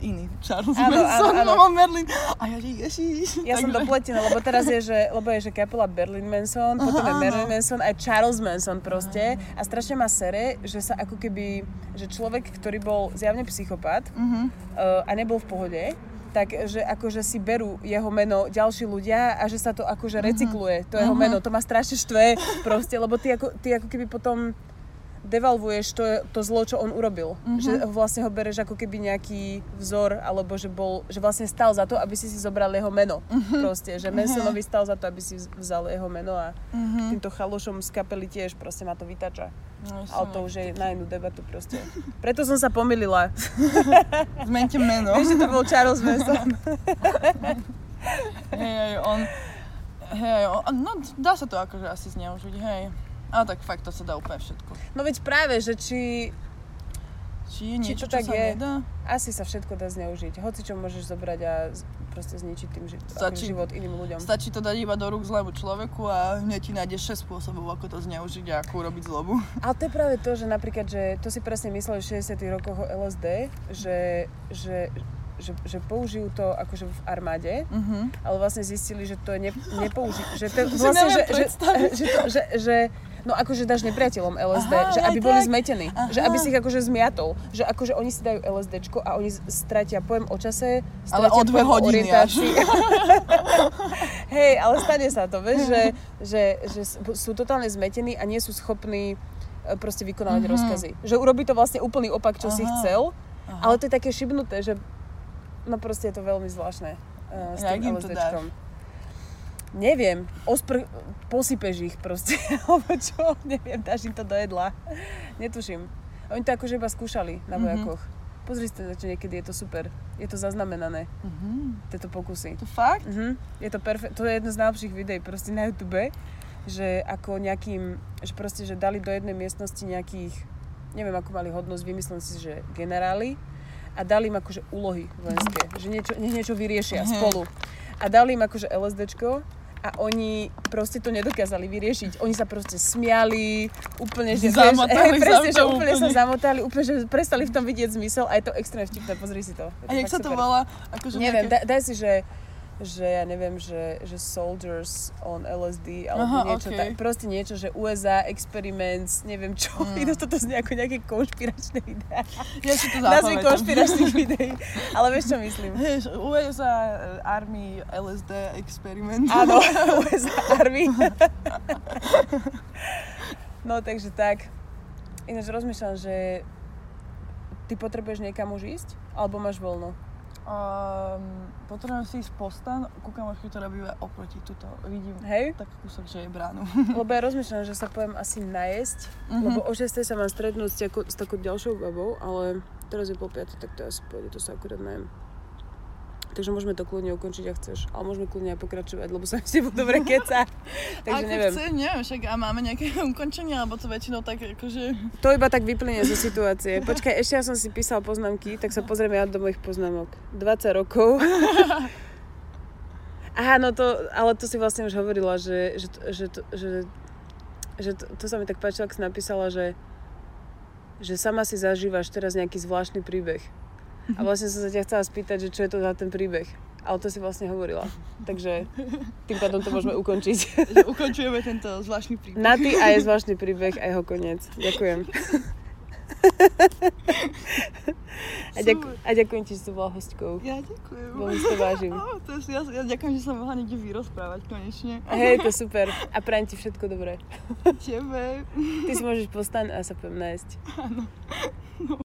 iný Charles áno, Manson, áno, áno. Merlin. A ja že ježiš. Ja Takže... som dopletená, lebo teraz je, že, lebo je, že kapela Berlin Manson, potom je Marilyn Manson, aj Charles Manson proste. A strašne má sere, že sa ako keby, že človek, ktorý bol zjavne psychopat uh-huh. uh, a nebol v pohode, tak že akože si berú jeho meno ďalší ľudia a že sa to akože recykluje, to jeho uh-huh. meno. To má strašne štve proste, lebo ty ako, ty ako keby potom devalvuješ to, to zlo, čo on urobil. Mm-hmm. Že vlastne ho bereš ako keby nejaký vzor, alebo že bol, že vlastne stal za to, aby si si zobral jeho meno. Mm-hmm. Proste, že Mansonovi stal za to, aby si vzal jeho meno a mm-hmm. týmto chalošom z kapely tiež proste ma to vytača. No, Ale to už je na jednu debatu proste. Preto som sa pomýlila. Zmente meno. Vieš, že to bol Charles Manson. hej, on... Hej, on, no dá sa to akože asi zneužiť, hej. A tak fakt to sa dá úplne všetko. No veď práve, že či... Či je niečo, či to tak čo sa je, nedá? Asi sa všetko dá zneužiť. Hoci čo môžeš zobrať a proste zničiť tým ži- stačí, život iným ľuďom. Stačí to dať iba do rúk zlému človeku a hneď ti nájdeš 6 spôsobov, ako to zneužiť a ako urobiť zlobu. Ale to je práve to, že napríklad, že to si presne mysleli v 60 rokoch o LSD, že, že že, že použijú to akože v armáde, uh-huh. ale vlastne zistili, že to je ne, nepouži- že to, vlastne, že, že, že, to, že, že No akože dáš nepriateľom LSD, Aha, že aby tak. boli zmetení, Aha. že aby si ich akože zmiatol, že akože oni si dajú LSDčko a oni stratia pojem o čase, stratia ale o dve hodiny. Hej, ale stane sa to, vieš, že, že, že sú totálne zmetení a nie sú schopní e, proste vykonávať mm-hmm. rozkazy. Že urobí to vlastne úplný opak, čo Aha. si chcel, Aha. ale to je také šibnuté, že no proste je to veľmi zvláštne uh, s tým LSDčkom neviem, ospr- posypeš ich proste, alebo čo, neviem, dáš im to do jedla. Netuším. Oni to akože iba skúšali na mhm. vojakoch. Mm-hmm. Pozri si to niekedy, je to super. Je to zaznamenané. Uh-huh. Tieto pokusy. To fakt? Uh-huh. Je to perfekt. To je jedno z najlepších videí proste na YouTube, že ako nejakým, že proste, že dali do jednej miestnosti nejakých, neviem ako mali hodnosť, vymyslím si, že generáli a dali im akože úlohy vojenské, že niečo, niečo vyriešia uh-huh. spolu. A dali im akože LSDčko a oni proste to nedokázali vyriešiť. Oni sa proste smiali, úplne, že zamotali, vieš, presne, že úplne, úplne sa zamotali, úplne, že prestali v tom vidieť zmysel a je to extrémne vtipné, pozri si to. A jak sa to volá? Akože Neviem, nejaké... daj si, že že ja neviem, že, že soldiers on LSD alebo Aha, niečo okay. tak, proste niečo, že USA experiments, neviem čo, mm. idú toto z nejako nejaké konšpiračné videá. Ja si to Nazvy konšpiračných videí, ale vieš čo myslím? Hej, USA Army LSD experiment. Áno, USA Army. no takže tak. Ináč rozmýšľam, že ty potrebuješ niekam už ísť? Alebo máš voľno? Um, potrebujem si ísť po stan, ku kamoške, ktorá býva oproti tuto. Vidím Hej. tak kúsok, že je bránu. lebo ja rozmýšľam, že sa poviem asi najesť, mm-hmm. lebo o 6 sa mám stretnúť s, takou, s takou ďalšou babou, ale teraz je po 5, tak to asi pôjde, to sa akurát najem. Takže môžeme to kľudne ukončiť, ak chceš. Ale môžeme kľudne aj pokračovať, lebo sa s tebou dobre keca. Takže Ako neviem. chce, neviem, však a máme nejaké ukončenie, alebo to väčšinou tak akože... To iba tak vyplynie zo situácie. Počkaj, ešte ja som si písal poznámky, tak sa pozrieme ja do mojich poznámok. 20 rokov. Aha, no to, ale to si vlastne už hovorila, že, že, že, že, že, že to, to sa mi tak páčilo, ak si napísala, že, že sama si zažívaš teraz nejaký zvláštny príbeh. A vlastne som sa ťa chcela spýtať, že čo je to za ten príbeh. Ale to si vlastne hovorila. Takže tým pádom to môžeme ukončiť. Že ukončujeme tento zvláštny príbeh. Na ty a je zvláštny príbeh a jeho koniec. Ďakujem. A, ďak, a ďakujem ti, že si bola hostkou. Ja ďakujem. Veľmi si to vážim. Oh, to je, ja, ja ďakujem, že som mohla niekde vyrozprávať konečne. Hej, to super. A prajem ti všetko dobré. Tebe. Ty si môžeš postaň a sa poviem nájsť. Áno. No.